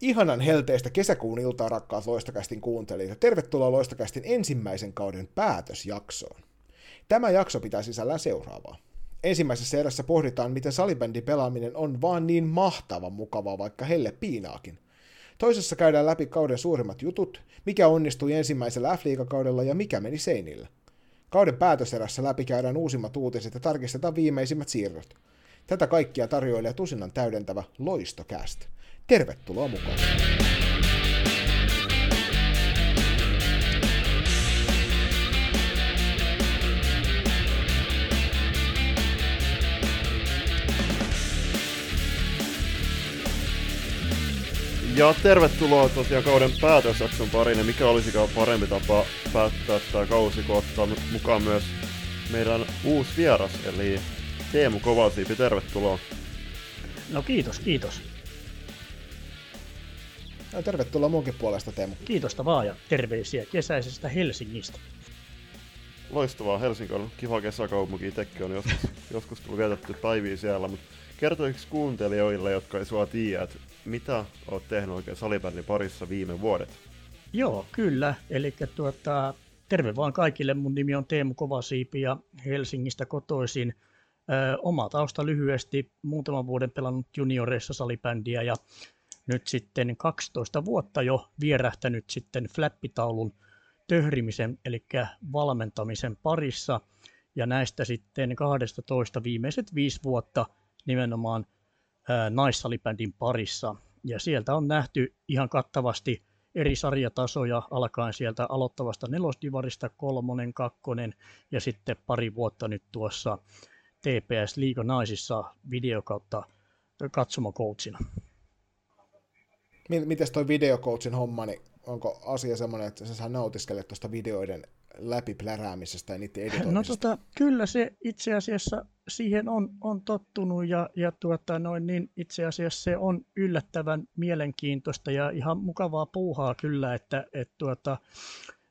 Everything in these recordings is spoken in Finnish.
Ihanan helteistä kesäkuun iltaa rakkaat Loistokästin kuuntelijat tervetuloa Loistokästin ensimmäisen kauden päätösjaksoon. Tämä jakso pitää sisällä seuraavaa. Ensimmäisessä erässä pohditaan, miten salibändin pelaaminen on vaan niin mahtavan mukavaa, vaikka helle piinaakin. Toisessa käydään läpi kauden suurimmat jutut, mikä onnistui ensimmäisellä f kaudella ja mikä meni seinille. Kauden päätöserässä läpi käydään uusimmat uutiset ja tarkistetaan viimeisimmät siirrot. Tätä kaikkia tarjoilee tusinan täydentävä Loistokäst. Tervetuloa mukaan! Ja tervetuloa tosiaan kauden päätösjakson pariin. Ja mikä olisikaan parempi tapa päättää tämä kausi, kun ottaa mukaan myös meidän uusi vieras, eli Teemu Kovalsiipi. Tervetuloa. No kiitos, kiitos. Ja tervetuloa munkin puolesta, Teemu. Kiitosta vaan ja terveisiä kesäisestä Helsingistä. Loistavaa, Helsinki on kiva kesäkaupunki, itsekin on joskus, joskus tullut vietetty päiviä siellä, mutta kertoiko kuuntelijoille, jotka ei sua tiedä, että mitä oot tehnyt oikein salibändin parissa viime vuodet? Joo, kyllä. Eli tuota, terve vaan kaikille. Mun nimi on Teemu Kovasiipi ja Helsingistä kotoisin. Ö, oma tausta lyhyesti. Muutaman vuoden pelannut junioreissa salibändiä ja nyt sitten 12 vuotta jo vierähtänyt sitten flappitaulun töhrimisen, eli valmentamisen parissa. Ja näistä sitten 12 viimeiset viisi vuotta nimenomaan naissalibändin parissa. Ja sieltä on nähty ihan kattavasti eri sarjatasoja alkaen sieltä aloittavasta nelosdivarista kolmonen, kakkonen ja sitten pari vuotta nyt tuossa TPS Liiga naisissa videokautta katsomokoutsina. Miten toi videocoachin homma, niin onko asia semmoinen, että sä saa nautiskella tuosta videoiden läpi pläräämisestä ja niiden editoimisesta? No tota, kyllä se itse asiassa siihen on, on tottunut ja, ja tuota, noin, niin itse asiassa se on yllättävän mielenkiintoista ja ihan mukavaa puuhaa kyllä, että et tuota,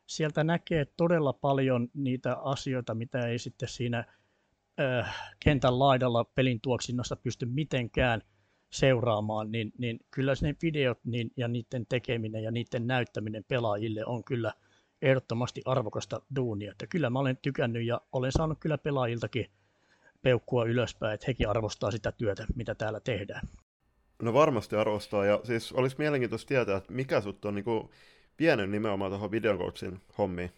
sieltä näkee todella paljon niitä asioita, mitä ei sitten siinä äh, kentän laidalla pelin tuoksinnassa pysty mitenkään seuraamaan, niin, niin kyllä ne videot niin, ja niiden tekeminen ja niiden näyttäminen pelaajille on kyllä – ehdottomasti arvokasta duunia. Että kyllä mä olen tykännyt ja olen saanut kyllä pelaajiltakin peukkua ylöspäin, että hekin arvostaa sitä työtä, mitä täällä tehdään. No varmasti arvostaa, ja siis olisi mielenkiintoista tietää, että mikä sut on niin vienyt nimenomaan tuohon videocoachin hommiin?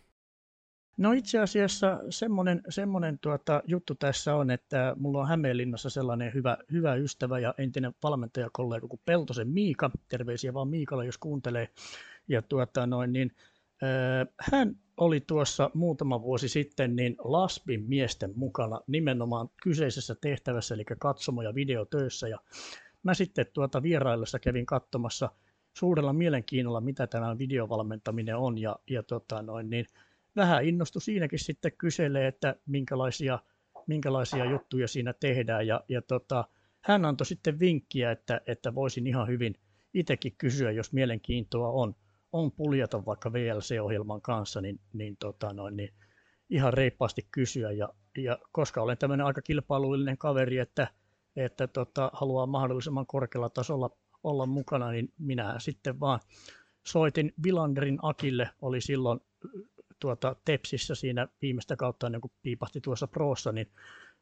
No itse asiassa semmoinen, semmoinen tuota, juttu tässä on, että mulla on Hämeenlinnassa sellainen hyvä, hyvä ystävä ja entinen valmentajakollega kuin Peltosen Miika, terveisiä vaan Miikalle, jos kuuntelee, ja tuota, noin, niin hän oli tuossa muutama vuosi sitten niin Laspin miesten mukana nimenomaan kyseisessä tehtävässä, eli katsomo- ja videotöissä. Ja mä sitten tuota vieraillessa kävin katsomassa suurella mielenkiinnolla, mitä tämä videovalmentaminen on, ja, ja tota noin, niin vähän innostui siinäkin sitten kyselee, että minkälaisia, minkälaisia juttuja siinä tehdään, ja, ja tota, hän antoi sitten vinkkiä, että, että voisin ihan hyvin itsekin kysyä, jos mielenkiintoa on on puljata vaikka VLC-ohjelman kanssa, niin, niin, tota noin, niin ihan reippaasti kysyä. Ja, ja koska olen tämmöinen aika kilpailullinen kaveri, että, että tota, haluaa mahdollisimman korkealla tasolla olla mukana, niin minä sitten vaan soitin Vilanderin Akille, oli silloin tuota, Tepsissä siinä viimeistä kautta ennen kuin piipahti tuossa proossa, niin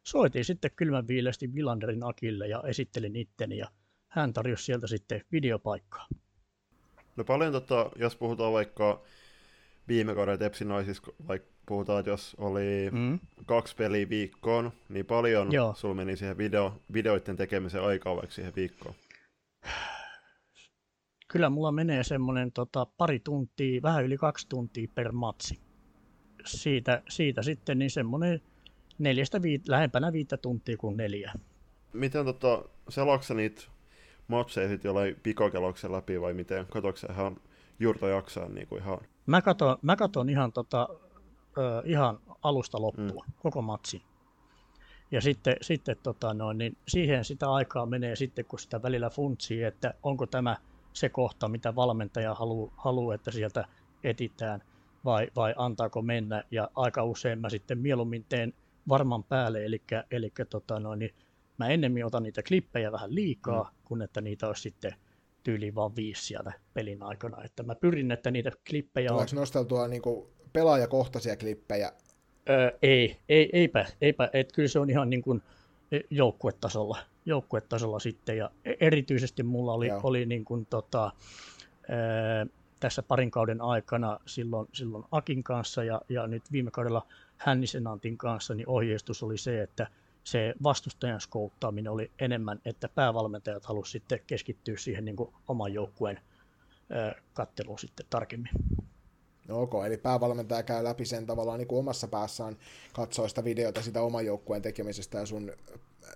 soitin sitten kylmän viileästi Vilanderin Akille ja esittelin itteni ja hän tarjosi sieltä sitten videopaikkaa. No paljon, tota, jos puhutaan vaikka viime kauden Tepsin naisissa, vaikka puhutaan, että jos oli mm. kaksi peliä viikkoon, niin paljon Joo. sulla meni siihen video, videoiden tekemiseen aikaa vaikka siihen viikkoon? Kyllä mulla menee semmoinen tota, pari tuntia, vähän yli kaksi tuntia per matsi. Siitä, siitä sitten niin semmoinen neljästä viit, lähempänä viittä tuntia kuin neljä. Miten tota, selaksa niitä matseja sitten jollain pikakeloksen läpi vai miten? Katokse ihan juurta jaksaa niin kuin ihan? Mä katon, mä katon ihan, tota, ö, ihan alusta loppuun, mm. koko matsin. Ja sitten, sitten tota noin, niin siihen sitä aikaa menee sitten, kun sitä välillä funtsii, että onko tämä se kohta, mitä valmentaja haluaa, haluu, että sieltä etitään, vai, vai antaako mennä. Ja aika usein mä sitten mieluummin teen varman päälle, eli, eli tota noin, niin mä ennemmin otan niitä klippejä vähän liikaa, mm. kun että niitä olisi sitten tyyliin vaan viisi sieltä pelin aikana. Että mä pyrin, että niitä klippejä Tuleeko on... nosteltua niin kuin pelaajakohtaisia klippejä? Öö, ei, ei, eipä, eipä. Et kyllä se on ihan niin kuin joukkuetasolla, joukkuetasolla sitten. Ja e- erityisesti mulla oli, oli niin kuin tota, öö, tässä parin kauden aikana silloin, silloin Akin kanssa ja, ja nyt viime kaudella Hännisen Antin kanssa, niin ohjeistus oli se, että se vastustajan skouttaaminen oli enemmän, että päävalmentajat halusivat sitten keskittyä siihen niin kuin oman joukkueen katteluun sitten tarkemmin. No ok, eli päävalmentaja käy läpi sen tavallaan niin kuin omassa päässään, katsoo sitä videota sitä oman joukkueen tekemisestä ja sun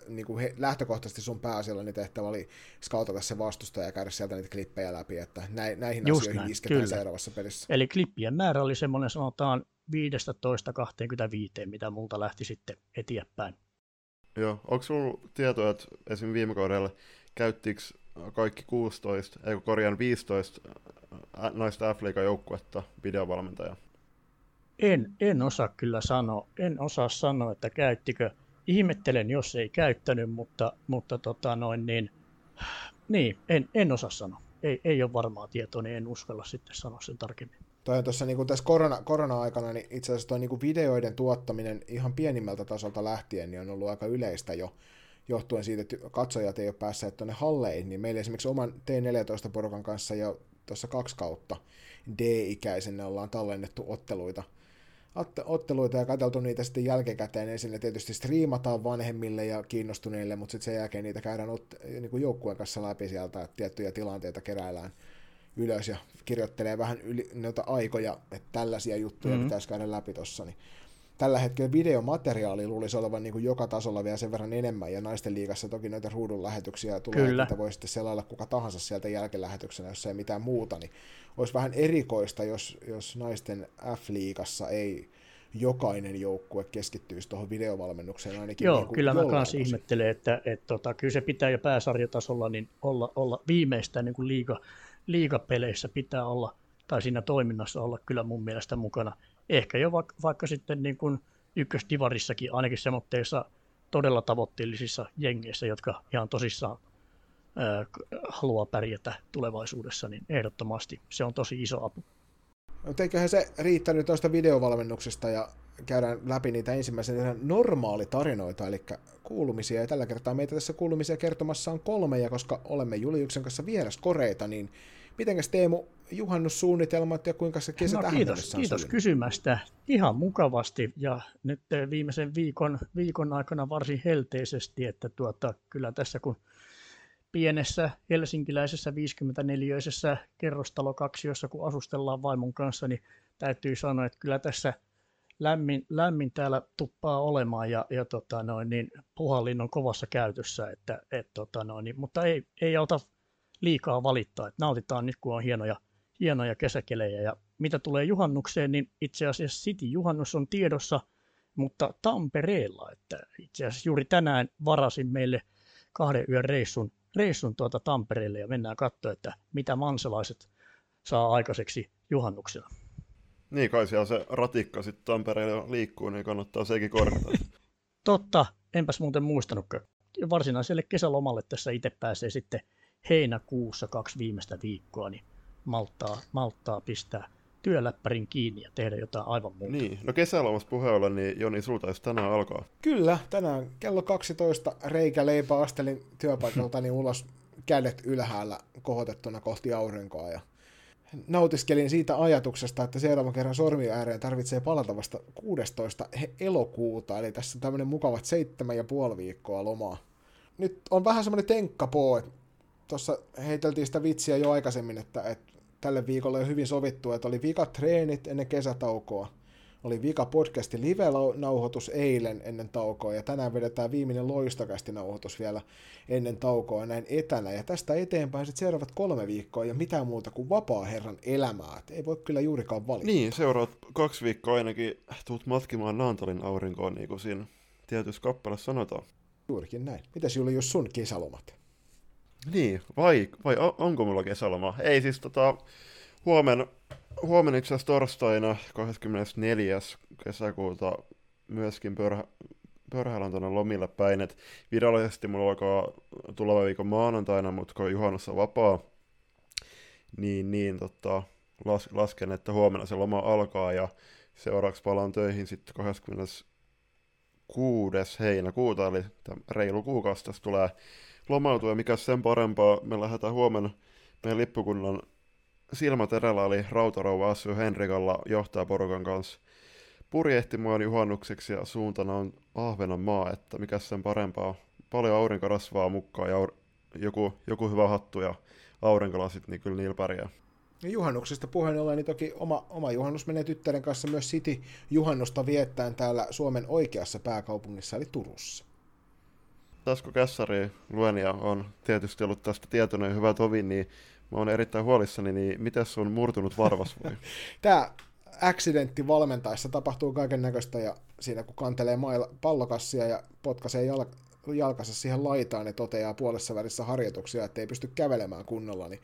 niin kuin he, lähtökohtaisesti sun pääasiallinen tehtävä oli skautata se vastustaja ja käydä sieltä niitä klippejä läpi, että näin, näihin Just asioihin näin, isketään kyllä. seuraavassa pelissä. Eli klippien määrä oli semmoinen sanotaan 15-25, mitä multa lähti sitten eteenpäin. Joo, onko sinulla tietoa, että esimerkiksi viime kaudella käyttikö kaikki 16, ei korjaan 15 naista f joukkuetta videovalmentajaa? En, en osaa kyllä sanoa, en osaa sanoa, että käyttikö. Ihmettelen, jos ei käyttänyt, mutta, mutta tota noin niin, niin en, en osaa sanoa. Ei, ei ole varmaa tietoa, niin en uskalla sitten sanoa sen tarkemmin. Toi tuossa niin tässä korona, korona-aikana, niin itse asiassa toi niin videoiden tuottaminen ihan pienimmältä tasolta lähtien niin on ollut aika yleistä jo, johtuen siitä, että katsojat ei ole päässeet tuonne halleihin, niin meillä esimerkiksi oman T14-porukan kanssa jo tuossa kaksi kautta D-ikäisenä ollaan tallennettu otteluita, otteluita ja katseltu niitä sitten jälkikäteen. Ensin ne tietysti striimataan vanhemmille ja kiinnostuneille, mutta sitten sen jälkeen niitä käydään ot- niin kuin joukkueen kanssa läpi sieltä, että tiettyjä tilanteita keräillään ylös ja kirjoittelee vähän yli noita aikoja, että tällaisia juttuja mm-hmm. pitäisi käydä läpi tuossa. Niin tällä hetkellä videomateriaali luulisi olevan niin kuin joka tasolla vielä sen verran enemmän, ja naisten liigassa toki noita ruudun lähetyksiä tulee, Kyllä. että voi sitten selailla kuka tahansa sieltä jälkilähetyksenä, jos ei mitään muuta, niin olisi vähän erikoista, jos, jos naisten F-liigassa ei jokainen joukkue keskittyisi tuohon videovalmennukseen ainakin. Joo, niin kyllä mä kanssa ihmettelen, että, että tota, kyllä se pitää jo pääsarjatasolla niin olla, olla viimeistään niin kuin liiga, liigapeleissä pitää olla, tai siinä toiminnassa olla kyllä mun mielestä mukana. Ehkä jo vaikka, vaikka sitten niin kuin ykköstivarissakin, ainakin semmoitteissa todella tavoitteellisissa jengeissä, jotka ihan tosissaan ää, haluaa pärjätä tulevaisuudessa, niin ehdottomasti se on tosi iso apu. Mutta eiköhän se riittänyt tuosta videovalmennuksesta ja käydään läpi niitä ensimmäisiä normaalitarinoita, eli kuulumisia. Ja tällä kertaa meitä tässä kuulumisia kertomassa on kolme, ja koska olemme Juliuksen kanssa vieraskoreita, niin mitenkäs Teemu juhannussuunnitelmat ja kuinka se kesä no, tähän kiitos, kiitos kysymästä. Ihan mukavasti ja nyt viimeisen viikon, viikon aikana varsin helteisesti, että tuota, kyllä tässä kun pienessä helsinkiläisessä 54-öisessä kerrostalokaksiossa, kun asustellaan vaimon kanssa, niin täytyy sanoa, että kyllä tässä lämmin, lämmin täällä tuppaa olemaan ja, ja tota noin, niin puhallin on kovassa käytössä, että, et, tota noin, niin, mutta ei, ei auta liikaa valittaa, että nautitaan nyt kun on hienoja, hienoja kesäkelejä ja mitä tulee juhannukseen, niin itse asiassa City juhannus on tiedossa, mutta Tampereella, että itse asiassa juuri tänään varasin meille kahden yön reissun, reissun tuota Tampereelle ja mennään katsoa, että mitä mansalaiset saa aikaiseksi juhannuksena. Niin kai siellä se ratikka sitten Tampereella liikkuu, niin kannattaa sekin korjata. Totta, enpäs muuten muistanutkaan. Varsinaiselle kesälomalle tässä itse pääsee sitten heinäkuussa kaksi viimeistä viikkoa, niin malttaa, malttaa pistää työläppärin kiinni ja tehdä jotain aivan muuta. Niin, no kesälomassa puheella, niin Joni, sulta jos tänään alkaa. Kyllä, tänään kello 12 reikäleipä astelin työpaikaltani ulos kädet ylhäällä kohotettuna kohti aurinkoa ja nautiskelin siitä ajatuksesta, että seuraavan kerran sormi ääreen tarvitsee palata vasta 16. elokuuta, eli tässä on tämmöinen mukavat seitsemän ja puoli viikkoa lomaa. Nyt on vähän semmoinen tenkkapoo, että tuossa heiteltiin sitä vitsiä jo aikaisemmin, että, että tälle viikolle on hyvin sovittu, että oli vika treenit ennen kesätaukoa, oli vika podcasti live-nauhoitus eilen ennen taukoa, ja tänään vedetään viimeinen loistokästi nauhoitus vielä ennen taukoa näin etänä, ja tästä eteenpäin sitten seuraavat kolme viikkoa, ja mitään muuta kuin vapaa herran elämää, Et ei voi kyllä juurikaan valita. Niin, seuraavat kaksi viikkoa ainakin tuut matkimaan Naantalin aurinkoon, niin kuin siinä tietyssä kappaleessa sanotaan. Juurikin näin. Mitäs Julius sun kesälomat? Niin, vai, vai onko mulla kesäloma? Ei siis tota, huomenna, huomenna itse asiassa torstaina 24. kesäkuuta myöskin pörhä, pörhäillä tuonne lomille päin, että virallisesti mulla alkaa tuleva viikon maanantaina, mutta kun juhannus on vapaa, niin, niin tota, las, lasken, että huomenna se loma alkaa ja seuraavaksi palaan töihin sitten 26. heinäkuuta, eli reilu kuukausi tässä tulee lomautua, ja mikä sen parempaa, me lähdetään huomenna meidän lippukunnan silmäterällä, eli Rautarouva Assu Henrikalla porukan kanssa purjehtimaan juhannukseksi, ja suuntana on Ahvenanmaa, että mikä sen parempaa. Paljon aurinkorasvaa mukaan, ja joku, joku hyvä hattu ja aurinkolasit, niin kyllä niillä pärjää. Ja juhannuksesta puheen ollen, niin toki oma, oma juhannus menee tyttären kanssa myös City juhannusta viettäen täällä Suomen oikeassa pääkaupungissa, eli Turussa. Tasko Kässari luenja on tietysti ollut tästä tietoinen hyvä tovi, niin mä oon erittäin huolissani, niin miten sun murtunut varvas voi? Tämä accidentti valmentaessa tapahtuu kaiken näköistä ja siinä kun kantelee pallokassia ja potkaisee jal- jalkansa siihen laitaan ja toteaa puolessa välissä harjoituksia, että ei pysty kävelemään kunnolla, niin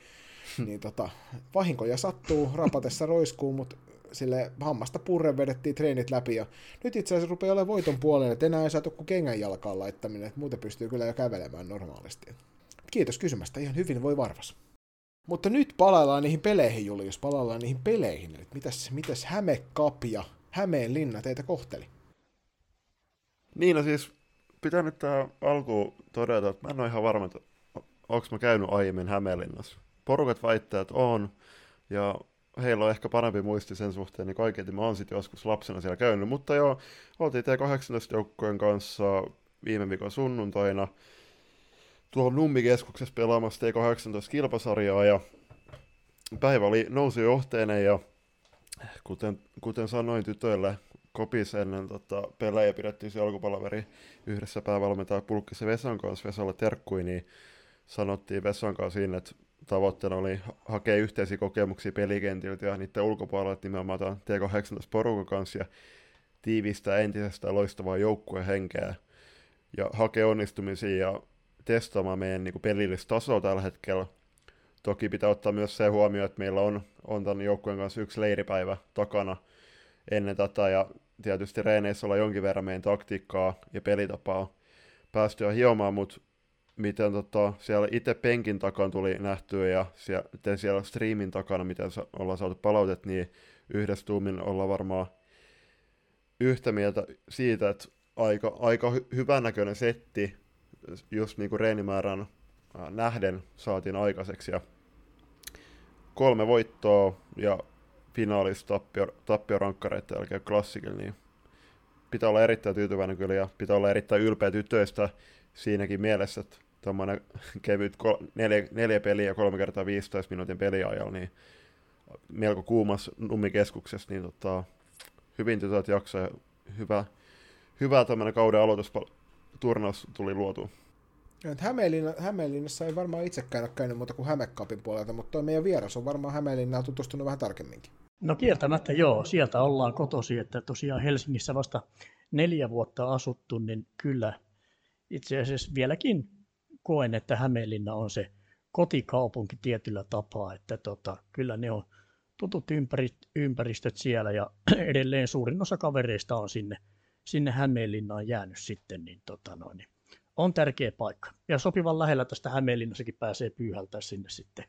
niin tota, vahinkoja sattuu, rapatessa roiskuu, mutta sille hammasta purren vedettiin treenit läpi ja nyt itse asiassa rupeaa olemaan voiton puolelle, että enää ei saatu kuin kengän jalkaan laittaminen, että muuten pystyy kyllä jo kävelemään normaalisti. Kiitos kysymästä, ihan hyvin voi varvas. Mutta nyt palaillaan niihin peleihin, Julius, palaillaan niihin peleihin. Eli mitäs, mitäs Häme ja Hämeen linna teitä kohteli? Niin, no siis pitää nyt tähän alkuun todeta, että mä en ole ihan varma, että onko mä käynyt aiemmin Hämeenlinnassa porukat väittää, että on, ja heillä on ehkä parempi muisti sen suhteen, niin kaiketi mä oon sitten joskus lapsena siellä käynyt, mutta joo, oltiin T18-joukkojen kanssa viime viikon sunnuntaina tuolla Nummikeskuksessa pelaamassa T18-kilpasarjaa, ja päivä oli nousi johteinen, ja kuten, kuten sanoin tytöille, kopis ennen tota, pelejä pidettiin se alkupalaveri yhdessä päävalmentaja Pulkkisen Vesan kanssa, Vesalle terkkui, niin sanottiin Vesan kanssa siinä, että tavoitteena oli hakea yhteisiä kokemuksia pelikentiltä ja niiden ulkopuolella nimenomaan T18 porukan kanssa ja tiivistää entisestään loistavaa joukkuehenkeä ja hakea onnistumisia ja testaamaan meidän niin pelillistä tasoa tällä hetkellä. Toki pitää ottaa myös se huomio, että meillä on, on tämän joukkueen kanssa yksi leiripäivä takana ennen tätä ja tietysti reeneissä olla jonkin verran meidän taktiikkaa ja pelitapaa päästyä hiomaan, mutta miten tota, siellä itse penkin takana tuli nähtyä ja siellä, siellä streamin takana, miten ollaan saatu palautet, niin yhdessä tuumin ollaan varmaan yhtä mieltä siitä, että aika, aika hy- hyvänäköinen setti just niin kuin reenimäärän nähden saatiin aikaiseksi ja kolme voittoa ja finaalissa tappio, tappiorankkareiden jälkeen klassikilla, niin pitää olla erittäin tyytyväinen kyllä ja pitää olla erittäin ylpeä tytöistä siinäkin mielessä, että tuommoinen kevyt kol- neljä, neljä peliä kolme kertaa 15 minuutin peliajalla, niin melko kuumas nummikeskuksessa, niin tota, hyvin tytöt jaksaa hyvä, hyvä tämmöinen kauden aloitusturnaus tuli luotu. Hämeenlinna, Hämeenlinnassa ei varmaan itsekään ole käynyt muuta kuin Hämekapin puolelta, mutta tuo meidän vieras on varmaan Hämeenlinnaan tutustunut vähän tarkemminkin. No kieltämättä joo, sieltä ollaan kotosi, että tosiaan Helsingissä vasta neljä vuotta asuttu, niin kyllä itse asiassa vieläkin koen, että Hämeenlinna on se kotikaupunki tietyllä tapaa, että tota, kyllä ne on tutut ympäristöt siellä ja edelleen suurin osa kavereista on sinne, sinne Hämeenlinnaan jäänyt sitten, niin, tota noin, niin on tärkeä paikka. Ja sopivan lähellä tästä Hämeenlinnassakin pääsee pyyhältä sinne sitten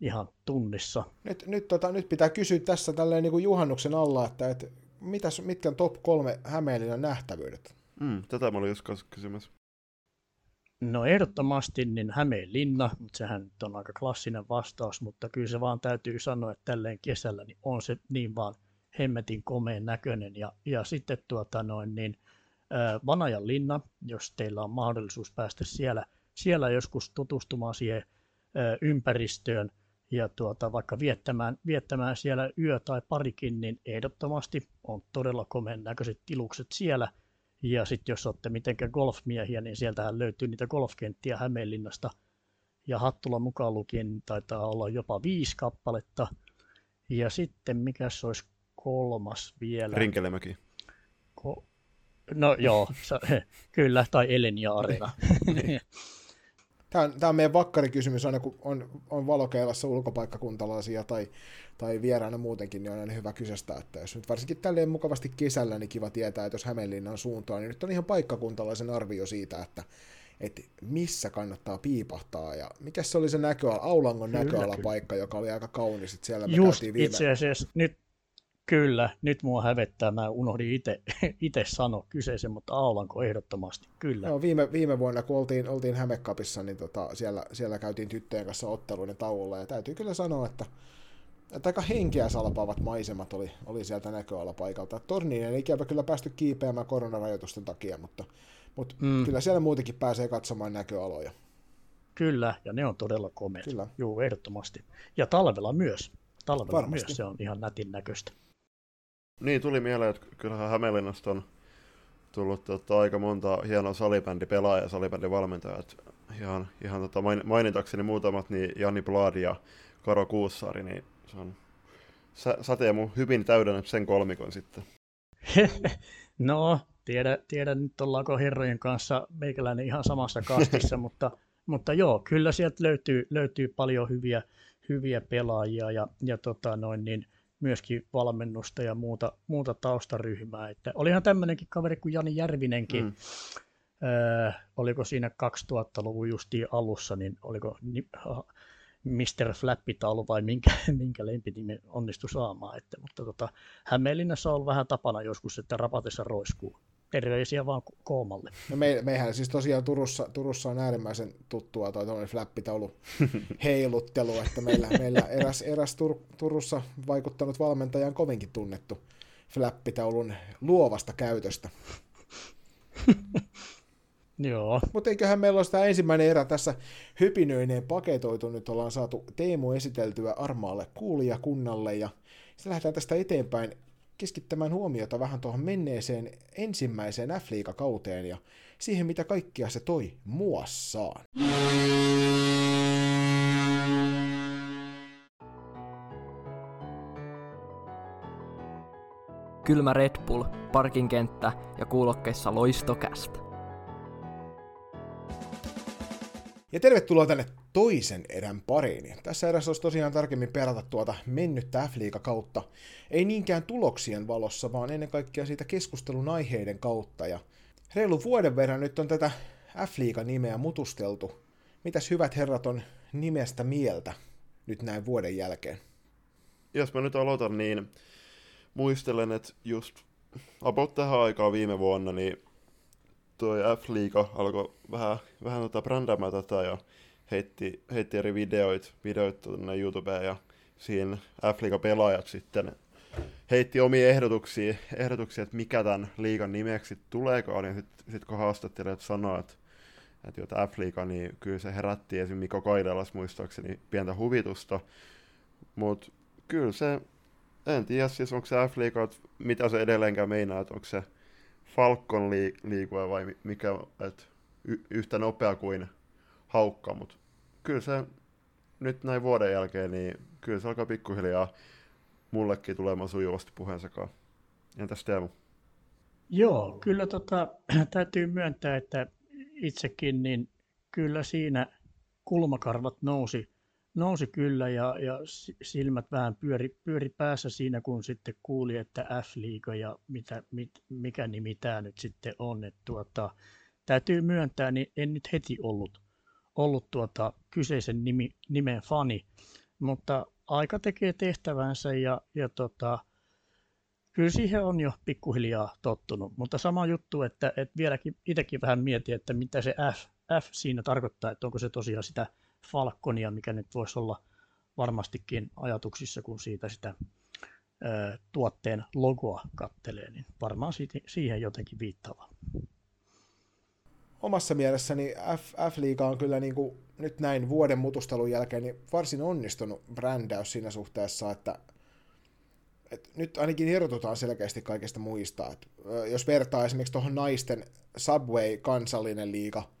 ihan tunnissa. Nyt, nyt, tota, nyt pitää kysyä tässä tälleen niin kuin juhannuksen alla, että, että mitäs, mitkä on top kolme Hämeenlinnan nähtävyydet? Mm, tätä mä olin joskus kysymässä. No ehdottomasti niin Hämeenlinna, mutta sehän nyt on aika klassinen vastaus, mutta kyllä se vaan täytyy sanoa, että tälleen kesällä niin on se niin vaan hemmetin komeen näköinen. Ja, ja sitten tuota noin, niin, äh, Vanajan linna, jos teillä on mahdollisuus päästä siellä, siellä joskus tutustumaan siihen ympäristöön ja tuota, vaikka viettämään, viettämään siellä yö tai parikin, niin ehdottomasti on todella komeen näköiset tilukset siellä – ja sitten jos olette mitenkään golfmiehiä, niin sieltähän löytyy niitä golfkenttiä Hämeenlinnasta. Ja Hattula mukaan lukien niin taitaa olla jopa viisi kappaletta. Ja sitten mikä se olisi kolmas vielä? Rinkelemäki. Ko- no joo, kyllä, tai Elenia Areena. Tämä on, tämä on meidän vakkarikysymys aina, kun on, on valokeilassa ulkopaikkakuntalaisia tai, tai vieraana muutenkin, niin on aina hyvä kysestä, että jos nyt varsinkin tälleen mukavasti kesällä, niin kiva tietää, että jos Hämeenlinnan suuntaan, niin nyt on ihan paikkakuntalaisen arvio siitä, että, että missä kannattaa piipahtaa ja mikä se oli se näköala, Aulangon näköalapaikka, joka oli aika kaunis, että siellä me Just viime... itse asiassa. Nyt, kyllä, nyt mua hävettää, mä unohdin itse sanoa kyseisen, mutta Aulanko ehdottomasti, kyllä. No, viime, viime vuonna, kun oltiin, oltiin Hämekapissa, niin tota, siellä, siellä käytiin tyttöjen kanssa otteluiden tauolla ja täytyy kyllä sanoa, että että aika henkeä salpaavat maisemat oli, oli sieltä näköalapaikalta. Torniin ei ikävä kyllä päästy kiipeämään koronarajoitusten takia, mutta, mutta mm. kyllä siellä muutenkin pääsee katsomaan näköaloja. Kyllä, ja ne on todella komeat. Kyllä. Joo, ehdottomasti. Ja talvella myös. Talvella Varmasti. myös se on ihan nätin näköistä. Niin, tuli mieleen, että kyllähän Hämeenlinnasta on tullut tota, aika monta hienoa salibändipelaajaa ja salibändivalmentajaa. Ihan, ihan tota, mainitakseni muutamat, niin Jani Blad ja Karo Kuussaari, niin se on Sä, hyvin täydennät sen kolmikon sitten. no, tiedä, tiedä nyt ollaanko herrojen kanssa meikäläinen ihan samassa kastissa, mutta, mutta joo, kyllä sieltä löytyy, löytyy paljon hyviä, hyviä pelaajia ja, ja tota noin, niin myöskin valmennusta ja muuta, muuta taustaryhmää. Että olihan tämmöinenkin kaveri kuin Jani Järvinenkin, mm. öö, oliko siinä 2000-luvun justiin alussa, niin oliko Mr. Flappitaulu vai minkä, minkä lempinimen onnistui saamaan. Että, mutta tota, Hämeenlinnassa on vähän tapana joskus, että rapatessa roiskuu. Terveisiä vaan koomalle. No me, meihän siis tosiaan Turussa, Turussa on äärimmäisen tuttua toi flappitaulu heiluttelu, että meillä, meillä eräs, eräs Tur, Turussa vaikuttanut valmentaja on kovinkin tunnettu flappitaulun luovasta käytöstä. Joo. Mutta eiköhän meillä ole sitä ensimmäinen erä tässä hypinöineen paketoitu. Nyt ollaan saatu Teemu esiteltyä armaalle kuulijakunnalle ja sitten lähdetään tästä eteenpäin keskittämään huomiota vähän tuohon menneeseen ensimmäiseen f kauteen ja siihen, mitä kaikkia se toi muassaan. Kylmä Red Bull, parkinkenttä ja kuulokkeissa loistokästä. Ja tervetuloa tänne toisen erän pariin. Tässä erässä olisi tosiaan tarkemmin perata tuota mennyttä f kautta. Ei niinkään tuloksien valossa, vaan ennen kaikkea siitä keskustelun aiheiden kautta. Ja reilu vuoden verran nyt on tätä f nimeä mutusteltu. Mitäs hyvät herrat on nimestä mieltä nyt näin vuoden jälkeen? Jos mä nyt aloitan, niin muistelen, että just about tähän aikaan viime vuonna, niin toi F-liiga alkoi vähän, vähän tota brändäämään tätä ja heitti, heitti eri videoit, videoit tuonne YouTubeen ja siinä f pelaajat sitten heitti omia ehdotuksia, ehdotuksia, että mikä tämän liigan nimeksi tuleekaan, niin sitten sit kun haastattelijat sanoi, että, että jota F-liiga, niin kyllä se herätti esim. Mikko Kaidelas muistaakseni pientä huvitusta, mutta kyllä se, en tiedä siis onko se F-liiga, mitä se edelleenkään meinaa, että onko se Falcon liikua vai mikä, että y- yhtä nopea kuin haukka, mutta kyllä se nyt näin vuoden jälkeen, niin kyllä se alkaa pikkuhiljaa mullekin tulemaan sujuvasti puheensakaan. Entäs Teemu? Joo, kyllä tota, täytyy myöntää, että itsekin niin kyllä siinä kulmakarvat nousi nousi kyllä ja, ja silmät vähän pyöri, pyöri päässä siinä, kun sitten kuuli, että F-liiga ja mitä, mit, mikä nimi tämä nyt sitten on. Että tuota, täytyy myöntää, niin en nyt heti ollut, ollut tuota kyseisen nimi, nimen fani, mutta aika tekee tehtävänsä ja, ja tota, kyllä siihen on jo pikkuhiljaa tottunut, mutta sama juttu, että, että vieläkin itsekin vähän mietin, että mitä se F, F siinä tarkoittaa, että onko se tosiaan sitä Falconia, mikä nyt voisi olla varmastikin ajatuksissa, kun siitä sitä ö, tuotteen logoa kattelee, niin varmaan siitä, siihen jotenkin viittava. Omassa mielessäni F-liiga on kyllä niin kuin nyt näin vuoden mutustelun jälkeen niin varsin onnistunut brändäys siinä suhteessa, että et nyt ainakin erotutaan selkeästi kaikista muista. Et, jos vertaa esimerkiksi tuohon naisten Subway kansallinen liiga –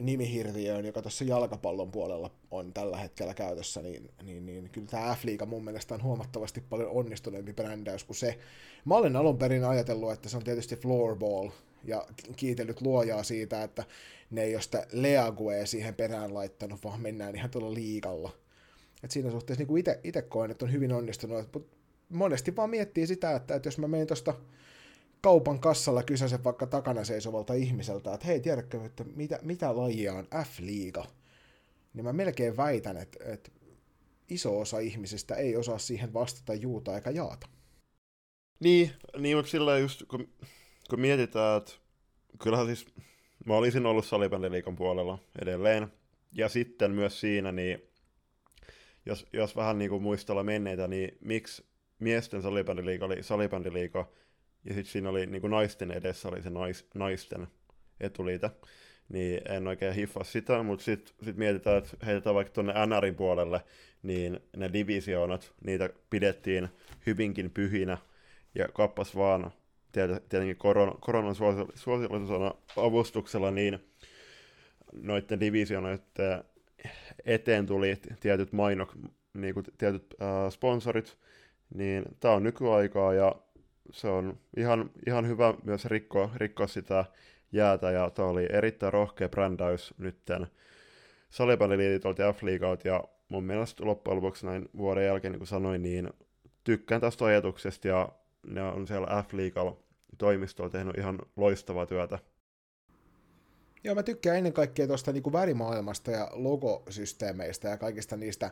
nimihirviöön, joka tuossa jalkapallon puolella on tällä hetkellä käytössä, niin, niin, niin kyllä tämä F-liiga mun mielestä on huomattavasti paljon onnistuneempi brändäys kuin se. Mä olen alun perin ajatellut, että se on tietysti floorball, ja kiitellyt luojaa siitä, että ne ei ole sitä League siihen perään laittanut, vaan mennään ihan tuolla liikalla. Et siinä suhteessa niin itse koen, että on hyvin onnistunut, mutta monesti vaan miettii sitä, että, että jos mä menen tuosta kaupan kassalla kysäisen vaikka takana seisovalta ihmiseltä, että hei, tiedätkö, että mitä, mitä lajia on F-liiga? Niin mä melkein väitän, että, että iso osa ihmisistä ei osaa siihen vastata juuta eikä jaata. Niin, niin mutta sillä just kun, kun mietitään, että kyllähän siis mä olisin ollut salibändiliikan puolella edelleen. Ja sitten myös siinä, niin jos, jos vähän niin kuin muistella menneitä, niin miksi miesten salibändiliiga oli salibändiliiga, ja sitten siinä oli niin kuin naisten edessä oli se nais, naisten etuliite, niin en oikein hiffaa sitä, mutta sitten sit mietitään, että heitetään vaikka tuonne NRin puolelle, niin ne divisioonat, niitä pidettiin hyvinkin pyhinä, ja kappas vaan tietenkin korona, koronan suosiollisena avustuksella, niin noiden divisionoiden eteen tuli tietyt mainok, niin kuin tietyt äh, sponsorit, niin tämä on nykyaikaa ja se on ihan, ihan hyvä myös rikkoa, rikkoa sitä jäätä ja tämä oli erittäin rohkea brändäys nytten salibändiliitolta ja F-liigalta ja mun mielestä loppujen lopuksi näin vuoden jälkeen, niin kuin sanoin, niin tykkään tästä ajatuksesta ja ne on siellä F-liigalla toimistolla tehnyt ihan loistavaa työtä. Joo, mä tykkään ennen kaikkea tuosta niin värimaailmasta ja logosysteemeistä ja kaikista niistä,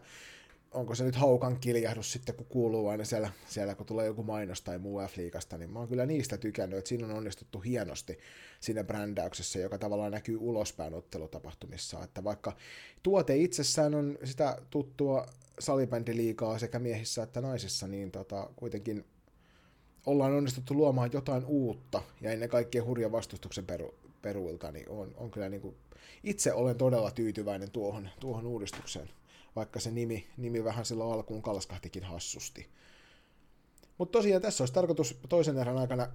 onko se nyt haukan kiljahdus sitten, kun kuuluu aina siellä, siellä kun tulee joku mainos tai muu F-liigasta, niin mä oon kyllä niistä tykännyt, että siinä on onnistuttu hienosti siinä brändäyksessä, joka tavallaan näkyy ulospäin ottelutapahtumissa, että vaikka tuote itsessään on sitä tuttua salibändiliikaa sekä miehissä että naisissa, niin tota, kuitenkin ollaan onnistuttu luomaan jotain uutta ja ennen kaikkea hurja vastustuksen peru, peruilta, niin on, on kyllä niin kuin, itse olen todella tyytyväinen tuohon, tuohon uudistukseen, vaikka se nimi, nimi vähän silloin alkuun kalskahtikin hassusti. Mutta tosiaan tässä olisi tarkoitus toisen erän aikana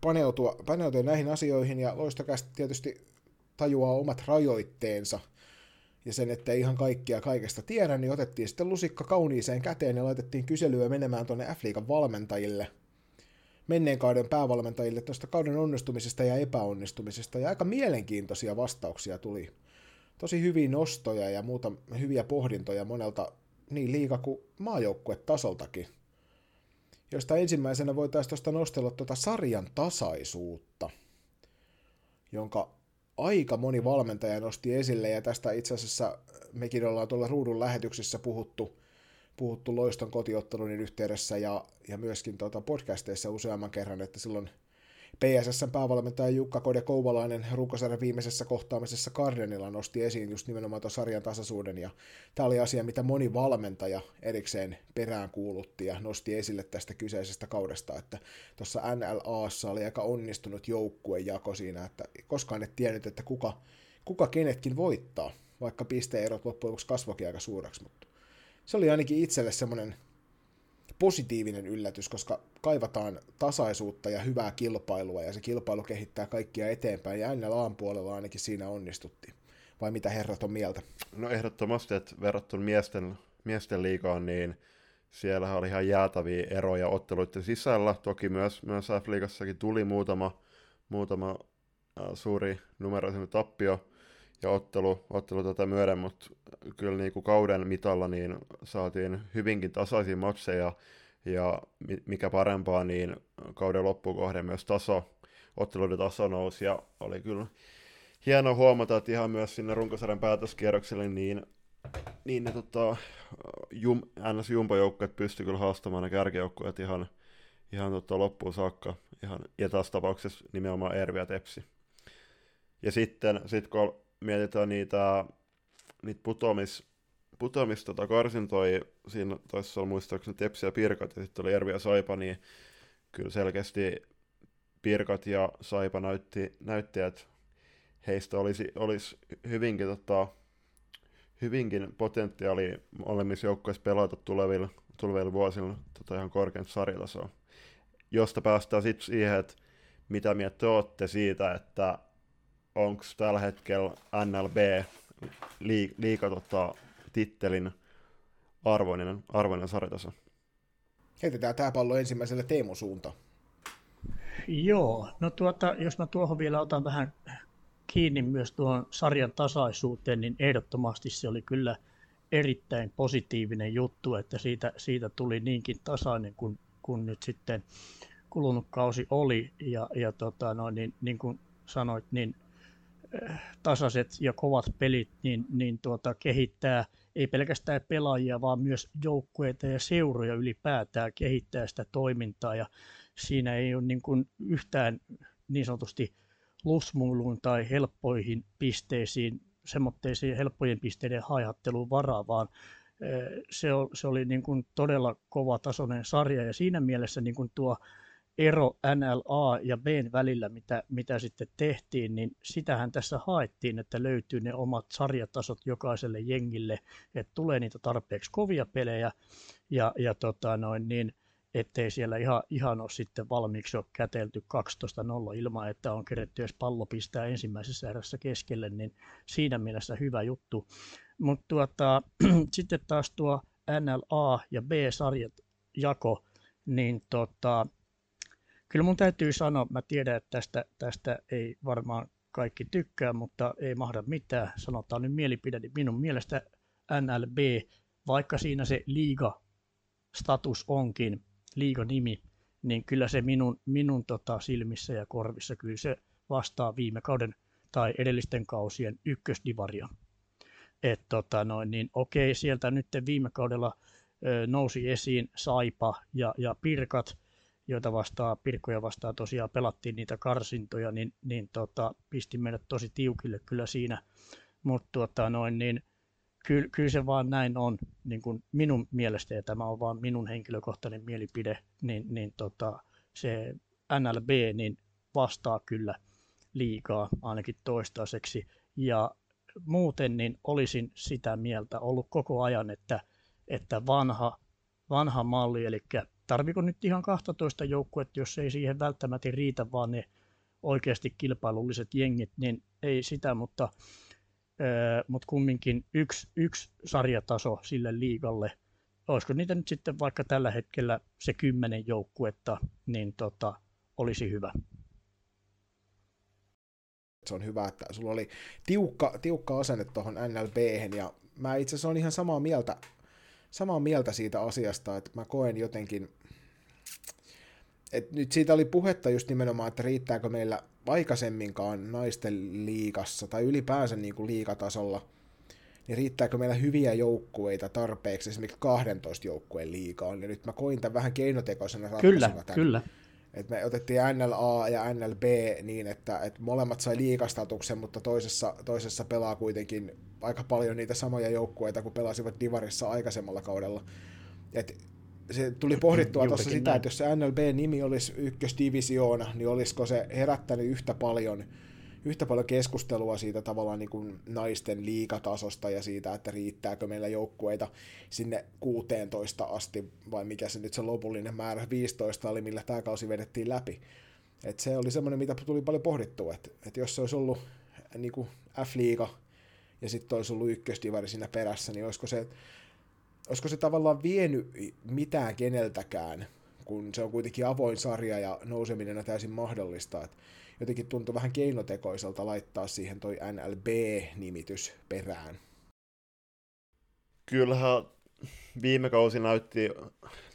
paneutua, paneutua näihin asioihin, ja loistokästä tietysti tajuaa omat rajoitteensa, ja sen, että ei ihan kaikkia kaikesta tiedä, niin otettiin sitten lusikka kauniiseen käteen ja laitettiin kyselyä menemään tuonne F-liigan valmentajille – menneen kauden päävalmentajille tuosta kauden onnistumisesta ja epäonnistumisesta, ja aika mielenkiintoisia vastauksia tuli. Tosi hyviä nostoja ja muuta hyviä pohdintoja monelta niin liika kuin maajoukkuetasoltakin. Josta ensimmäisenä voitaisiin tuosta nostella tuota sarjan tasaisuutta, jonka aika moni valmentaja nosti esille, ja tästä itse asiassa mekin ollaan tuolla ruudun lähetyksessä puhuttu puhuttu loiston kotiottelun yhteydessä ja, ja myöskin tuota podcasteissa useamman kerran, että silloin PSSn päävalmentaja Jukka Kode Kouvalainen runkosarjan viimeisessä kohtaamisessa Gardenilla nosti esiin just nimenomaan tuon sarjan tasaisuuden, ja tämä oli asia, mitä moni valmentaja erikseen perään kuulutti ja nosti esille tästä kyseisestä kaudesta, että tuossa NLAssa oli aika onnistunut joukkuejako siinä, että koskaan et tiennyt, että kuka, kuka kenetkin voittaa, vaikka pisteerot loppujen lopuksi kasvokin aika suureksi, mutta se oli ainakin itselle semmoinen positiivinen yllätys, koska kaivataan tasaisuutta ja hyvää kilpailua, ja se kilpailu kehittää kaikkia eteenpäin, ja NLAn puolella ainakin siinä onnistuttiin. Vai mitä herrat on mieltä? No ehdottomasti, että verrattuna miesten, miesten liigaan, niin siellä oli ihan jäätäviä eroja otteluiden sisällä. Toki myös, myös F-liigassakin tuli muutama, muutama äh, suuri numeroisen tappio, ja ottelu, ottelu tätä myöden, mutta kyllä niin kuin kauden mitalla niin saatiin hyvinkin tasaisia matseja, ja mikä parempaa, niin kauden loppukohden myös taso, otteluiden taso nousi, ja oli kyllä hieno huomata, että ihan myös sinne runkosarjan päätöskierrokselle, niin, niin ne tota, jum, ns. jumpojoukkueet pystyi kyllä haastamaan ne kärkijoukkueet ihan, ihan tota loppuun saakka, ihan, ja tässä tapauksessa nimenomaan Ervi ja Tepsi. Ja sitten sit kun mietitään niitä, niitä putoamis, putoamis tota karsintoja, siinä taisi olla muistaakseni Tepsi ja Pirkat, ja sitten oli Ervi ja Saipa, niin kyllä selkeästi Pirkat ja Saipa näytti, näytti että heistä olisi, olisi hyvinkin, tota, hyvinkin potentiaali molemmissa joukkueissa pelata tulevilla, tulevilla vuosilla tota ihan korkein sarjatasoa. Josta päästään sitten siihen, että mitä mieltä te olette siitä, että onko tällä hetkellä NLB liika tota, tittelin arvoinen, arvoinen sarjataso? Heitetään tämä pallo ensimmäiselle Teemu suunta. Joo, no tuota, jos mä tuohon vielä otan vähän kiinni myös tuohon sarjan tasaisuuteen, niin ehdottomasti se oli kyllä erittäin positiivinen juttu, että siitä, siitä tuli niinkin tasainen kuin, kun nyt sitten kulunut kausi oli ja, ja tota, no, niin, niin kuin sanoit, niin tasaiset ja kovat pelit niin, niin tuota, kehittää ei pelkästään pelaajia, vaan myös joukkueita ja seuroja ylipäätään kehittää sitä toimintaa. Ja siinä ei ole niin kuin yhtään niin sanotusti lusmuiluun tai helppoihin pisteisiin, semmoitteisiin helppojen pisteiden haihatteluun varaa, vaan se, oli niin kuin todella kova tasoinen sarja. Ja siinä mielessä niin kuin tuo ero NLA ja B välillä, mitä, mitä sitten tehtiin, niin sitähän tässä haettiin, että löytyy ne omat sarjatasot jokaiselle jengille, että tulee niitä tarpeeksi kovia pelejä ja, ja tota noin, niin, ettei siellä ihan, ihan ole sitten valmiiksi ole kätelty 12-0 ilman, että on keretty edes pallo pistää ensimmäisessä erässä keskelle, niin siinä mielessä hyvä juttu. Mutta tuota, sitten taas tuo NLA ja B-sarjat jako, niin tota, kyllä mun täytyy sanoa, mä tiedän, että tästä, tästä ei varmaan kaikki tykkää, mutta ei mahda mitään. Sanotaan nyt mielipide, niin minun mielestä NLB, vaikka siinä se liiga status onkin, liiga-nimi, niin kyllä se minun, minun tota silmissä ja korvissa, kyllä se vastaa viime kauden tai edellisten kausien ykkösdivaria. Et tota noin, niin okei, sieltä nyt viime kaudella ö, nousi esiin Saipa ja, ja Pirkat, joita vastaan, Pirkkoja vastaan tosiaan pelattiin niitä karsintoja, niin, niin tota, pisti meidät tosi tiukille kyllä siinä. Mutta tota, noin, niin, kyllä, kyllä, se vaan näin on niin kuin minun mielestä, ja tämä on vaan minun henkilökohtainen mielipide, niin, niin tota, se NLB niin vastaa kyllä liikaa ainakin toistaiseksi. Ja muuten niin olisin sitä mieltä ollut koko ajan, että, että vanha, vanha malli, eli tarviko nyt ihan 12 joukkuetta, jos ei siihen välttämättä riitä, vaan ne oikeasti kilpailulliset jengit, niin ei sitä, mutta, ää, mutta kumminkin yksi, yksi sarjataso sille liigalle. Olisiko niitä nyt sitten vaikka tällä hetkellä se kymmenen joukkuetta, niin tota, olisi hyvä. Se on hyvä, että sulla oli tiukka, tiukka asenne tuohon NLB, ja mä itse asiassa olen ihan samaa mieltä samaa mieltä siitä asiasta, että mä koen jotenkin, että nyt siitä oli puhetta just nimenomaan, että riittääkö meillä aikaisemminkaan naisten liikassa tai ylipäänsä niin kuin liikatasolla, niin riittääkö meillä hyviä joukkueita tarpeeksi esimerkiksi 12 joukkueen liikaan, ja nyt mä koin tämän vähän keinotekoisena ratkaisuna. Kyllä, tämän. kyllä. Et me otettiin NLA ja NLB niin, että, että molemmat sai liikastatuksen, mutta toisessa, toisessa pelaa kuitenkin aika paljon niitä samoja joukkueita, kuin pelasivat Divarissa aikaisemmalla kaudella. Et se tuli pohdittua tuossa sitä, näin. että jos se NLB-nimi olisi ykkösdivisioona, niin olisiko se herättänyt yhtä paljon – yhtä paljon keskustelua siitä tavallaan niin kuin naisten liikatasosta ja siitä, että riittääkö meillä joukkueita sinne 16 asti, vai mikä se nyt se lopullinen määrä 15 oli, millä tämä kausi vedettiin läpi. Et se oli semmoinen, mitä tuli paljon pohdittua, että, että jos se olisi ollut niin kuin F-liiga ja sitten olisi ollut ykkösdivari siinä perässä, niin olisiko se, olisiko se tavallaan vienyt mitään keneltäkään, kun se on kuitenkin avoin sarja ja nouseminen on täysin mahdollista. Että jotenkin tuntui vähän keinotekoiselta laittaa siihen toi NLB-nimitys perään. Kyllähän viime kausi näytti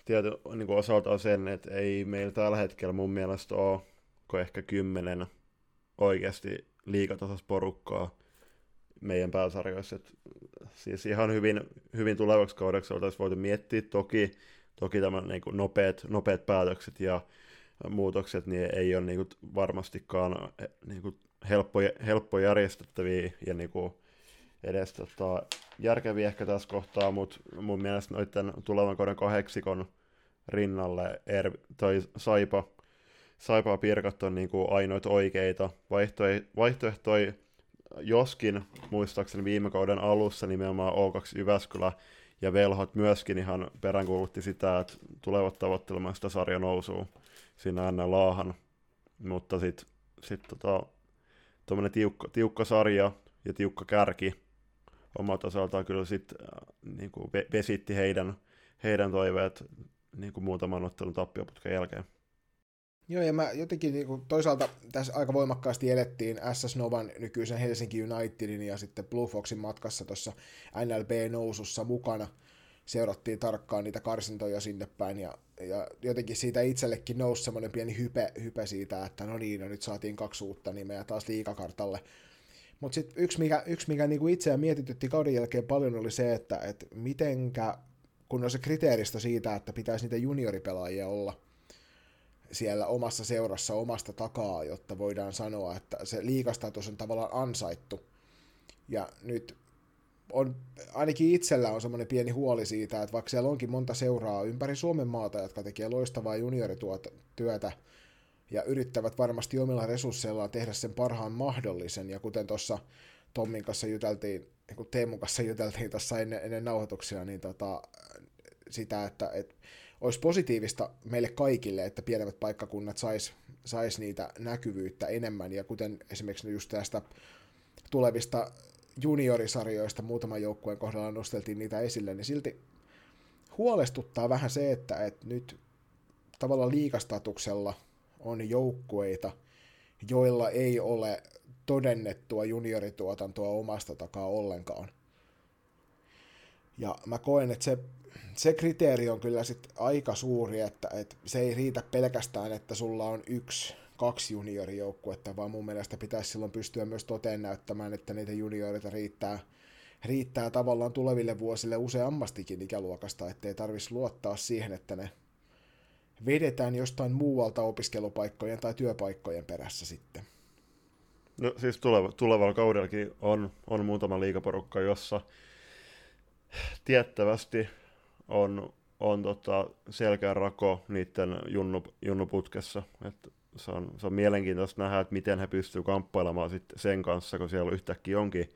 tietyn niin osaltaan sen, että ei meillä tällä hetkellä mun mielestä ole kuin ehkä kymmenen oikeasti liikatasas porukkaa meidän pääsarjoissa. Et siis ihan hyvin, hyvin tulevaksi kaudeksi oltaisiin voitu miettiä toki, toki tämän niin nopeat, nopeat päätökset ja muutokset niin ei ole niin kuin varmastikaan eh, niin kuin helppo, helppo järjestettäviä ja niin kuin edes tota, järkeviä ehkä tässä kohtaa, mutta mun mielestä noiden tulevan kauden kahdeksikon rinnalle er, toi Saipa, Saipa Pirkat on niin kuin ainoita oikeita. Vaihtoehtoja, vaihtoehtoja, joskin muistaakseni viime kauden alussa nimenomaan O2 Jyväskylä ja Velhot myöskin ihan peräänkuulutti sitä, että tulevat tavoittelemaan sitä sarjan nousua siinä aina laahan. Mutta sitten sit tota, tuommoinen tiukka, tiukka sarja ja tiukka kärki omalta osaltaan kyllä sitten äh, niin vesitti heidän, heidän toiveet niin kuin muutaman ottelun tappioputken jälkeen. Joo, ja mä jotenkin niin kuin, toisaalta tässä aika voimakkaasti elettiin SS Novan nykyisen Helsinki Unitedin ja sitten Blue Foxin matkassa tuossa NLB-nousussa mukana – seurattiin tarkkaan niitä karsintoja sinne päin, ja, ja jotenkin siitä itsellekin nousi semmoinen pieni hype, hype siitä, että no niin, no nyt saatiin kaksi uutta nimeä taas liikakartalle. Mutta sitten yksi, mikä, yksi, mikä niinku itseä mietitytti kauden jälkeen paljon, oli se, että et mitenkä, kun on se kriteeristä siitä, että pitäisi niitä junioripelaajia olla siellä omassa seurassa omasta takaa, jotta voidaan sanoa, että se liikastatus on tavallaan ansaittu. Ja nyt on, ainakin itsellä on semmoinen pieni huoli siitä, että vaikka siellä onkin monta seuraa ympäri Suomen maata, jotka tekee loistavaa juniorityötä ja yrittävät varmasti omilla resursseillaan tehdä sen parhaan mahdollisen, ja kuten tuossa Tommin kanssa juteltiin, kun Teemun kanssa juteltiin tuossa ennen, ennen nauhoituksia, niin tota, sitä, että, että olisi positiivista meille kaikille, että pienemmät paikkakunnat sais, sais niitä näkyvyyttä enemmän, ja kuten esimerkiksi just tästä tulevista juniorisarjoista muutaman joukkueen kohdalla nosteltiin niitä esille, niin silti huolestuttaa vähän se, että, että nyt tavallaan liikastatuksella on joukkueita, joilla ei ole todennettua juniorituotantoa omasta takaa ollenkaan. Ja mä koen, että se, se kriteeri on kyllä sit aika suuri, että, että se ei riitä pelkästään, että sulla on yksi kaksi juniorijoukkuetta, vaan mun mielestä pitäisi silloin pystyä myös toteen näyttämään, että niitä juniorita riittää, riittää tavallaan tuleville vuosille useammastikin ikäluokasta, ettei tarvitsisi luottaa siihen, että ne vedetään jostain muualta opiskelupaikkojen tai työpaikkojen perässä sitten. No siis tuleva, tulevalla kaudellakin on, on muutama liikaporukka, jossa tiettävästi on, on tota selkeä rako niiden junnu, junnuputkessa. Että se on, se on mielenkiintoista nähdä, että miten he pystyvät kamppailemaan sit sen kanssa, kun siellä yhtäkkiä onkin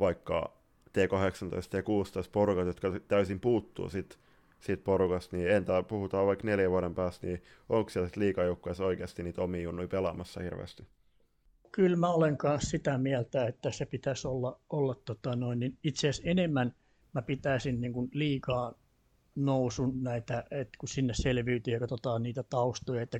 vaikka T18 ja T16 porukat, jotka täysin puuttuu sit, siitä porukasta, niin entä puhutaan vaikka neljän vuoden päästä, niin onko siellä liikajoukkueessa oikeasti niitä omia junnuja pelaamassa hirveästi? Kyllä mä olen kanssa sitä mieltä, että se pitäisi olla, olla tota noin, niin itse asiassa enemmän mä pitäisin niin kuin liikaa nousun näitä, että kun sinne selviytyy ja katsotaan niitä taustoja, että,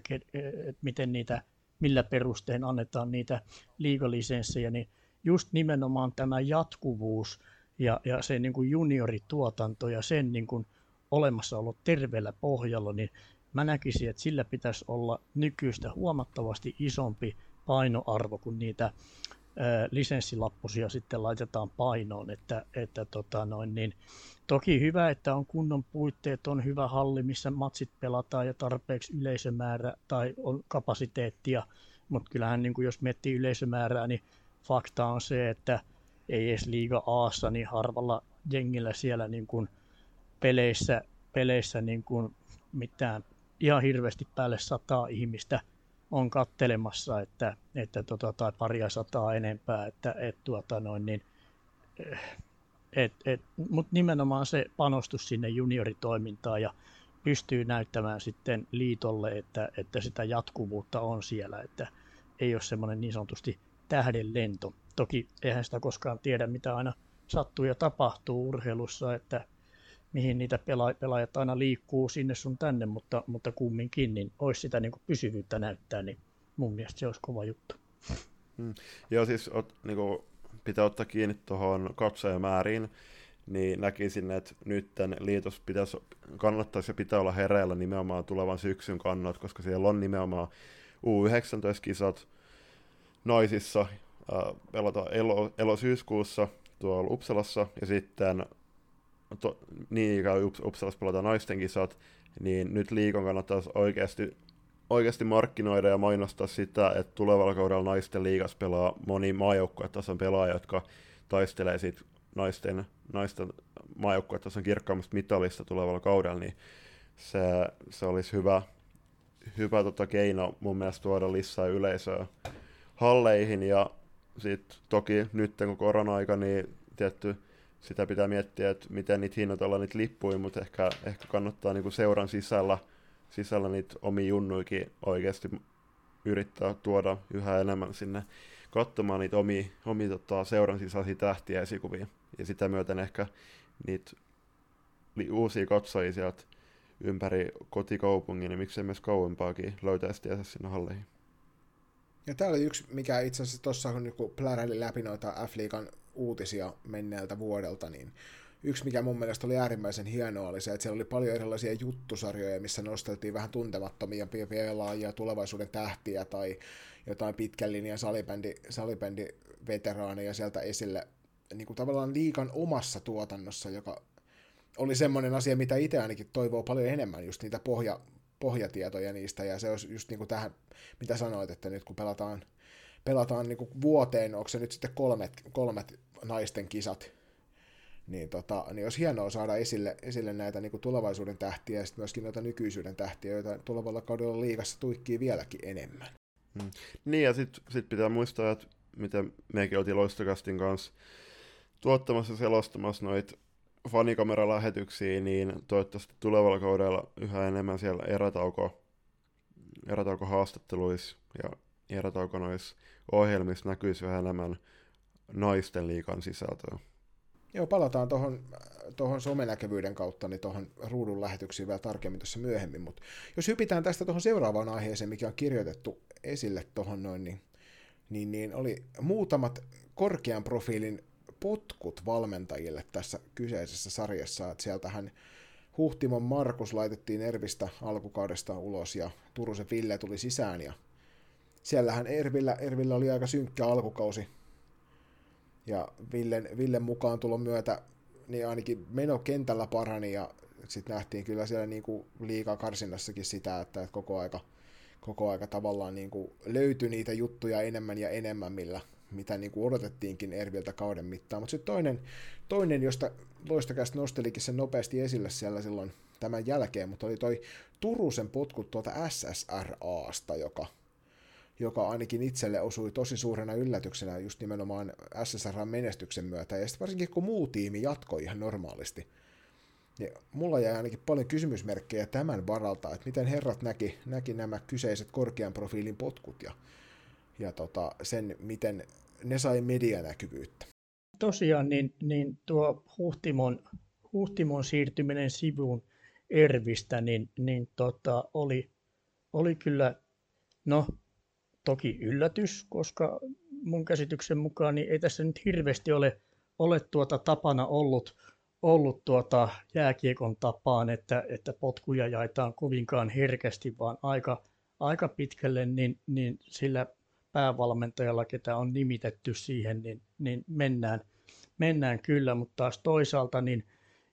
että miten niitä, millä perustein annetaan niitä liigalisenssejä, niin just nimenomaan tämä jatkuvuus ja, ja se niin kuin juniorituotanto ja sen niin kuin olemassaolo terveellä pohjalla, niin mä näkisin, että sillä pitäisi olla nykyistä huomattavasti isompi painoarvo, kun niitä lisenssilappusia sitten laitetaan painoon, että, että tota noin, niin, Toki hyvä, että on kunnon puitteet, on hyvä halli, missä matsit pelataan ja tarpeeksi yleisömäärä tai on kapasiteettia, mutta kyllähän niin kuin jos miettii yleisömäärää, niin fakta on se, että ei edes liiga Aassa, niin harvalla jengillä siellä niin kuin peleissä, peleissä niin kuin mitään ihan hirveästi päälle sataa ihmistä on kattelemassa, että, että tota, tai paria sataa enempää, että et, tuota, noin, niin, eh, et, et, Mutta nimenomaan se panostus sinne junioritoimintaan ja pystyy näyttämään sitten liitolle, että, että sitä jatkuvuutta on siellä, että ei ole semmoinen niin sanotusti tähden lento. Toki eihän sitä koskaan tiedä, mitä aina sattuu ja tapahtuu urheilussa, että mihin niitä pela- pelaajat aina liikkuu sinne sun tänne, mutta, mutta kumminkin, niin olisi sitä niin kuin pysyvyyttä näyttää, niin mun mielestä se olisi kova juttu. Hmm. Joo, siis ot, niin kuin pitää ottaa kiinni tuohon katsojamääriin, niin näkisin, että nyt liitos pitäisi, kannattaisi ja pitää olla hereillä nimenomaan tulevan syksyn kannat, koska siellä on nimenomaan U19-kisat naisissa, äh, pelataan elo, elo-syyskuussa tuolla Uppsalassa, ja sitten to, niin ikään Uppsalassa pelataan naisten kisat, niin nyt liikon kannattaisi oikeasti oikeasti markkinoida ja mainostaa sitä, että tulevalla kaudella naisten liigas pelaa moni maajoukkuetason pelaaja, jotka taistelee siitä naisten, naisten maajoukkuetason kirkkaammasta mitalista tulevalla kaudella, niin se, se olisi hyvä, hyvä tota keino mun mielestä tuoda lisää yleisöä halleihin. Ja sitten toki nyt kun korona-aika, niin tietty sitä pitää miettiä, että miten niitä hinnoitellaan niitä lippuja, mutta ehkä, ehkä kannattaa niinku seuran sisällä – sisällä niitä omi junnuikin oikeasti yrittää tuoda yhä enemmän sinne katsomaan niitä omi, omi tota, seuran sisäisiä tähtiä esikuvia. Ja sitä myöten ehkä niitä uusia katsojia sieltä ympäri kotikaupungin, niin miksei myös kauempaakin löytäisi tiesä sinne halleihin. Ja tämä oli yksi, mikä itse asiassa tuossa kun pläräili läpi noita F-liigan uutisia menneeltä vuodelta, niin yksi, mikä mun mielestä oli äärimmäisen hienoa, oli se, että siellä oli paljon erilaisia juttusarjoja, missä nosteltiin vähän tuntemattomia pelaajia, tulevaisuuden tähtiä tai jotain pitkän linjan salibändi, salibändi veteraaneja sieltä esille. Niin kuin tavallaan liikan omassa tuotannossa, joka oli semmoinen asia, mitä itse ainakin toivoo paljon enemmän, just niitä pohja, pohjatietoja niistä, ja se olisi just niin kuin tähän, mitä sanoit, että nyt kun pelataan, pelataan niin kuin vuoteen, onko se nyt sitten kolmet, kolmet naisten kisat, niin, tota, niin olisi hienoa saada esille, esille näitä niin tulevaisuuden tähtiä ja sitten myöskin noita nykyisyyden tähtiä, joita tulevalla kaudella liigassa tuikkii vieläkin enemmän. Hmm. Niin ja sitten sit pitää muistaa, että miten mekin oltiin Loistokastin kanssa tuottamassa ja selostamassa noita fanikameralahetyksiä, niin toivottavasti tulevalla kaudella yhä enemmän siellä erätauko, erätauko haastatteluissa ja erätauko noissa ohjelmissa näkyisi yhä enemmän naisten liikan sisältöä. Joo, palataan tuohon tohon somenäkevyyden kautta niin tuohon ruudun lähetyksiin vielä tarkemmin tuossa myöhemmin, mutta jos hypitään tästä tuohon seuraavaan aiheeseen, mikä on kirjoitettu esille tuohon noin, niin, niin, niin oli muutamat korkean profiilin potkut valmentajille tässä kyseisessä sarjassa, että sieltähän Huhtimon Markus laitettiin Ervistä alkukaudesta ulos ja Turusen Ville tuli sisään ja siellähän Ervillä, Ervillä oli aika synkkä alkukausi ja Villen, Villen mukaan tulon myötä niin ainakin meno kentällä parani ja sitten nähtiin kyllä siellä niinku liikaa karsinnassakin sitä, että koko aika, koko aika tavallaan niinku löytyi niitä juttuja enemmän ja enemmän, millä, mitä niin kuin odotettiinkin Erviltä kauden mittaan. Mutta sitten toinen, toinen, josta Loistakästä nostelikin sen nopeasti esille siellä silloin tämän jälkeen, mutta oli toi Turusen potkut tuolta SSRAsta, joka, joka ainakin itselle osui tosi suurena yllätyksenä just nimenomaan SSRan menestyksen myötä, ja sitten varsinkin kun muu tiimi jatkoi ihan normaalisti. Ja mulla jäi ainakin paljon kysymysmerkkejä tämän varalta, että miten herrat näki, näki nämä kyseiset korkean profiilin potkut ja, ja tota, sen, miten ne sai medianäkyvyyttä. Tosiaan niin, niin tuo Huhtimon, Huhtimon siirtyminen sivuun Ervistä niin, niin tota, oli, oli kyllä, no toki yllätys, koska mun käsityksen mukaan niin ei tässä nyt hirveästi ole, ole tuota tapana ollut, ollut tuota jääkiekon tapaan, että, että potkuja jaetaan kovinkaan herkästi, vaan aika, aika pitkälle niin, niin sillä päävalmentajalla, ketä on nimitetty siihen, niin, niin mennään, mennään kyllä, mutta taas toisaalta niin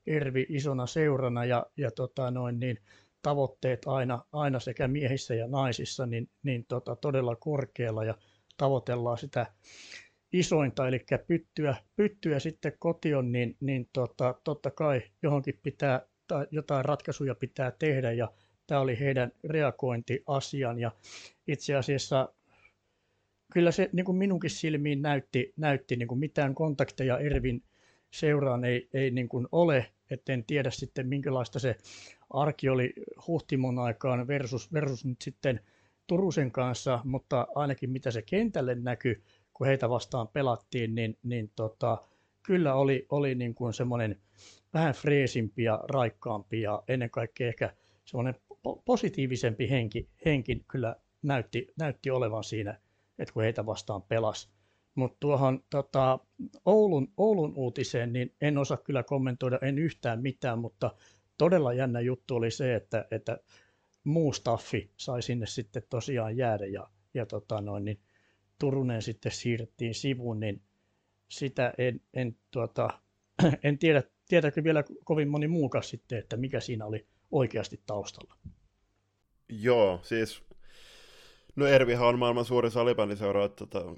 Ervi isona seurana ja, ja tota noin, niin tavoitteet aina, aina sekä miehissä ja naisissa niin, niin tota, todella korkealla ja tavoitellaan sitä isointa, eli pyttyä, pyttyä sitten kotion, niin, niin tota, totta kai johonkin pitää, tai jotain ratkaisuja pitää tehdä, ja tämä oli heidän reagointiasian, ja itse asiassa kyllä se niin kuin minunkin silmiin näytti, näytti niin kuin mitään kontakteja Ervin seuraan ei, ei niin kuin ole, etten tiedä sitten minkälaista se arki oli Huhtimon aikaan versus, versus nyt sitten Turusen kanssa, mutta ainakin mitä se kentälle näkyi, kun heitä vastaan pelattiin, niin, niin tota, kyllä oli, oli niin kuin semmoinen vähän freesimpi ja raikkaampi ja ennen kaikkea ehkä semmoinen positiivisempi henki, henki kyllä näytti, näytti olevan siinä että kun heitä vastaan pelas. Mutta tuohon tota, Oulun, Oulun uutiseen, niin en osaa kyllä kommentoida, en yhtään mitään, mutta todella jännä juttu oli se, että, että muu staffi sai sinne sitten tosiaan jäädä ja, ja tota noin, niin Turunen sitten siirrettiin sivuun, niin sitä en, en, tuota, en tiedä, tietääkö vielä kovin moni muukaan sitten, että mikä siinä oli oikeasti taustalla. Joo, siis No Ervihan on maailman suuri salibändiseura, että tota,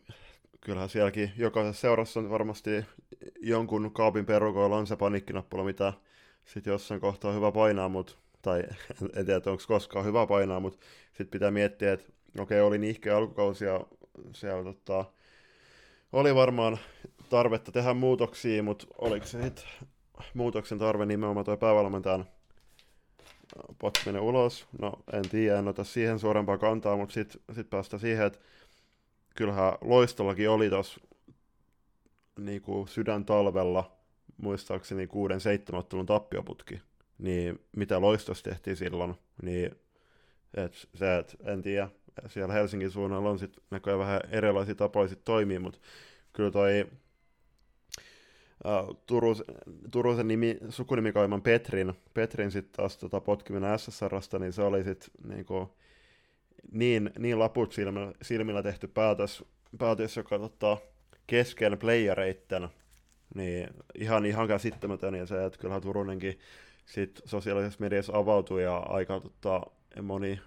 kyllähän sielläkin jokaisessa seurassa on varmasti jonkun kaapin perukoilla on se panikkinappula, mitä sitten jossain kohtaa on hyvä painaa, mut, tai en tiedä, onko koskaan hyvä painaa, mutta sitten pitää miettiä, että okei, okay, oli nihkeä alkukausi ja siellä tota, oli varmaan tarvetta tehdä muutoksia, mutta oliko se sitten muutoksen tarve nimenomaan tuo päävalmentajan potminen ulos, no en tiedä, en ota siihen suorempaa kantaa, mutta sitten sit päästä siihen, että kyllähän Loistollakin oli tuossa niinku sydän talvella, muistaakseni kuuden seitsemän tappioputki, niin mitä Loistos tehtiin silloin, niin et se, et, en tiedä, siellä Helsingin suunnalla on sitten näköjään vähän erilaisia tapoja sit toimia, mutta kyllä toi uh, Turus, Turusen nimi, sukunimikaiman Petrin, Petrin sitten taas tota, potkiminen SSRstä, niin se oli sitten niinku, niin, niin laput silmillä, silmillä tehty päätös, päätös joka tota, kesken playereitten, niin ihan, ihan käsittämätön, ja se, että kyllähän Turunenkin sit sosiaalisessa mediassa avautui, ja aika tota, moni,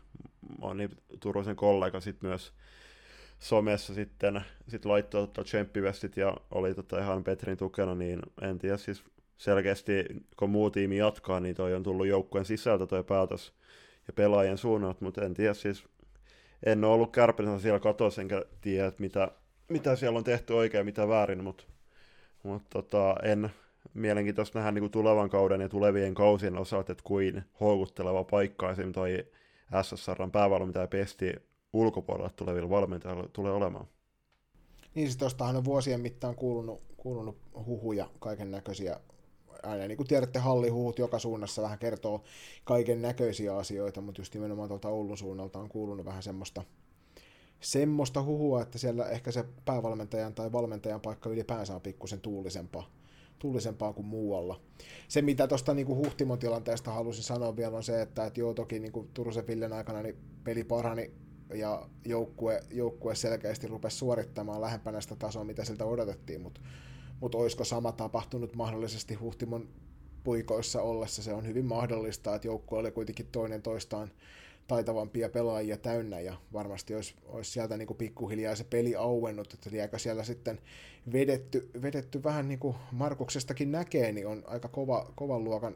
moni Turusen kollega sitten myös somessa sitten sit laittoi tota tsemppivästit ja oli tota ihan Petrin tukena, niin en tiedä siis selkeästi, kun muu tiimi jatkaa, niin toi on tullut joukkueen sisältä toi päätös ja pelaajien suunnat, mutta en tiedä siis, en ole ollut kärpänä siellä katossa, enkä tiedä, että mitä, mitä siellä on tehty oikein mitä väärin, mutta, mutta tota, en mielenkiintoista nähdä niin kuin tulevan kauden ja tulevien kausien osalta, että kuin houkutteleva paikka esimerkiksi toi SSRn päävalmentaja Pesti ulkopuolella tulevilla valmentajilla tulee olemaan. Niin siis tuostahan on vuosien mittaan kuulunut, kuulunut huhuja, kaiken näköisiä aina niin kuin tiedätte, hallihuhut joka suunnassa vähän kertoo kaiken näköisiä asioita, mutta just nimenomaan tuolta Oulun suunnalta on kuulunut vähän semmoista, semmoista huhua, että siellä ehkä se päävalmentajan tai valmentajan paikka ylipäänsä on pikkusen tuulisempaa, tuulisempaa kuin muualla. Se, mitä tuosta niin Huhtimon tilanteesta halusin sanoa vielä, on se, että, että joo, toki niin Turusen Villen aikana niin peli parani ja joukkue, joukkue selkeästi rupesi suorittamaan lähempänä sitä tasoa, mitä siltä odotettiin, mutta mut olisiko sama tapahtunut mahdollisesti Huhtimon puikoissa ollessa, se on hyvin mahdollista, että joukkue oli kuitenkin toinen toistaan taitavampia pelaajia täynnä ja varmasti olisi, olisi sieltä niin kuin pikkuhiljaa se peli auennut, että liekö siellä sitten vedetty, vedetty vähän niin kuin Markuksestakin näkee, niin on aika kova, kovan luokan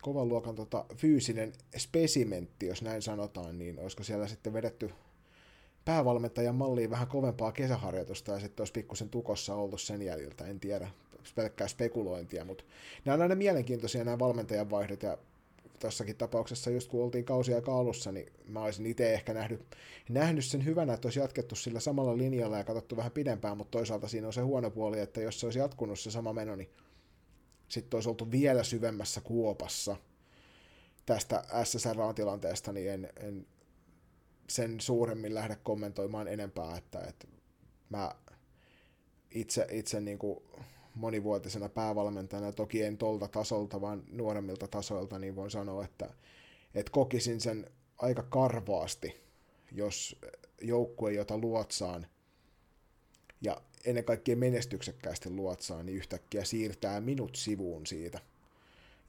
kovan luokan tota, fyysinen spesimentti, jos näin sanotaan, niin olisiko siellä sitten vedetty päävalmentajan malliin vähän kovempaa kesäharjoitusta ja sitten olisi pikkusen tukossa oltu sen jäljiltä, en tiedä, pelkkää spekulointia, mutta nämä on aina mielenkiintoisia nämä valmentajan vaihdot ja tossakin tapauksessa just kun oltiin kausia aika alussa, niin mä olisin itse ehkä nähnyt, nähnyt sen hyvänä, että olisi jatkettu sillä samalla linjalla ja katsottu vähän pidempään, mutta toisaalta siinä on se huono puoli, että jos se olisi jatkunut se sama meno, niin sitten olisi oltu vielä syvemmässä kuopassa tästä SSR-tilanteesta, niin en, en sen suuremmin lähde kommentoimaan enempää, että, että mä itse, itse niin kuin monivuotisena päävalmentajana, toki en tolta tasolta, vaan nuoremmilta tasoilta, niin voin sanoa, että, että kokisin sen aika karvaasti, jos joukkue, jota luotsaan, ja ennen kaikkea menestyksekkäästi luotsaa, niin yhtäkkiä siirtää minut sivuun siitä.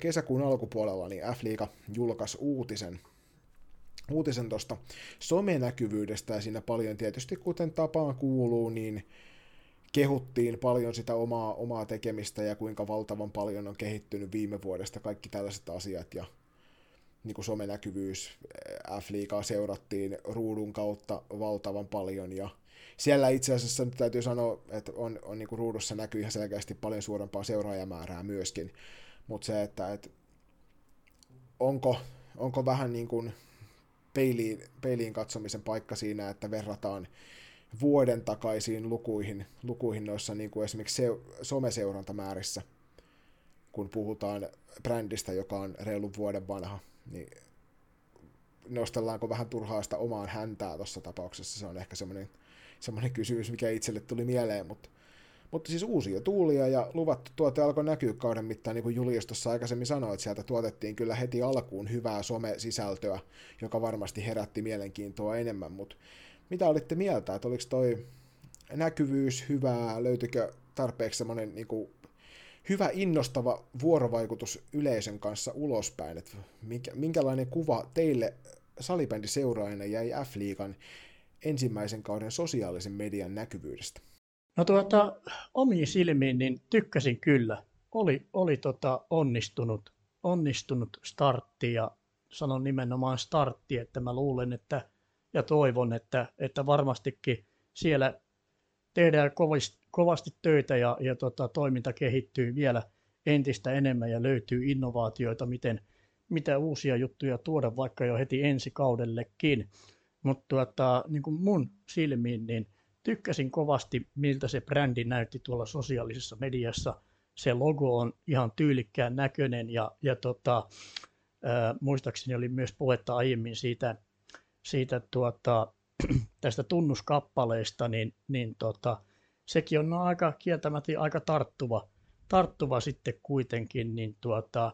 kesäkuun alkupuolella niin F-liiga julkaisi uutisen, uutisen tuosta somenäkyvyydestä, ja siinä paljon tietysti kuten tapaan kuuluu, niin kehuttiin paljon sitä omaa, omaa tekemistä ja kuinka valtavan paljon on kehittynyt viime vuodesta kaikki tällaiset asiat, ja niin kuin somenäkyvyys, F-liigaa seurattiin ruudun kautta valtavan paljon. Ja siellä itse asiassa nyt täytyy sanoa, että on, on niin kuin ruudussa näkyy ihan selkeästi paljon suurempaa seuraajamäärää myöskin, mutta se, että, että onko, onko vähän niin kuin peiliin, peiliin katsomisen paikka siinä, että verrataan vuoden takaisiin lukuihin, lukuihin noissa niin kuin esimerkiksi se, someseurantamäärissä, kun puhutaan brändistä, joka on reilun vuoden vanha, niin nostellaanko vähän turhaa sitä omaan häntää tuossa tapauksessa, se on ehkä semmoinen, semmoinen kysymys, mikä itselle tuli mieleen, mutta, mutta siis uusia tuulia ja luvattu tuote alkoi näkyä kauden mittaan, niin kuin Julius tuossa aikaisemmin sanoi, että sieltä tuotettiin kyllä heti alkuun hyvää some-sisältöä, joka varmasti herätti mielenkiintoa enemmän, mutta mitä olitte mieltä, että oliko toi näkyvyys hyvää, löytyykö tarpeeksi semmoinen niin kuin hyvä innostava vuorovaikutus yleisön kanssa ulospäin. Että minkä, minkälainen kuva teille salibändiseuraajana jäi F-liigan ensimmäisen kauden sosiaalisen median näkyvyydestä? No tuota, omiin silmiin niin tykkäsin kyllä. Oli, oli tota onnistunut, onnistunut startti ja sanon nimenomaan startti, että mä luulen, että ja toivon, että, että varmastikin siellä tehdään kovasti töitä ja, ja tota, toiminta kehittyy vielä entistä enemmän ja löytyy innovaatioita, miten, mitä uusia juttuja tuoda vaikka jo heti ensi kaudellekin. Mutta tuota, niin kuin mun silmiin, niin tykkäsin kovasti, miltä se brändi näytti tuolla sosiaalisessa mediassa. Se logo on ihan tyylikkään näköinen ja, ja tota, ää, muistaakseni oli myös puhetta aiemmin siitä, siitä tuota, tästä tunnuskappaleesta, niin, niin tota, sekin on aika kieltämättä aika tarttuva, tarttuva sitten kuitenkin, niin tuota,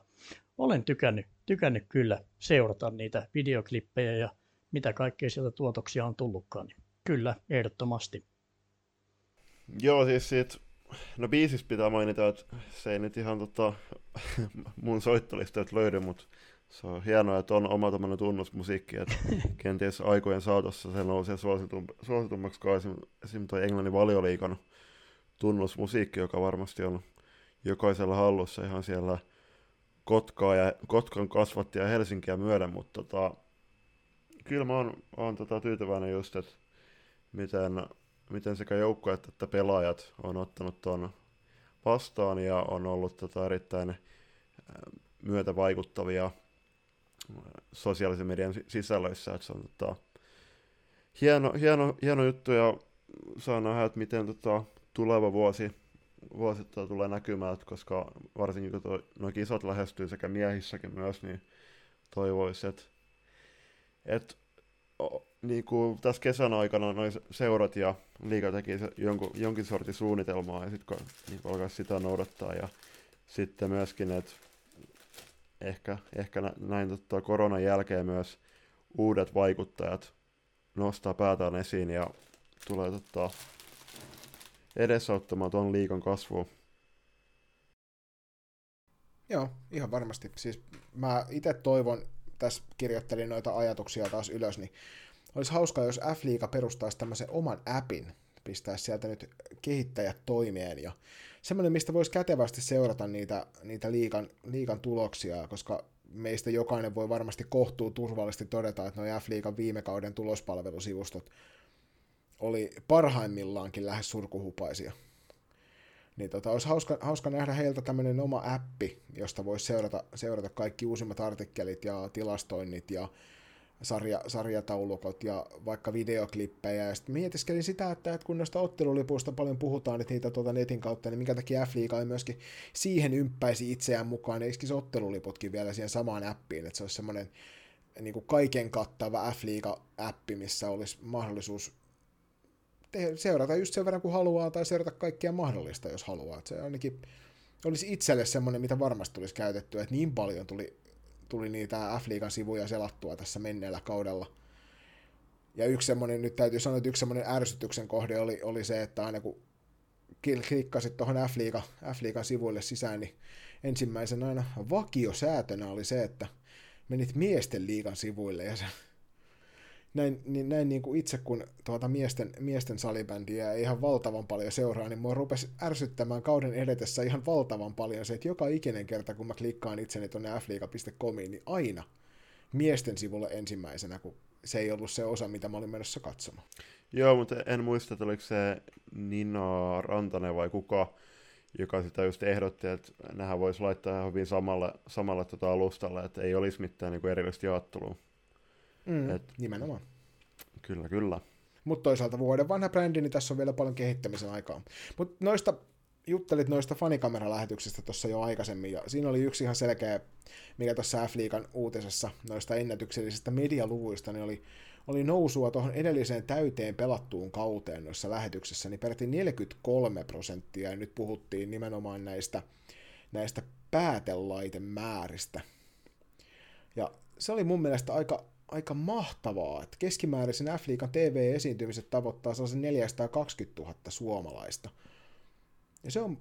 olen tykännyt, tykännyt kyllä seurata niitä videoklippejä ja mitä kaikkea sieltä tuotoksia on tullutkaan. Niin kyllä, ehdottomasti. Joo, siis siitä, no biisis pitää mainita, että se ei nyt ihan tota, mun soittolistoilta löydy, mutta se on hienoa, että on oma tämmöinen tunnusmusiikki, että kenties aikojen saatossa se nousee suositum, suositummaksi kuin esimerkiksi tuo Englannin valioliikan tunnusmusiikki, joka varmasti on jokaisella hallussa ihan siellä Kotkaa ja Kotkan kasvatti ja Helsinkiä myöden, mutta tota, kyllä mä oon, oon tota tyytyväinen just, että miten, miten sekä joukkueet että pelaajat on ottanut tuon vastaan ja on ollut tota erittäin myötävaikuttavia sosiaalisen median sisällöissä, että se on tota, hieno, hieno, hieno juttu ja saa nähdä, että miten tota, tuleva vuosi, vuosi tota, tulee näkymään, koska varsinkin kun nuo kisat lähestyy sekä miehissäkin myös, niin toivoisi, että et, niin kuin tässä kesän aikana noin seurat ja liiga teki jonkun, jonkin sortin suunnitelmaa ja sitten niin alkaa sitä noudattaa ja sitten myöskin, että ehkä, ehkä näin totta, koronan jälkeen myös uudet vaikuttajat nostaa päätään esiin ja tulee totta, edesauttamaan tuon liikan kasvua. Joo, ihan varmasti. Siis mä itse toivon, tässä kirjoittelin noita ajatuksia taas ylös, niin olisi hauskaa, jos F-liiga perustaisi tämmöisen oman appin, pistäisi sieltä nyt kehittäjät toimeen ja semmoinen, mistä voisi kätevästi seurata niitä, niitä liikan, liikan tuloksia, koska meistä jokainen voi varmasti kohtuu turvallisesti todeta, että nuo F-liigan viime kauden tulospalvelusivustot oli parhaimmillaankin lähes surkuhupaisia. Niin tota, olisi hauska, hauska nähdä heiltä tämmöinen oma appi, josta voisi seurata, seurata kaikki uusimmat artikkelit ja tilastoinnit ja sarja, sarjataulukot ja vaikka videoklippejä. Ja sitten mietiskelin sitä, että, että kun noista ottelulipuista paljon puhutaan, että niitä tuota netin kautta, niin minkä takia F-liiga ei myöskin siihen ympäisi itseään mukaan, eikö se otteluliputkin vielä siihen samaan appiin, että se olisi semmoinen niin kuin kaiken kattava F-liiga-appi, missä olisi mahdollisuus seurata just sen verran kuin haluaa, tai seurata kaikkea mahdollista, jos haluaa. Että se ainakin olisi itselle semmoinen, mitä varmasti tulisi käytettyä, että niin paljon tuli tuli niitä F-liigan sivuja selattua tässä menneellä kaudella. Ja yksi semmoinen, nyt täytyy sanoa, että yksi semmoinen ärsytyksen kohde oli, oli se, että aina kun klikkasit tuohon F-liigan, F-liigan sivuille sisään, niin ensimmäisen aina vakiosäätönä oli se, että menit miesten liigan sivuille ja se näin, niin, näin niin kuin itse kun tuota miesten, miesten salibändiä ei ihan valtavan paljon seuraa, niin mua rupesi ärsyttämään kauden edetessä ihan valtavan paljon se, että joka ikinen kerta kun mä klikkaan itseni tuonne fliiga.comiin, niin aina miesten sivulle ensimmäisenä, kun se ei ollut se osa, mitä mä olin menossa katsomaan. Joo, mutta en muista, että oliko se Nina Rantanen vai kuka, joka sitä just ehdotti, että nehän voisi laittaa hyvin samalle, samalle tota alustalle, että ei olisi mitään niin erillistä jaottelua. Mm, Et, nimenomaan. Kyllä, kyllä. Mutta toisaalta vuoden vanha brändi, niin tässä on vielä paljon kehittämisen aikaa. Mutta noista juttelit noista fanikameralähetyksistä tuossa jo aikaisemmin, ja siinä oli yksi ihan selkeä, mikä tuossa F-liigan uutisessa noista ennätyksellisistä medialuvuista, niin oli, oli nousua tuohon edelliseen täyteen pelattuun kauteen noissa lähetyksissä, niin peräti 43 prosenttia, ja nyt puhuttiin nimenomaan näistä, näistä päätelaitemmääristä. Ja se oli mun mielestä aika aika mahtavaa, että keskimääräisen F-liigan TV-esiintymiset tavoittaa sellaisen 420 000 suomalaista. Ja se on,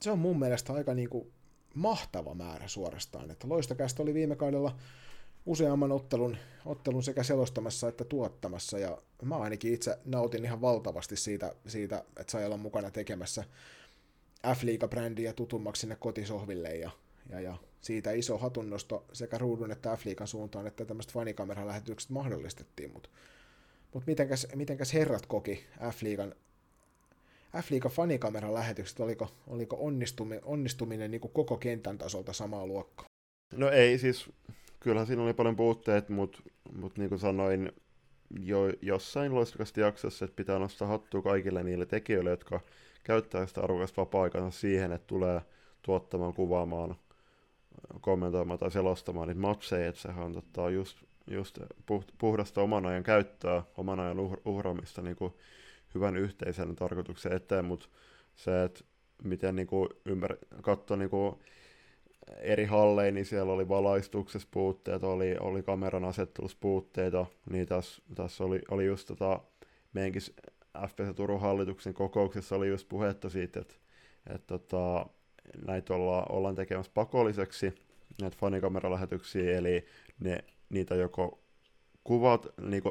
se on mun mielestä aika niin kuin mahtava määrä suorastaan, että Loistokästä oli viime kaudella useamman ottelun, ottelun sekä selostamassa että tuottamassa, ja mä ainakin itse nautin ihan valtavasti siitä, siitä että sai olla mukana tekemässä F-liiga-brändiä tutummaksi sinne kotisohville, ja, ja, ja siitä iso hatunnosto sekä ruudun että f suuntaan, että tämmöiset fanikameralähetykset mahdollistettiin, mutta mut mitenkäs, mitenkäs herrat koki F-liigan, F-liiga fanikameran lähetykset, oliko, oliko onnistuminen, onnistuminen niin koko kentän tasolta samaa luokkaa? No ei, siis kyllähän siinä oli paljon puutteet, mutta, mutta niin kuin sanoin jo jossain loistukasta jaksossa, että pitää nostaa hattua kaikille niille tekijöille, jotka käyttää sitä arvokasta vapaa siihen, että tulee tuottamaan, kuvaamaan, kommentoimaan tai selostamaan niitä matseja, että sehän on tota, just, just puhdasta oman ajan käyttöä, oman ajan uhraamista niin hyvän yhteisen tarkoituksen eteen, mutta se, että miten niin kuin ymmär, katsoa niin kuin eri halleja, niin siellä oli valaistuksessa puutteet, oli, oli kameran asettelussa puutteita, niin tässä, tässä oli, oli just tota, meidänkin FPS Turun hallituksen kokouksessa oli just puhetta siitä, että, että tota, näitä olla, ollaan tekemässä pakolliseksi, näitä fanikameralahetyksiä, eli ne, niitä joko kuvat, niin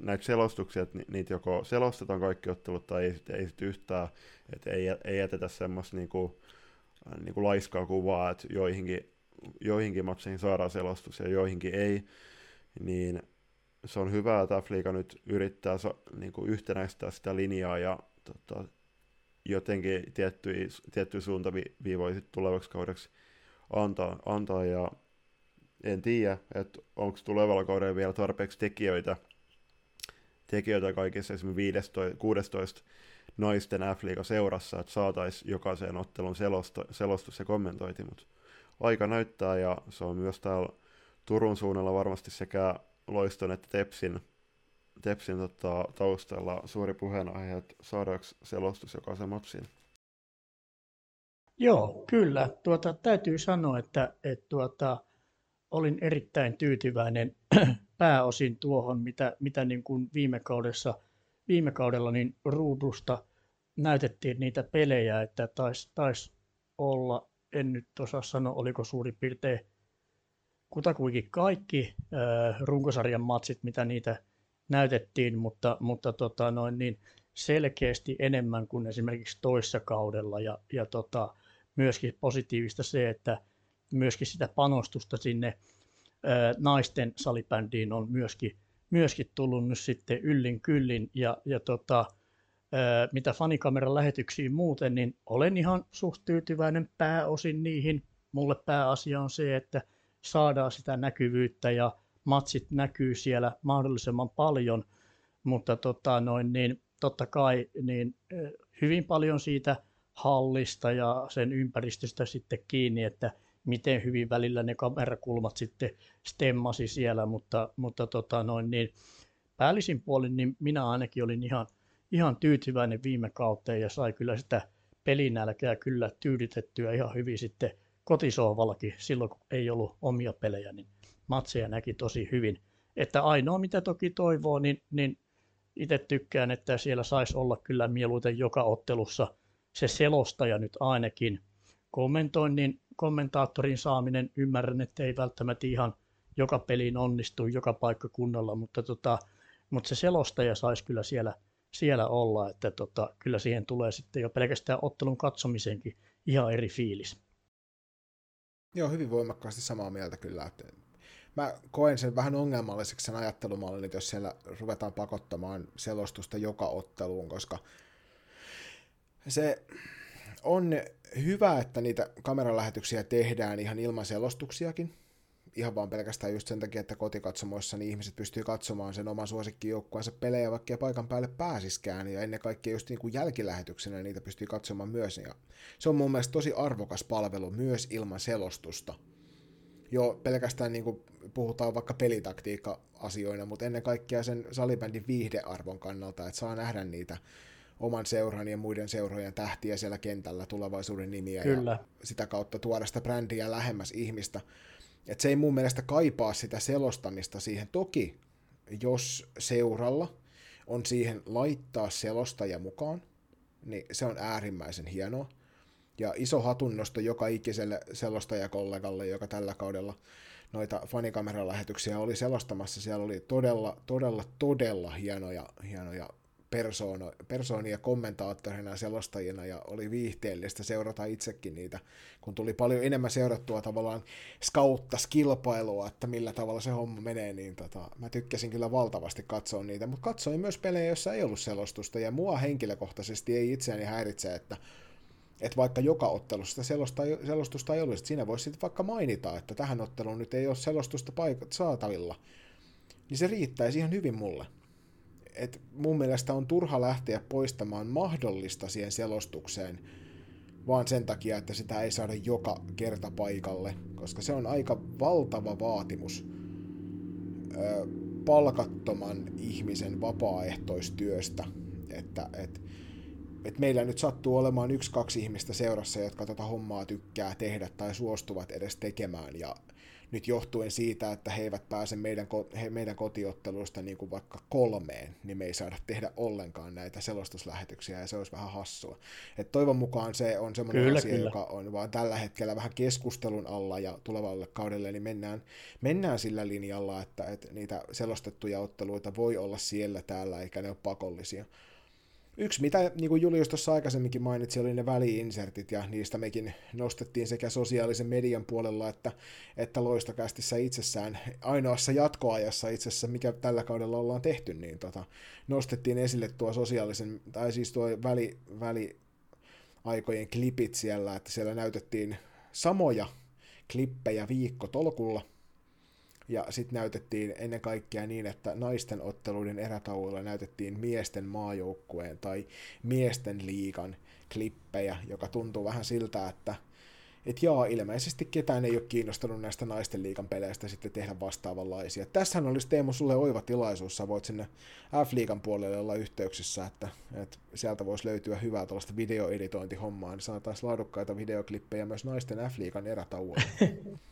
näitä selostuksia, että niitä joko selostetaan kaikki ottelut tai ei, ei sit yhtään, että ei, ei jätetä semmoista niin kuin, niin kuin laiskaa kuvaa, että joihinkin, joihinkin matseihin saadaan selostus ja joihinkin ei, niin se on hyvä, että F-liiga nyt yrittää niin yhtenäistää sitä linjaa ja tota, jotenkin tiettyjä, tiettyjä suuntaviivoja tulevaksi kaudeksi antaa, antaa ja en tiedä, että onko tulevalla kaudella vielä tarpeeksi tekijöitä, tekijöitä kaikissa esimerkiksi 15, 16 naisten f seurassa, että saataisiin jokaiseen ottelun selosta, selostus ja kommentointi, mutta aika näyttää ja se on myös täällä Turun suunnalla varmasti sekä Loiston että Tepsin, Tepsin tota, taustalla suuri puheenaihe, että saadaanko selostus jokaisen matsiin. Joo, kyllä. Tuota, täytyy sanoa, että, että tuota, olin erittäin tyytyväinen pääosin tuohon, mitä, mitä niin kuin viime, kaudessa, viime kaudella niin ruudusta näytettiin niitä pelejä, että taisi tais olla, en nyt osaa sanoa, oliko suurin piirtein kutakuinkin kaikki äh, runkosarjan matsit, mitä niitä näytettiin, mutta, mutta tota noin, niin selkeästi enemmän kuin esimerkiksi toissa kaudella. Ja, ja tota, myöskin positiivista se, että myöskin sitä panostusta sinne äh, naisten salibändiin on myöskin, myöskin tullut nyt sitten yllin kyllin. Ja, ja tota, äh, mitä fanikameran lähetyksiin muuten, niin olen ihan suht tyytyväinen pääosin niihin. Mulle pääasia on se, että saadaan sitä näkyvyyttä ja matsit näkyy siellä mahdollisimman paljon, mutta tota, noin, niin, totta kai niin, hyvin paljon siitä hallista ja sen ympäristöstä sitten kiinni, että miten hyvin välillä ne kamerakulmat sitten stemmasi siellä, mutta, mutta tota, noin, niin, päällisin puolin niin minä ainakin olin ihan, ihan tyytyväinen viime kauteen ja sai kyllä sitä pelinälkää kyllä tyydytettyä ihan hyvin sitten kotisohvallakin silloin, kun ei ollut omia pelejä, niin matseja näki tosi hyvin. Että ainoa, mitä toki toivoo, niin, niin itse tykkään, että siellä saisi olla kyllä mieluiten joka ottelussa se selostaja nyt ainakin. Kommentoinnin, kommentaattorin saaminen, ymmärrän, että ei välttämättä ihan joka peliin onnistu joka paikkakunnalla, mutta, tota, mutta se selostaja saisi kyllä siellä, siellä olla, että tota, kyllä siihen tulee sitten jo pelkästään ottelun katsomisenkin ihan eri fiilis. Joo, hyvin voimakkaasti samaa mieltä kyllä. Että mä koen sen vähän ongelmalliseksi sen ajattelumallin, että jos siellä ruvetaan pakottamaan selostusta joka otteluun, koska se on hyvä, että niitä kameralähetyksiä tehdään ihan ilman selostuksiakin, ihan vaan pelkästään just sen takia, että kotikatsomoissa niin ihmiset pystyy katsomaan sen oman suosikkijoukkueensa pelejä, vaikka paikan päälle pääsiskään, ja ennen kaikkea just niin kuin jälkilähetyksenä niitä pystyy katsomaan myös, ja se on mun mielestä tosi arvokas palvelu myös ilman selostusta. Jo pelkästään niin kuin puhutaan vaikka pelitaktiikka-asioina, mutta ennen kaikkea sen salibändin viihdearvon kannalta, että saa nähdä niitä oman seuran ja muiden seurojen tähtiä siellä kentällä, tulevaisuuden nimiä Kyllä. ja sitä kautta tuoda sitä brändiä lähemmäs ihmistä. Et se ei mun mielestä kaipaa sitä selostamista siihen. Toki, jos seuralla on siihen laittaa selostaja mukaan, niin se on äärimmäisen hienoa. Ja iso hatunnosto joka ikiselle selostajakollegalle, joka tällä kaudella noita fanikameralahetyksiä oli selostamassa. Siellä oli todella, todella, todella hienoja, hienoja persoono, persoonia kommentaattorina selostajina ja oli viihteellistä seurata itsekin niitä, kun tuli paljon enemmän seurattua tavallaan skauttas-kilpailua, että millä tavalla se homma menee, niin tota, mä tykkäsin kyllä valtavasti katsoa niitä, mutta katsoin myös pelejä, joissa ei ollut selostusta ja mua henkilökohtaisesti ei itseäni häiritse, että että vaikka joka ottelussa selosta, selostusta ei olisi, siinä voisi sitten vaikka mainita, että tähän otteluun nyt ei ole selostusta paikat saatavilla, niin se riittäisi ihan hyvin mulle. Et mun mielestä on turha lähteä poistamaan mahdollista siihen selostukseen, vaan sen takia, että sitä ei saada joka kerta paikalle, koska se on aika valtava vaatimus ö, palkattoman ihmisen vapaaehtoistyöstä, että et, et meillä nyt sattuu olemaan yksi-kaksi ihmistä seurassa, jotka tätä hommaa tykkää tehdä tai suostuvat edes tekemään, ja nyt johtuen siitä, että he eivät pääse meidän, he, meidän kotiotteluista niin kuin vaikka kolmeen, niin me ei saada tehdä ollenkaan näitä selostuslähetyksiä, ja se olisi vähän hassua. Et toivon mukaan se on semmoinen kyllä, asia, kyllä. joka on vaan tällä hetkellä vähän keskustelun alla, ja tulevalle kaudelle niin mennään, mennään sillä linjalla, että, että niitä selostettuja otteluita voi olla siellä täällä, eikä ne ole pakollisia. Yksi, mitä niin kuin Julius tuossa aikaisemminkin mainitsi, oli ne väliinsertit, ja niistä mekin nostettiin sekä sosiaalisen median puolella että, että loistokästissä itsessään, ainoassa jatkoajassa itse asiassa, mikä tällä kaudella ollaan tehty, niin tota, nostettiin esille tuo sosiaalisen, tai siis tuo väli, väliaikojen klipit siellä, että siellä näytettiin samoja klippejä viikko tolkulla, ja sitten näytettiin ennen kaikkea niin, että naisten otteluiden erätauolla näytettiin miesten maajoukkueen tai miesten liikan klippejä, joka tuntuu vähän siltä, että et jaa, ilmeisesti ketään ei ole kiinnostunut näistä naisten liikan peleistä sitten tehdä vastaavanlaisia. Tässähän olisi Teemu sulle oiva tilaisuus, sä voit sinne F-liigan puolelle olla yhteyksissä, että, että sieltä voisi löytyä hyvää tuollaista videoeditointihommaa, niin saataisiin laadukkaita videoklippejä myös naisten F-liigan erätauolla.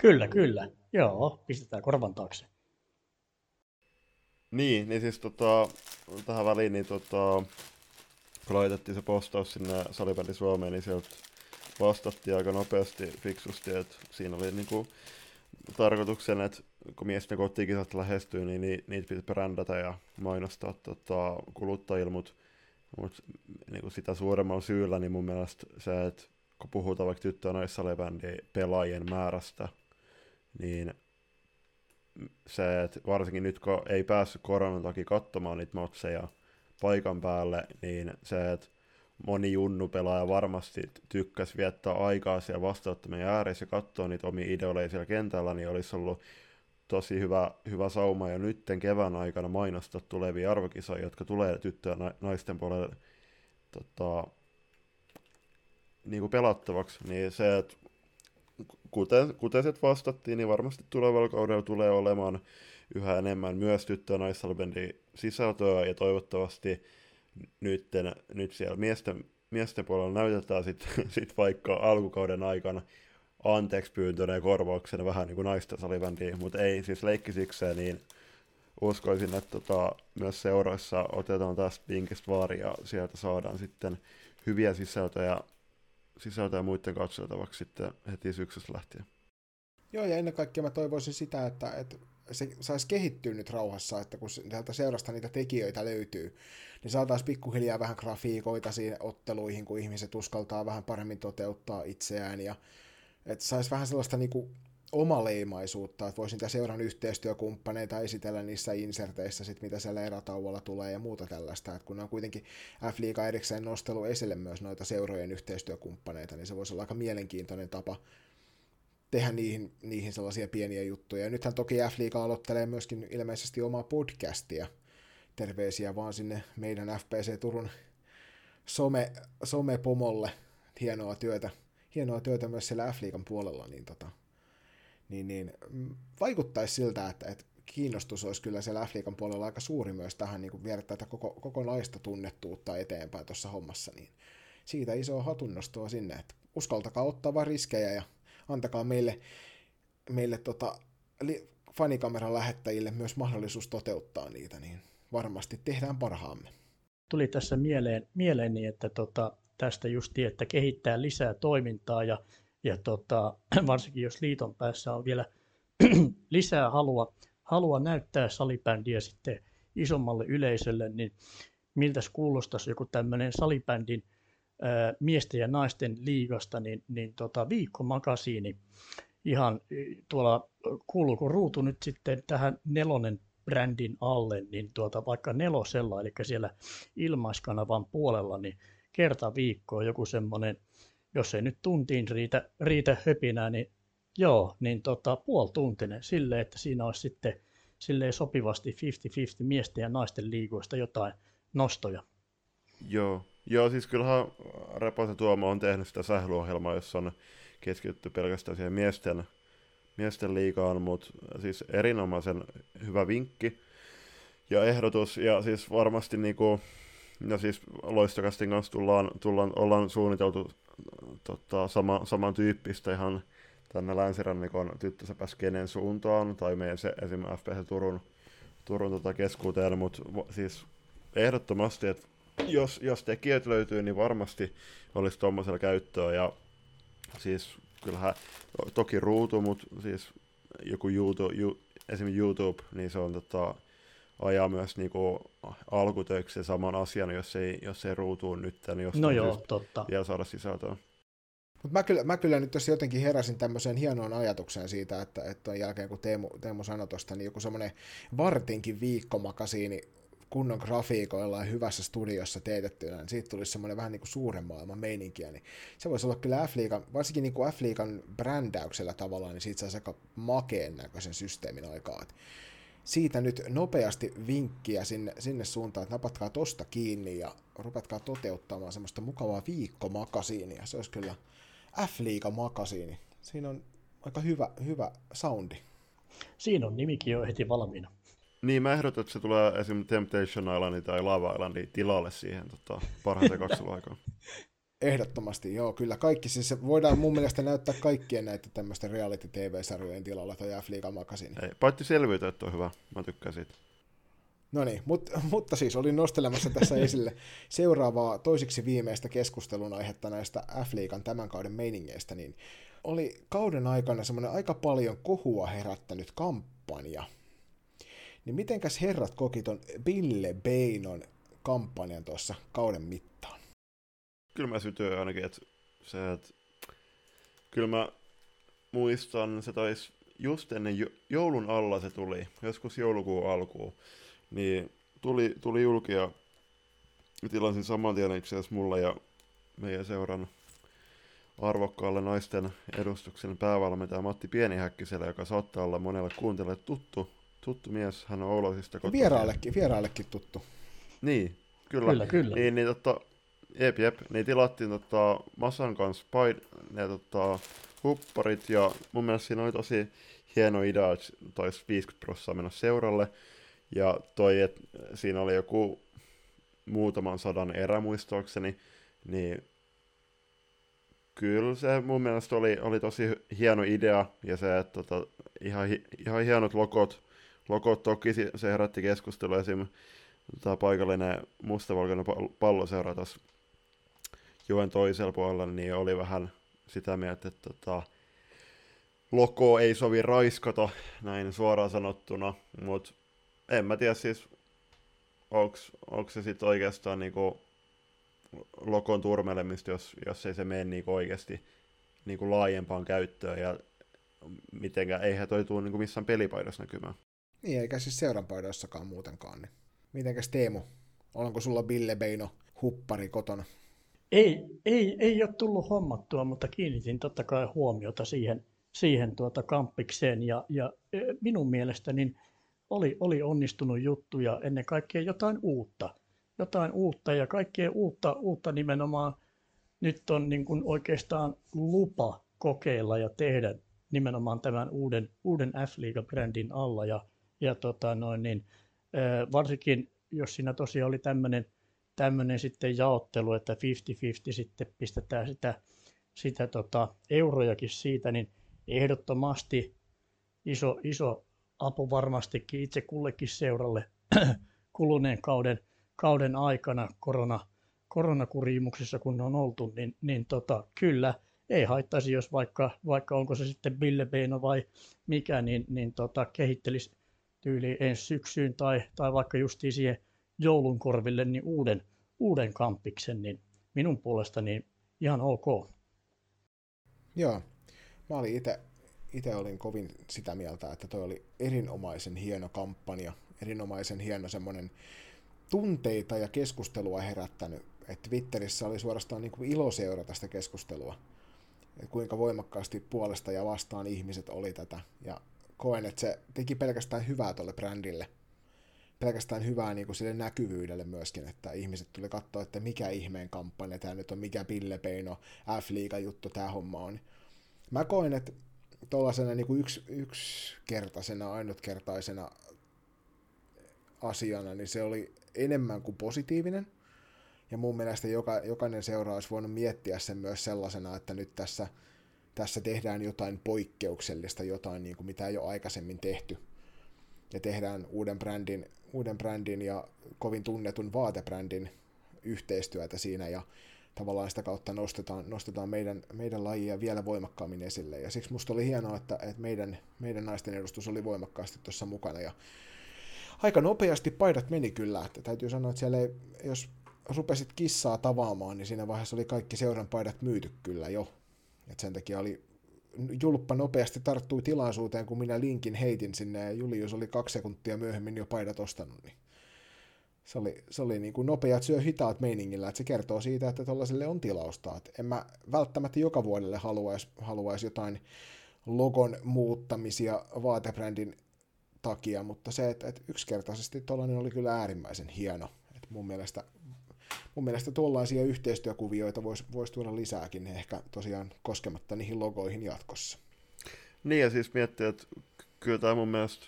Kyllä, kyllä. Joo, pistetään korvan taakse. Niin, niin siis tota, tähän väliin, niin tota, kun laitettiin se postaus sinne Salibändi Suomeen, niin sieltä vastattiin aika nopeasti, fiksusti, että siinä oli niinku tarkoituksena, että kun miesten kotikisat lähestyy, niin niitä pitää brändätä ja mainostaa tota, kuluttajille, mutta mut, niin sitä suuremmalla syyllä, niin mun mielestä se, että kun puhutaan vaikka tyttö- ja pelaajien määrästä, niin se, että varsinkin nyt kun ei päässyt koronan takia katsomaan niitä matseja paikan päälle, niin se, että moni junnu-pelaaja varmasti tykkäsi viettää aikaa siellä vastaanottamien ääressä ja katsoa niitä omia idoleja siellä kentällä, niin olisi ollut tosi hyvä, hyvä sauma jo nytten kevään aikana mainostaa tulevia arvokisoja, jotka tulee tyttöjä ja naisten puolelle tota, niin kuin pelattavaksi, niin se, että kuten, kuten se vastattiin, niin varmasti tulevalla kaudella tulee olemaan yhä enemmän myös tyttö- ja sisältöä, ja toivottavasti nytten, nyt siellä miesten, miesten puolella näytetään sitten sit vaikka alkukauden aikana anteeksi pyyntönä ja korvauksena vähän niin kuin naisten salibändiin, mutta ei siis leikkisikseen, niin uskoisin, että tota, myös seuroissa otetaan tästä vinkistä vaaria ja sieltä saadaan sitten hyviä sisältöjä sisältöä muiden katsottavaksi sitten heti syksystä lähtien. Joo, ja ennen kaikkea mä toivoisin sitä, että, että se saisi kehittyä nyt rauhassa, että kun sieltä seurasta niitä tekijöitä löytyy, niin saataisiin pikkuhiljaa vähän grafiikoita siinä otteluihin, kun ihmiset uskaltaa vähän paremmin toteuttaa itseään, ja että saisi vähän sellaista niin kuin omaleimaisuutta, että voisin niitä seuran yhteistyökumppaneita esitellä niissä inserteissä, sit mitä siellä erätauolla tulee ja muuta tällaista, että kun ne on kuitenkin F-liiga erikseen nostelu esille myös noita seurojen yhteistyökumppaneita, niin se voisi olla aika mielenkiintoinen tapa tehdä niihin, niihin sellaisia pieniä juttuja. Ja nythän toki F-liiga aloittelee myöskin ilmeisesti omaa podcastia, terveisiä vaan sinne meidän FPC Turun some, somepomolle, hienoa työtä, hienoa työtä myös siellä F-liigan puolella, niin tota, niin, niin mm, vaikuttaisi siltä, että, että kiinnostus olisi kyllä siellä f puolella aika suuri myös tähän niin viedä tätä koko, kokonaista tunnettuutta eteenpäin tuossa hommassa, niin siitä iso hatunnostoa sinne, että uskaltakaa ottaa vaan riskejä ja antakaa meille, meille tota, li, fanikameran lähettäjille myös mahdollisuus toteuttaa niitä, niin varmasti tehdään parhaamme. Tuli tässä mieleen, mieleeni, että tota, tästä justi, että kehittää lisää toimintaa ja ja tota, varsinkin jos liiton päässä on vielä lisää halua, halua näyttää salibändiä sitten isommalle yleisölle, niin miltä kuulostaisi joku tämmöinen salibändin ää, miesten ja naisten liigasta, niin, niin tota, viikkomakasiini ihan tuolla, kuuluuko ruutu nyt sitten tähän nelonen brändin alle, niin tuota, vaikka nelosella, eli siellä ilmaiskanavan puolella, niin kerta viikkoa joku semmoinen, jos ei nyt tuntiin riitä, riitä höpinää, niin joo, niin tota, puoltuntinen sille, että siinä olisi sitten silleen sopivasti 50-50 miesten ja naisten liigoista jotain nostoja. Joo, Joo siis kyllähän Reposen Tuomo on tehnyt sitä sählyohjelmaa, jossa on keskitytty pelkästään siihen miesten, miesten liigaan, mutta siis erinomaisen hyvä vinkki ja ehdotus, ja siis varmasti niinku, no siis loistokastin kanssa tullaan, tullaan, ollaan suunniteltu tota, sama, samantyyppistä ihan tänne länsirannikon tyttösäpäskenen suuntaan, tai meidän se esimerkiksi FPC Turun, Turun tota keskuuteen, mutta siis ehdottomasti, että jos, jos tekijät löytyy, niin varmasti olisi tuommoisella käyttöä, ja siis kyllähän toki ruutu, mutta siis joku YouTube, you, esimerkiksi YouTube, niin se on tota, ajaa myös niinku alkutöiksi saman asian, jos ei, jos ei ruutuu nyt, niin jos no joo, totta. vielä saada sisältöä. Mutta mä kyllä, mä kyllä nyt tässä jotenkin heräsin tämmöiseen hienoon ajatukseen siitä, että, että ton jälkeen kun Teemu, Teemu sanoi tuosta, niin joku semmoinen vartinkin viikkomakasiini kunnon grafiikoilla ja hyvässä studiossa teetettynä, niin siitä tulisi semmoinen vähän niin kuin suuren maailman meininkiä, niin se voisi olla kyllä F-liigan, varsinkin niin kuin F-liigan brändäyksellä tavallaan, niin siitä saisi aika makeen näköisen systeemin aikaa. Siitä nyt nopeasti vinkkiä sinne, sinne suuntaan, että napatkaa tosta kiinni ja rupatkaa toteuttamaan semmoista mukavaa viikkomakasiinia. Se olisi kyllä F-liiga makasiini. Siinä on aika hyvä, hyvä soundi. Siinä on nimikin jo heti valmiina. Niin, mä ehdotan, että se tulee esim. Temptation Islandin tai Lava Islandin tilalle siihen tota, parhaiten kakseluaikaan. Ehdottomasti, joo, kyllä kaikki. Siis voidaan mun mielestä näyttää kaikkien näitä tämmöisten reality-tv-sarjojen tilalla tai F-liigan makasiini. Ei, paitsi selvyyttä, että on hyvä. Mä tykkään siitä. No niin, mutta, mutta siis olin nostelemassa tässä esille seuraavaa toisiksi viimeistä keskustelun aihetta näistä F-liigan tämän kauden meiningeistä, niin oli kauden aikana semmoinen aika paljon kohua herättänyt kampanja – niin mitenkäs herrat koki ton Bille Beinon kampanjan tuossa kauden mittaan? Kyllä mä sytyin ainakin, että se, että kyllä mä muistan, se taisi just ennen joulun alla se tuli, joskus joulukuun alkuun, niin tuli, tuli julki ja tilasin saman tien itse asiassa mulla ja meidän seuran arvokkaalle naisten edustuksen päävalmentaja Matti Pienihäkkiselle, joka saattaa olla monelle kuuntelijalle tuttu tuttu mies, hän on Oulaisista kotoisin. Vieraallekin, vieraallekin tuttu. Niin, kyllä. Kyllä, kyllä. Niin, niin tota, jep, jep, niin tilattiin tota, Masan kanssa paid, ne tota, hupparit, ja mun mielestä siinä oli tosi hieno idea, että tois 50 prosenttia mennä seuralle, ja toi, että siinä oli joku muutaman sadan erä muistaakseni, niin kyllä se mun mielestä oli, oli tosi hieno idea, ja se, että tota, ihan, ihan hienot lokot, Lokot toki se herätti keskustelua esim. Tämä paikallinen mustavalkoinen palloseura tuossa joen toisella puolella, niin oli vähän sitä mieltä, että tota, loko ei sovi raiskata, näin suoraan sanottuna, mutta en mä tiedä siis, onko se sitten oikeastaan niinku lokon turmelemista, jos, jos ei se mene niinku oikeasti niinku laajempaan käyttöön, ja mitenkään, eihän toi tule niinku missään pelipaidassa näkymään. Niin, eikä siis seuranpaidoissakaan muutenkaan. Niin. Mitenkäs Teemu, onko sulla Bille Beino huppari kotona? Ei, ei, ei ole tullut hommattua, mutta kiinnitin totta kai huomiota siihen, siihen tuota kampikseen ja, ja e, minun mielestäni niin oli, oli onnistunut juttu ja ennen kaikkea jotain uutta. Jotain uutta ja kaikkea uutta, uutta nimenomaan nyt on niin kuin oikeastaan lupa kokeilla ja tehdä nimenomaan tämän uuden, uuden F-liiga-brändin alla ja ja tota noin, niin, varsinkin jos siinä tosiaan oli tämmöinen tämmöinen sitten jaottelu, että 50-50 sitten pistetään sitä, sitä tota, eurojakin siitä, niin ehdottomasti iso, iso apu varmastikin itse kullekin seuralle kuluneen kauden, kauden aikana korona, koronakurimuksessa, kun on oltu, niin, niin tota, kyllä ei haittaisi, jos vaikka, vaikka onko se sitten Bille Beino vai mikä, niin, niin tota, kehittelisi tyyli ensi syksyyn tai, tai vaikka justiin siihen joulun korville niin uuden, uuden kampiksen, niin minun puolestani ihan ok. Joo, mä olin itse itse olin kovin sitä mieltä, että toi oli erinomaisen hieno kampanja, erinomaisen hieno semmoinen tunteita ja keskustelua herättänyt. Et Twitterissä oli suorastaan niin ilo seurata sitä keskustelua, et kuinka voimakkaasti puolesta ja vastaan ihmiset oli tätä. Ja koen, että se teki pelkästään hyvää tuolle brändille. Pelkästään hyvää niin kuin sille näkyvyydelle myöskin, että ihmiset tuli katsoa, että mikä ihmeen kampanja tämä nyt on, mikä Pille Peino, F-liiga juttu tämä homma on. Mä koen, että tuollaisena niin yksi, yksikertaisena, ainutkertaisena asiana, niin se oli enemmän kuin positiivinen. Ja mun mielestä joka, jokainen seura olisi voinut miettiä sen myös sellaisena, että nyt tässä, tässä tehdään jotain poikkeuksellista, jotain niin kuin mitä ei ole aikaisemmin tehty. Ja tehdään uuden brändin, uuden brändin ja kovin tunnetun vaatebrändin yhteistyötä siinä. Ja tavallaan sitä kautta nostetaan, nostetaan meidän, meidän lajia vielä voimakkaammin esille. Ja siksi musta oli hienoa, että, että meidän, meidän naisten edustus oli voimakkaasti tuossa mukana. Ja aika nopeasti paidat meni kyllä. Että täytyy sanoa, että siellä ei, jos rupesit kissaa tavaamaan, niin siinä vaiheessa oli kaikki seuran paidat myyty kyllä jo. Et sen takia oli julppa nopeasti tarttui tilaisuuteen, kun minä linkin heitin sinne ja Julius oli kaksi sekuntia myöhemmin jo paidat ostanut. Niin se oli, se oli niin kuin nopeat syö hitaat meiningillä, että se kertoo siitä, että tuollaiselle on tilausta. Et en mä välttämättä joka vuodelle haluaisi haluais jotain logon muuttamisia vaatebrändin takia, mutta se, että, että yksinkertaisesti tuollainen oli kyllä äärimmäisen hieno. Et mun mielestä mun mielestä tuollaisia yhteistyökuvioita voisi vois tuoda lisääkin, ehkä tosiaan koskematta niihin logoihin jatkossa. Niin ja siis miettiä, että kyllä tämä mun mielestä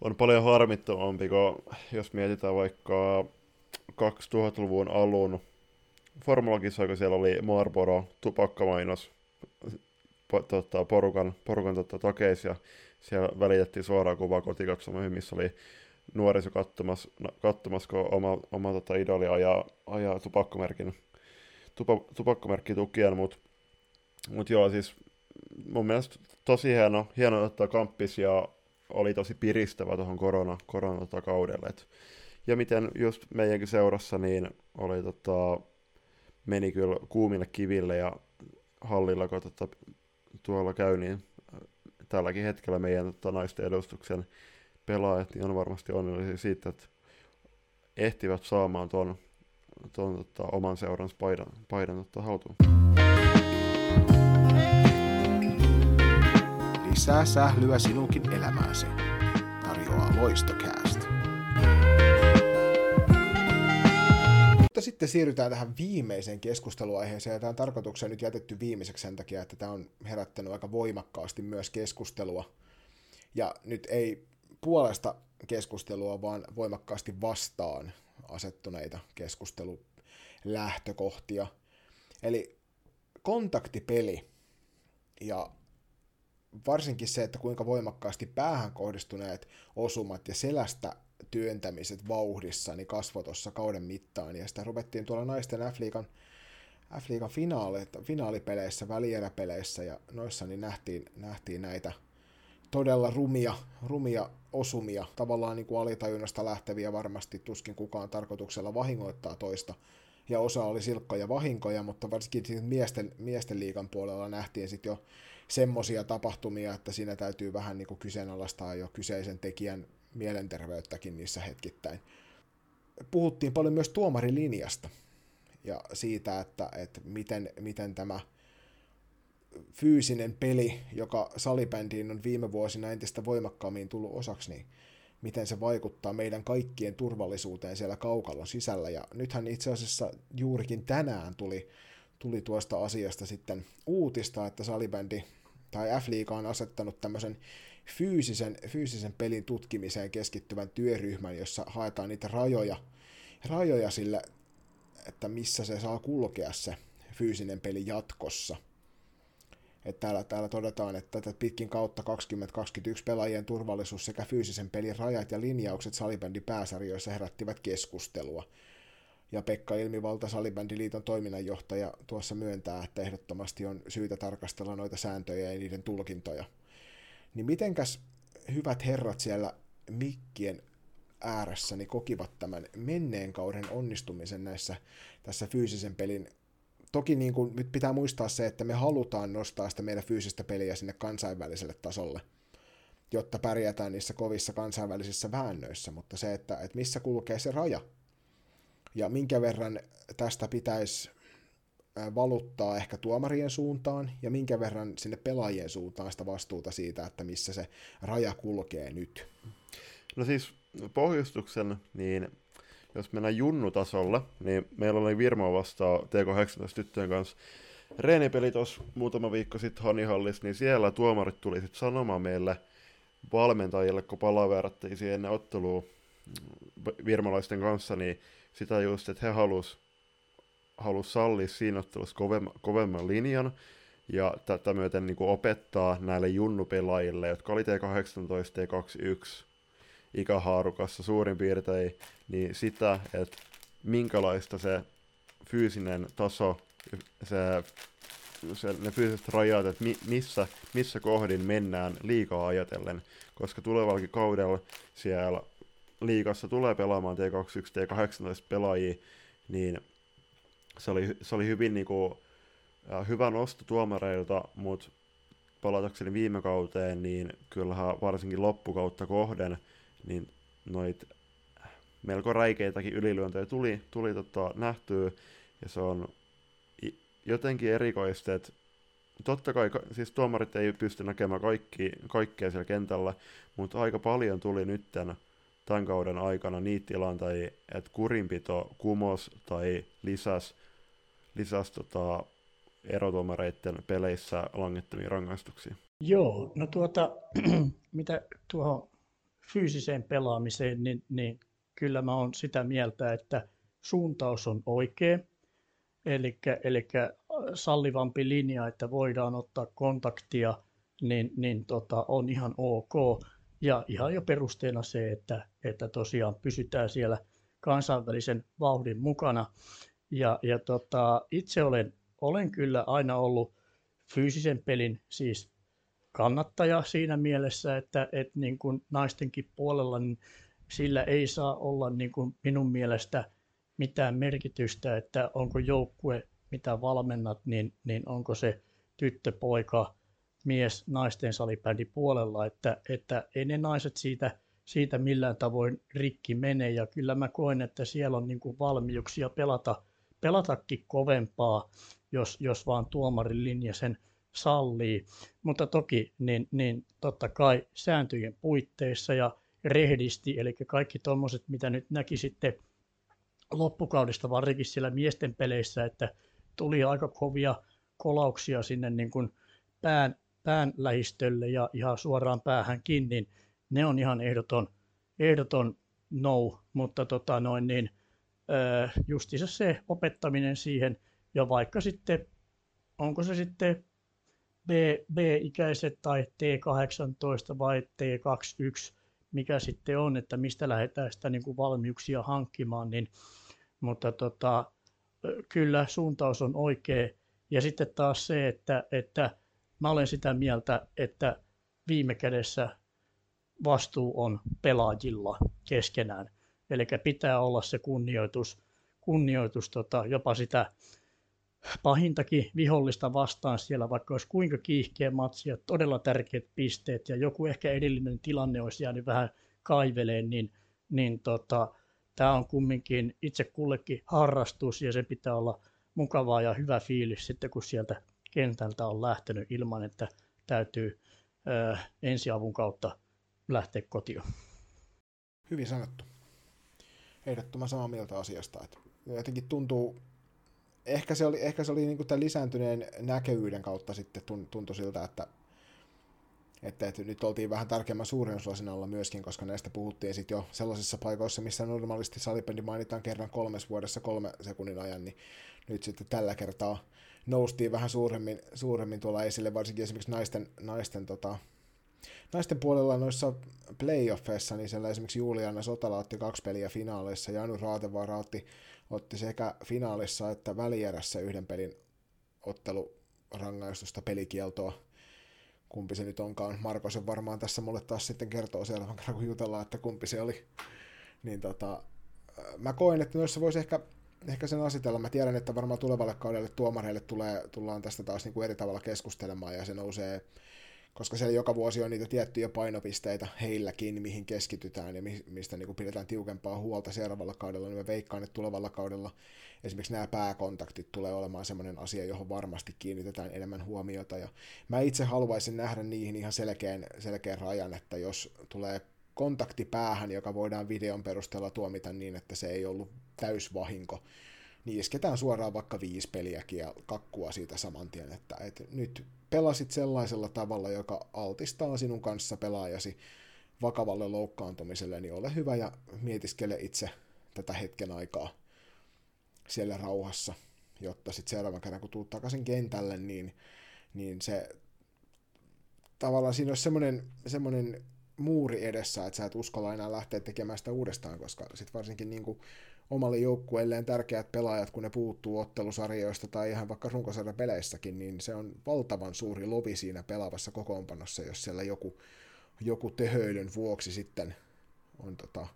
on paljon harmittomampi, kun jos mietitään vaikka 2000-luvun alun formulakissa, kun siellä oli Marlboro tupakkamainos tota, porukan, porukan tota, takeis, ja siellä välitettiin suoraan kuva kotikatsomoihin, missä oli nuoriso katsomassa, katsomassa kun oma, oma tota, idoli ajaa, ajaa tupakkamerkin, tupa, tupakkamerkki tukien, mutta mut joo, siis mun mielestä tosi hieno, hieno ottaa kamppis ja oli tosi piristävä tuohon korona, koronakaudelle. Et, ja miten just meidänkin seurassa niin oli tota, meni kyllä kuumille kiville ja hallilla, kun tota, tuolla käy, niin tälläkin hetkellä meidän tota, naisten edustuksen pelaajat niin on varmasti onnellisia siitä, että ehtivät saamaan tuon, tuon tota, oman seuransa paidan, paidan tota, haltuun. Lisää sählyä sinunkin elämääsi. Tarjoaa Loistokäästä. Mutta sitten siirrytään tähän viimeiseen keskusteluaiheeseen, ja tämä on tarkoituksena nyt jätetty viimeiseksi sen takia, että tämä on herättänyt aika voimakkaasti myös keskustelua. Ja nyt ei puolesta keskustelua, vaan voimakkaasti vastaan asettuneita keskustelulähtökohtia. Eli kontaktipeli ja varsinkin se, että kuinka voimakkaasti päähän kohdistuneet osumat ja selästä työntämiset vauhdissa niin kasvoi tuossa kauden mittaan. Ja sitä ruvettiin tuolla naisten F-liigan, F-liigan finaali, finaalipeleissä, välieräpeleissä ja noissa niin nähtiin, nähtiin näitä todella rumia, rumia osumia, tavallaan niin kuin alitajunnasta lähteviä varmasti tuskin kukaan tarkoituksella vahingoittaa toista. Ja osa oli silkkoja vahinkoja, mutta varsinkin miesten, miesten liigan puolella nähtiin sitten jo semmoisia tapahtumia, että siinä täytyy vähän niin kuin kyseenalaistaa jo kyseisen tekijän mielenterveyttäkin niissä hetkittäin. Puhuttiin paljon myös tuomarilinjasta ja siitä, että, että miten, miten tämä fyysinen peli, joka salibändiin on viime vuosina entistä voimakkaammin tullut osaksi, niin miten se vaikuttaa meidän kaikkien turvallisuuteen siellä kaukalon sisällä. Ja nythän itse asiassa juurikin tänään tuli, tuli tuosta asiasta sitten uutista, että salibändi tai F-liiga on asettanut tämmöisen fyysisen, fyysisen pelin tutkimiseen keskittyvän työryhmän, jossa haetaan niitä rajoja, rajoja sille, että missä se saa kulkea se fyysinen peli jatkossa. Että täällä, täällä todetaan, että tätä pitkin kautta 2021 pelaajien turvallisuus sekä fyysisen pelin rajat ja linjaukset salibändin pääsarjoissa herättivät keskustelua – ja Pekka Ilmivalta, Salibändiliiton toiminnanjohtaja, tuossa myöntää, että ehdottomasti on syytä tarkastella noita sääntöjä ja niiden tulkintoja. Niin mitenkäs hyvät herrat siellä mikkien ääressäni kokivat tämän menneen kauden onnistumisen näissä tässä fyysisen pelin toki niin kuin, nyt pitää muistaa se, että me halutaan nostaa sitä meidän fyysistä peliä sinne kansainväliselle tasolle, jotta pärjätään niissä kovissa kansainvälisissä väännöissä, mutta se, että, että missä kulkee se raja, ja minkä verran tästä pitäisi valuttaa ehkä tuomarien suuntaan ja minkä verran sinne pelaajien suuntaan sitä vastuuta siitä, että missä se raja kulkee nyt. No siis pohjustuksen, niin jos mennään junnutasolla, niin meillä oli Virma vastaa TK18 tyttöjen kanssa reenipeli tuossa muutama viikko sitten Hanihallissa, niin siellä tuomarit tuli sitten sanomaan meille valmentajille, kun palaverattiin ennen ottelua virmalaisten kanssa, niin sitä just, että he halus, halus sallia siinä ottelussa kovemman, kovemman linjan, ja tätä myöten niin opettaa näille junnupelaajille, jotka oli T18 T21 ikähaarukassa suurin piirtein, niin sitä, että minkälaista se fyysinen taso, se, se, ne fyysiset rajat, että mi, missä, missä kohdin mennään liikaa ajatellen, koska tulevallakin kaudella siellä liikassa tulee pelaamaan T21, T18 pelaajia, niin se oli, se oli hyvin niin kuin, hyvä nosto tuomareilta, mutta palatakseni viime kauteen, niin kyllähän varsinkin loppukautta kohden, niin noit melko räikeitäkin ylilyöntejä tuli, tuli tota, nähtyä, ja se on jotenkin erikoista, että totta kai siis tuomarit ei pysty näkemään kaikki, kaikkea siellä kentällä, mutta aika paljon tuli nytten tämän kauden aikana niitä tilanteita, että kurinpito kumos tai lisäs, lisäs tota, erotuomareiden peleissä langettomia rangaistuksia. Joo, no tuota, mitä tuohon fyysiseen pelaamiseen, niin, niin kyllä mä oon sitä mieltä, että suuntaus on oikea, eli, sallivampi linja, että voidaan ottaa kontaktia, niin, niin tota, on ihan ok. Ja ihan jo perusteena se, että, että tosiaan pysytään siellä kansainvälisen vauhdin mukana. Ja, ja tota, itse olen, olen kyllä aina ollut fyysisen pelin siis kannattaja siinä mielessä, että, että niin kuin naistenkin puolella niin sillä ei saa olla niin kuin minun mielestä mitään merkitystä, että onko joukkue, mitä valmennat, niin, niin onko se tyttö, poika, mies naisten salibändi puolella, että, että ei ne naiset siitä, siitä millään tavoin rikki mene. Ja kyllä mä koen, että siellä on niin kuin valmiuksia pelata, pelatakin kovempaa, jos, jos vaan tuomarin linja sen sallii. Mutta toki niin, niin totta kai sääntöjen puitteissa ja rehdisti, eli kaikki tuommoiset, mitä nyt näki sitten loppukaudesta varsinkin siellä miesten peleissä, että tuli aika kovia kolauksia sinne niin kuin pään, pään lähistölle ja ihan suoraan päähänkin, niin ne on ihan ehdoton, ehdoton no, mutta tota noin niin, justiinsa se opettaminen siihen, ja vaikka sitten, onko se sitten B-ikäiset tai T18 vai T21, mikä sitten on, että mistä lähdetään sitä niin kuin valmiuksia hankkimaan, niin, mutta tota, kyllä suuntaus on oikea. Ja sitten taas se, että, että mä olen sitä mieltä, että viime kädessä vastuu on pelaajilla keskenään. Eli pitää olla se kunnioitus, kunnioitus tota, jopa sitä pahintakin vihollista vastaan siellä, vaikka olisi kuinka kiihkeä matsi ja todella tärkeät pisteet ja joku ehkä edellinen tilanne olisi jäänyt vähän kaiveleen, niin, niin tota, tämä on kumminkin itse kullekin harrastus ja se pitää olla mukavaa ja hyvä fiilis sitten, kun sieltä kentältä on lähtenyt ilman, että täytyy ö, ensiavun kautta lähteä kotiin. Hyvin sanottu. Ehdottoman samaa mieltä asiasta. Että jotenkin tuntuu, ehkä se oli, ehkä se oli niin tämän lisääntyneen näkevyyden kautta sitten tuntui siltä, että, että, että nyt oltiin vähän tarkemman suurennuslasin myöskin, koska näistä puhuttiin sitten jo sellaisissa paikoissa, missä normaalisti salipendi mainitaan kerran kolmes vuodessa kolme sekunnin ajan, niin nyt sitten tällä kertaa noustiin vähän suuremmin, suuremmin tuolla esille, varsinkin esimerkiksi naisten, naisten, tota, naisten puolella noissa playoffeissa, niin siellä esimerkiksi Juliana Sotala otti kaksi peliä finaaleissa, ja Anu Raatevaara otti otti sekä finaalissa että välierässä yhden pelin ottelurangaistusta pelikieltoa. kumpi se nyt onkaan. Marko sen varmaan tässä mulle taas sitten kertoo seuraavan kerran, kun jutellaan, että kumpi se oli. Niin tota, mä koen, että noissa voisi ehkä, ehkä sen asetella. Mä tiedän, että varmaan tulevalle kaudelle tuomareille tulee, tullaan tästä taas niin kuin eri tavalla keskustelemaan ja se nousee koska siellä joka vuosi on niitä tiettyjä painopisteitä heilläkin, mihin keskitytään ja mistä niin kuin pidetään tiukempaa huolta seuraavalla kaudella, niin mä veikkaan, että tulevalla kaudella esimerkiksi nämä pääkontaktit tulee olemaan sellainen asia, johon varmasti kiinnitetään enemmän huomiota, ja mä itse haluaisin nähdä niihin ihan selkeän, selkeän rajan, että jos tulee kontakti päähän, joka voidaan videon perusteella tuomita niin, että se ei ollut täysvahinko, niin isketään suoraan vaikka viisi peliäkin ja kakkua siitä saman tien, että, että nyt pelasit sellaisella tavalla, joka altistaa sinun kanssa pelaajasi vakavalle loukkaantumiselle, niin ole hyvä ja mietiskele itse tätä hetken aikaa siellä rauhassa, jotta sitten seuraavan kerran, kun tuut takaisin kentälle, niin, niin se tavallaan siinä olisi semmoinen, semmoinen muuri edessä, että sä et uskalla enää lähteä tekemään sitä uudestaan, koska sitten varsinkin niin kuin omalle joukkueelleen tärkeät pelaajat, kun ne puuttuu ottelusarjoista tai ihan vaikka runkosarjan peleissäkin, niin se on valtavan suuri lovi siinä pelaavassa kokoonpanossa, jos siellä joku, joku tehöilyn vuoksi sitten on, tota,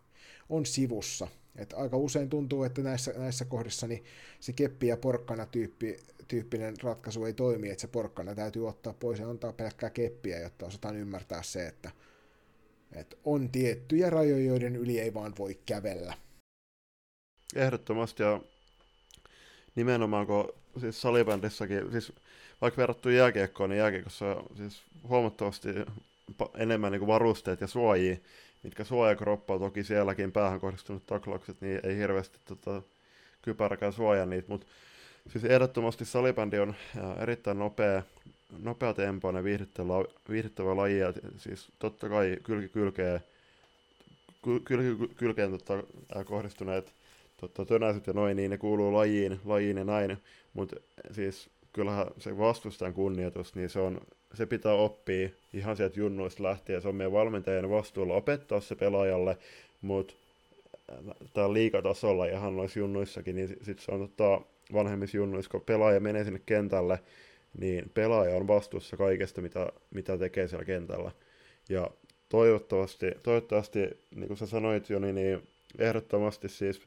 on sivussa. Et aika usein tuntuu, että näissä, näissä kohdissa niin se keppi ja porkkana tyyppi, tyyppinen ratkaisu ei toimi, että se porkkana täytyy ottaa pois ja antaa pelkkää keppiä, jotta osataan ymmärtää se, että, että on tiettyjä rajoja, joiden yli ei vaan voi kävellä. Ehdottomasti ja nimenomaan kun siis salibändissäkin, siis vaikka verrattu jääkiekkoon, niin jääkiekossa on siis huomattavasti enemmän niin kuin varusteet ja suojia, mitkä suojaa kroppaa, toki sielläkin päähän kohdistunut taklaukset, niin ei hirveästi tota, kypäräkään suojaa niitä, mutta siis ehdottomasti salibändi on erittäin nopea, nopea tempoinen viihdyttävä, viihdyttävä laji, ja siis totta kai kylki kylkeen, kylki kylkeen tota, kohdistuneet tota, tönäiset ja noin, niin ne kuuluu lajiin, lajiin ja näin, mutta siis kyllähän se vastustajan kunnioitus, niin se, on, se pitää oppia ihan sieltä junnuista lähtien. Se on meidän valmentajien vastuulla opettaa se pelaajalle, mutta tämä liikatasolla ihan noissa junnuissakin, niin sitten se on tota, vanhemmissa junnuissa, kun pelaaja menee sinne kentälle, niin pelaaja on vastuussa kaikesta, mitä, mitä tekee siellä kentällä. Ja toivottavasti, toivottavasti niin kuin sä sanoit jo, niin, niin ehdottomasti siis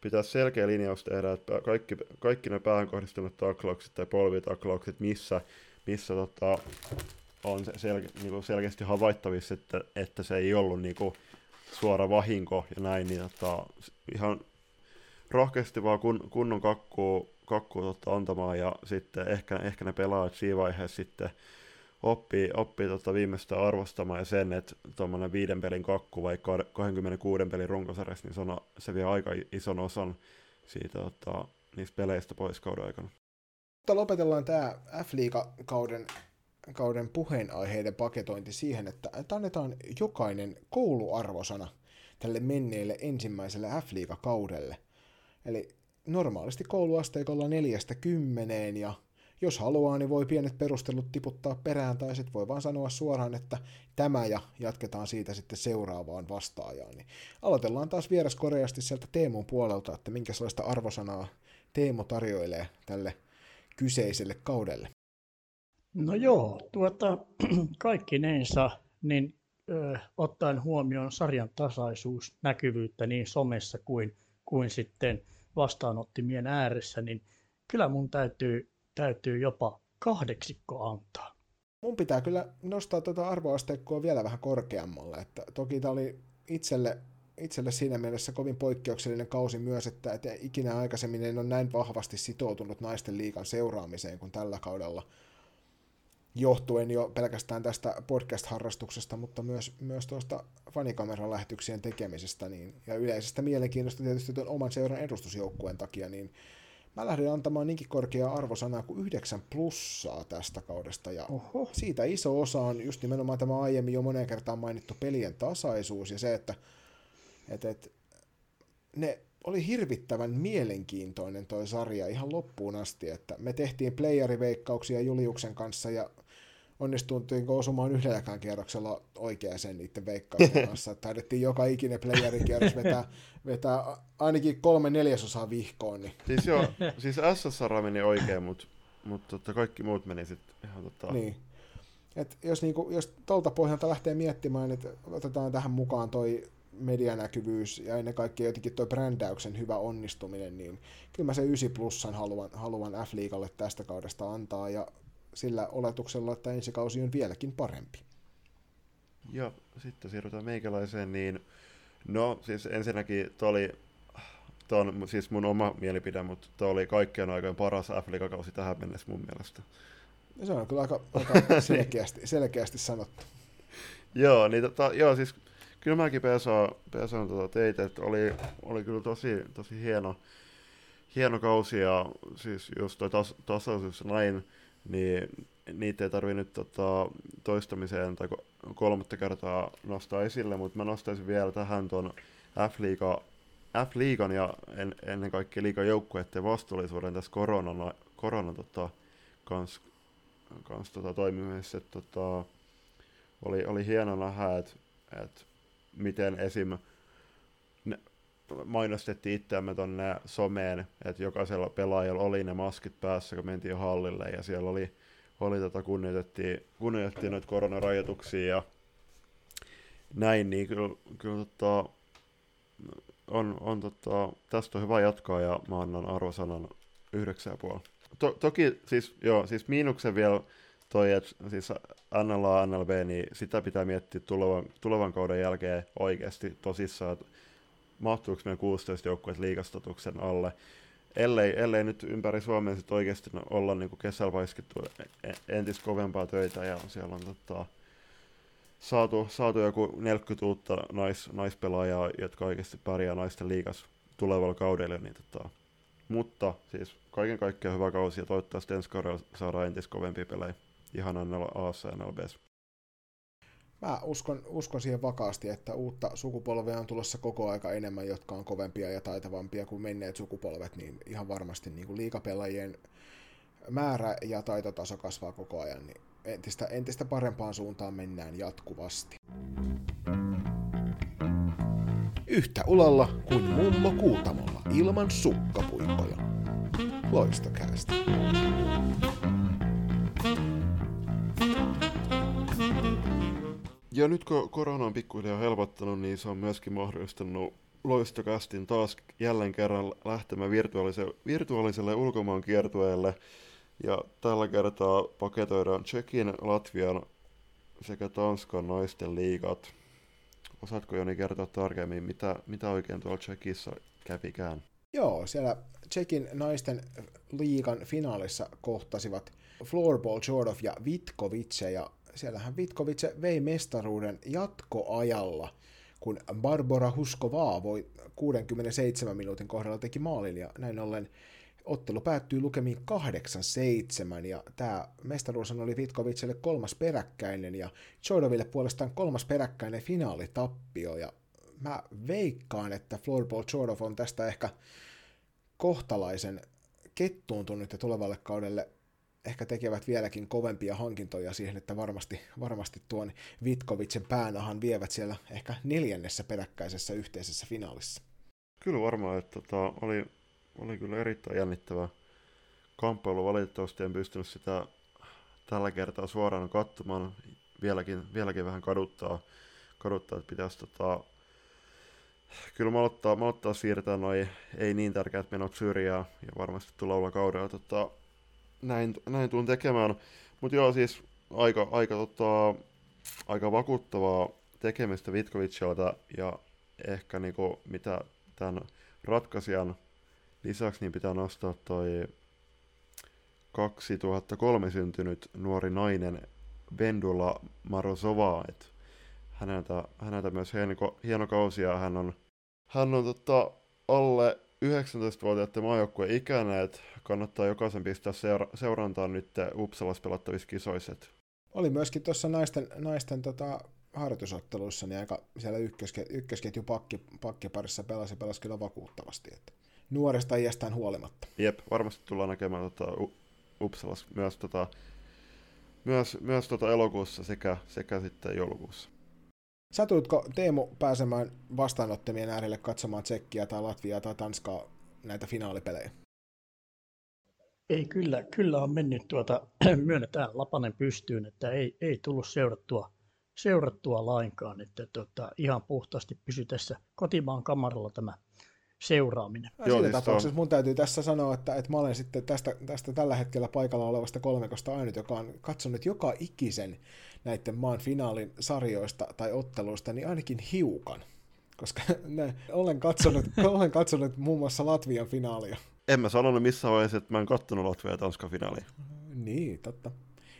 pitää selkeä linjaus tehdä, että kaikki, kaikki ne päähän kohdistuneet taklaukset tai polvitaklaukset, missä, missä tota, on selke, niin selkeästi havaittavissa, että, että se ei ollut niin kuin, suora vahinko ja näin, niin tota, ihan rohkeasti vaan kun, kunnon kakkuu, kakkuu tota, antamaan ja sitten ehkä, ehkä ne pelaajat siinä vaiheessa sitten oppii, oppii tota viimeistä arvostamaan ja sen, että tuommoinen viiden pelin kakku vaikka 26 pelin runkosarjassa, niin se, on, se vie aika ison osan siitä tota, niistä peleistä pois kauden aikana. Mutta lopetellaan tämä F-liiga-kauden kauden puheenaiheiden paketointi siihen, että, että annetaan jokainen kouluarvosana tälle menneelle ensimmäiselle F-liiga-kaudelle. Eli normaalisti kouluasteikolla neljästä kymmeneen ja jos haluaa, niin voi pienet perustelut tiputtaa perään, tai sitten voi vaan sanoa suoraan, että tämä ja jatketaan siitä sitten seuraavaan vastaajaan. Niin aloitellaan taas vieraskoreasti sieltä Teemun puolelta, että minkälaista arvosanaa Teemu tarjoilee tälle kyseiselle kaudelle. No joo, tuota, kaikkinensa, niin ö, ottaen huomioon sarjan tasaisuus, näkyvyyttä niin somessa kuin, kuin sitten vastaanottimien ääressä, niin kyllä mun täytyy täytyy jopa kahdeksikko antaa. Mun pitää kyllä nostaa tuota arvoasteikkoa vielä vähän korkeammalle. Että toki tämä oli itselle, itselle siinä mielessä kovin poikkeuksellinen kausi myös, että, että ikinä aikaisemmin en ole näin vahvasti sitoutunut naisten liikan seuraamiseen kuin tällä kaudella johtuen jo pelkästään tästä podcast-harrastuksesta, mutta myös, myös tuosta fanikameran lähetyksien tekemisestä niin, ja yleisestä mielenkiinnosta tietysti tuon oman seuran edustusjoukkueen takia, niin Mä lähdin antamaan niinkin korkeaa arvosanaa kuin 9 plussaa tästä kaudesta, ja Oho. siitä iso osa on just nimenomaan tämä aiemmin jo moneen kertaan mainittu pelien tasaisuus, ja se, että et, et, ne oli hirvittävän mielenkiintoinen toi sarja ihan loppuun asti, että me tehtiin playeriveikkauksia Juliuksen kanssa, ja onnistuinko osumaan yhdelläkään kierroksella oikeaan sen niiden veikkausten kanssa. Taidettiin joka ikinen playerin kierros vetää, vetää ainakin kolme neljäsosaa vihkoon. Niin. Siis joo, siis SSR meni oikein, mutta mut tota, kaikki muut meni sitten ihan tota... Niin. Et jos, niinku, jos tuolta pohjalta lähtee miettimään, että otetaan tähän mukaan toi medianäkyvyys ja ennen kaikkea jotenkin tuo brändäyksen hyvä onnistuminen, niin kyllä mä se 9 plussan haluan, haluan F-liigalle tästä kaudesta antaa ja sillä oletuksella, että ensi kausi on vieläkin parempi. Ja sitten siirrytään meikäläiseen, niin no siis ensinnäkin toi oli Tämä on siis mun oma mielipide, mutta tämä oli kaikkien aikojen paras F-liigakausi tähän mennessä mun mielestä. Se on kyllä aika, aika selkeästi, selkeästi sanottu. joo, niin tota, joo, siis kyllä mäkin PSA, PSA tota teit, että oli, oli kyllä tosi, tosi hieno, hieno kausi ja siis just toi tas, tasaisuus näin, niin niitä ei tarvi nyt tota, toistamiseen tai kolmatta kertaa nostaa esille, mutta mä nostaisin vielä tähän tuon F-liiga F-liigan ja en, ennen kaikkea liigan joukkueiden vastuullisuuden tässä koronan, koronan tota, kans, kans tota, toimimisessa. Tota, oli, oli hieno nähdä, että et miten esim. Mainostettiin itseämme tonne someen, että jokaisella pelaajalla oli ne maskit päässä, kun mentiin hallille, ja siellä oli, oli tota, kunnioitettiin, kunnioitettiin noita koronarajoituksia ja näin, niin kyllä, kyllä tota, on, on tota, tästä on hyvä jatkaa ja mä annan arvosanan 9,5. To, toki siis, joo, siis miinuksen vielä toi, että siis NLA, NLB, niin sitä pitää miettiä tulevan, tulevan kauden jälkeen oikeasti tosissaan, että mahtuuko meidän 16 joukkueet liikastatuksen alle. Ellei, ellei nyt ympäri Suomea sit oikeasti olla niin kesällä vaiskittu e-, entistä kovempaa töitä ja siellä on tota, saatu, saatu joku 40 uutta nais, naispelaajaa, jotka oikeasti pärjää naisten liigas tulevalla kaudella. Niin tota, mutta siis kaiken kaikkiaan hyvä kausi ja toivottavasti ensi kaudella saadaan entistä kovempia pelejä ihan A ja NLBs. Mä uskon, uskon siihen vakaasti, että uutta sukupolvea on tulossa koko aika enemmän, jotka on kovempia ja taitavampia kuin menneet sukupolvet, niin ihan varmasti niin kuin liikapelaajien määrä ja taitotaso kasvaa koko ajan, niin entistä, entistä parempaan suuntaan mennään jatkuvasti. Yhtä ulalla kuin mummo kuutamolla ilman sukkapuikkoja. Loistokäästä. Ja nyt kun korona on pikkuhiljaa helpottanut, niin se on myöskin mahdollistanut loistokästin taas jälleen kerran lähtemään virtuaaliselle, virtuaaliselle ulkomaan kiertueelle – ja tällä kertaa paketoidaan Tsekin, Latvian sekä Tanskan naisten liigat. Osaatko Joni kertoa tarkemmin, mitä, mitä oikein tuolla Tsekissä kävikään? Joo, siellä Tsekin naisten liigan finaalissa kohtasivat Floorball Jordov ja Vitkovice, ja siellähän Vitkovice vei mestaruuden jatkoajalla, kun Barbara Huskovaa voi 67 minuutin kohdalla teki maalin, ja näin ollen ottelu päättyi lukemiin 8-7, ja tämä mestaruus oli Vitkovicelle kolmas peräkkäinen, ja Chodoville puolestaan kolmas peräkkäinen finaalitappio, ja mä veikkaan, että Floorball Chodov on tästä ehkä kohtalaisen kettuuntunut ja tulevalle kaudelle ehkä tekevät vieläkin kovempia hankintoja siihen, että varmasti, varmasti tuon Vitkovicen päänahan vievät siellä ehkä neljännessä peräkkäisessä yhteisessä finaalissa. Kyllä varmaan, että tota, oli oli kyllä erittäin jännittävä kamppailu. Valitettavasti en pystynyt sitä tällä kertaa suoraan katsomaan. Vieläkin, vieläkin vähän kaduttaa, kaduttaa että pitäisi tota, kyllä malottaa, malottaa siirtää noin ei niin tärkeät menot syrjää ja varmasti tulevalla kaudella tota, näin, näin tuun tekemään. Mutta joo, siis aika, aika, tota, aika vakuuttavaa tekemistä Vitkovicilta ja ehkä niinku, mitä tämän ratkaisijan Lisäksi niin pitää nostaa toi 2003 syntynyt nuori nainen Vendula Marozova, että häneltä, häneltä myös hieno, hieno kausi ja hän on, hän on tota, alle 19-vuotiaiden maajoukkueen ikäinen, että kannattaa jokaisen pistää seura- seurantaan nyt Uppsalassa pelattavissa kisoissa. Oli myöskin tuossa naisten, naisten tota, harjoitusotteluissa niin aika siellä ykköske, ykkösketju pakki, pakkiparissa pelasi, pelasi kyllä vakuuttavasti. Että nuoresta iästään huolimatta. Jep, varmasti tullaan näkemään tota, Uppsalas myös, tota, myös, myös tota elokuussa sekä, sekä sitten joulukuussa. Satuitko Teemu pääsemään vastaanottamien äärelle katsomaan Tsekkiä tai Latviaa tai Tanskaa näitä finaalipelejä? Ei, kyllä, kyllä on mennyt tuota, myönnetään Lapanen pystyyn, että ei, ei tullut seurattua, seurattua lainkaan, että tuota, ihan puhtaasti pysy tässä kotimaan kamaralla tämä seuraaminen. Joo, siinä siis tapauksessa on... mun täytyy tässä sanoa, että, että mä olen sitten tästä, tästä tällä hetkellä paikalla olevasta kolmekosta ainut, joka on katsonut joka ikisen näiden maan finaalin sarjoista tai otteluista, niin ainakin hiukan. Koska ne, olen, katsonut, olen katsonut muun muassa Latvian finaalia. En mä sanonut missään vaiheessa, että mä en kattonut Latvia ja Tanskan finaalia. Niin, totta.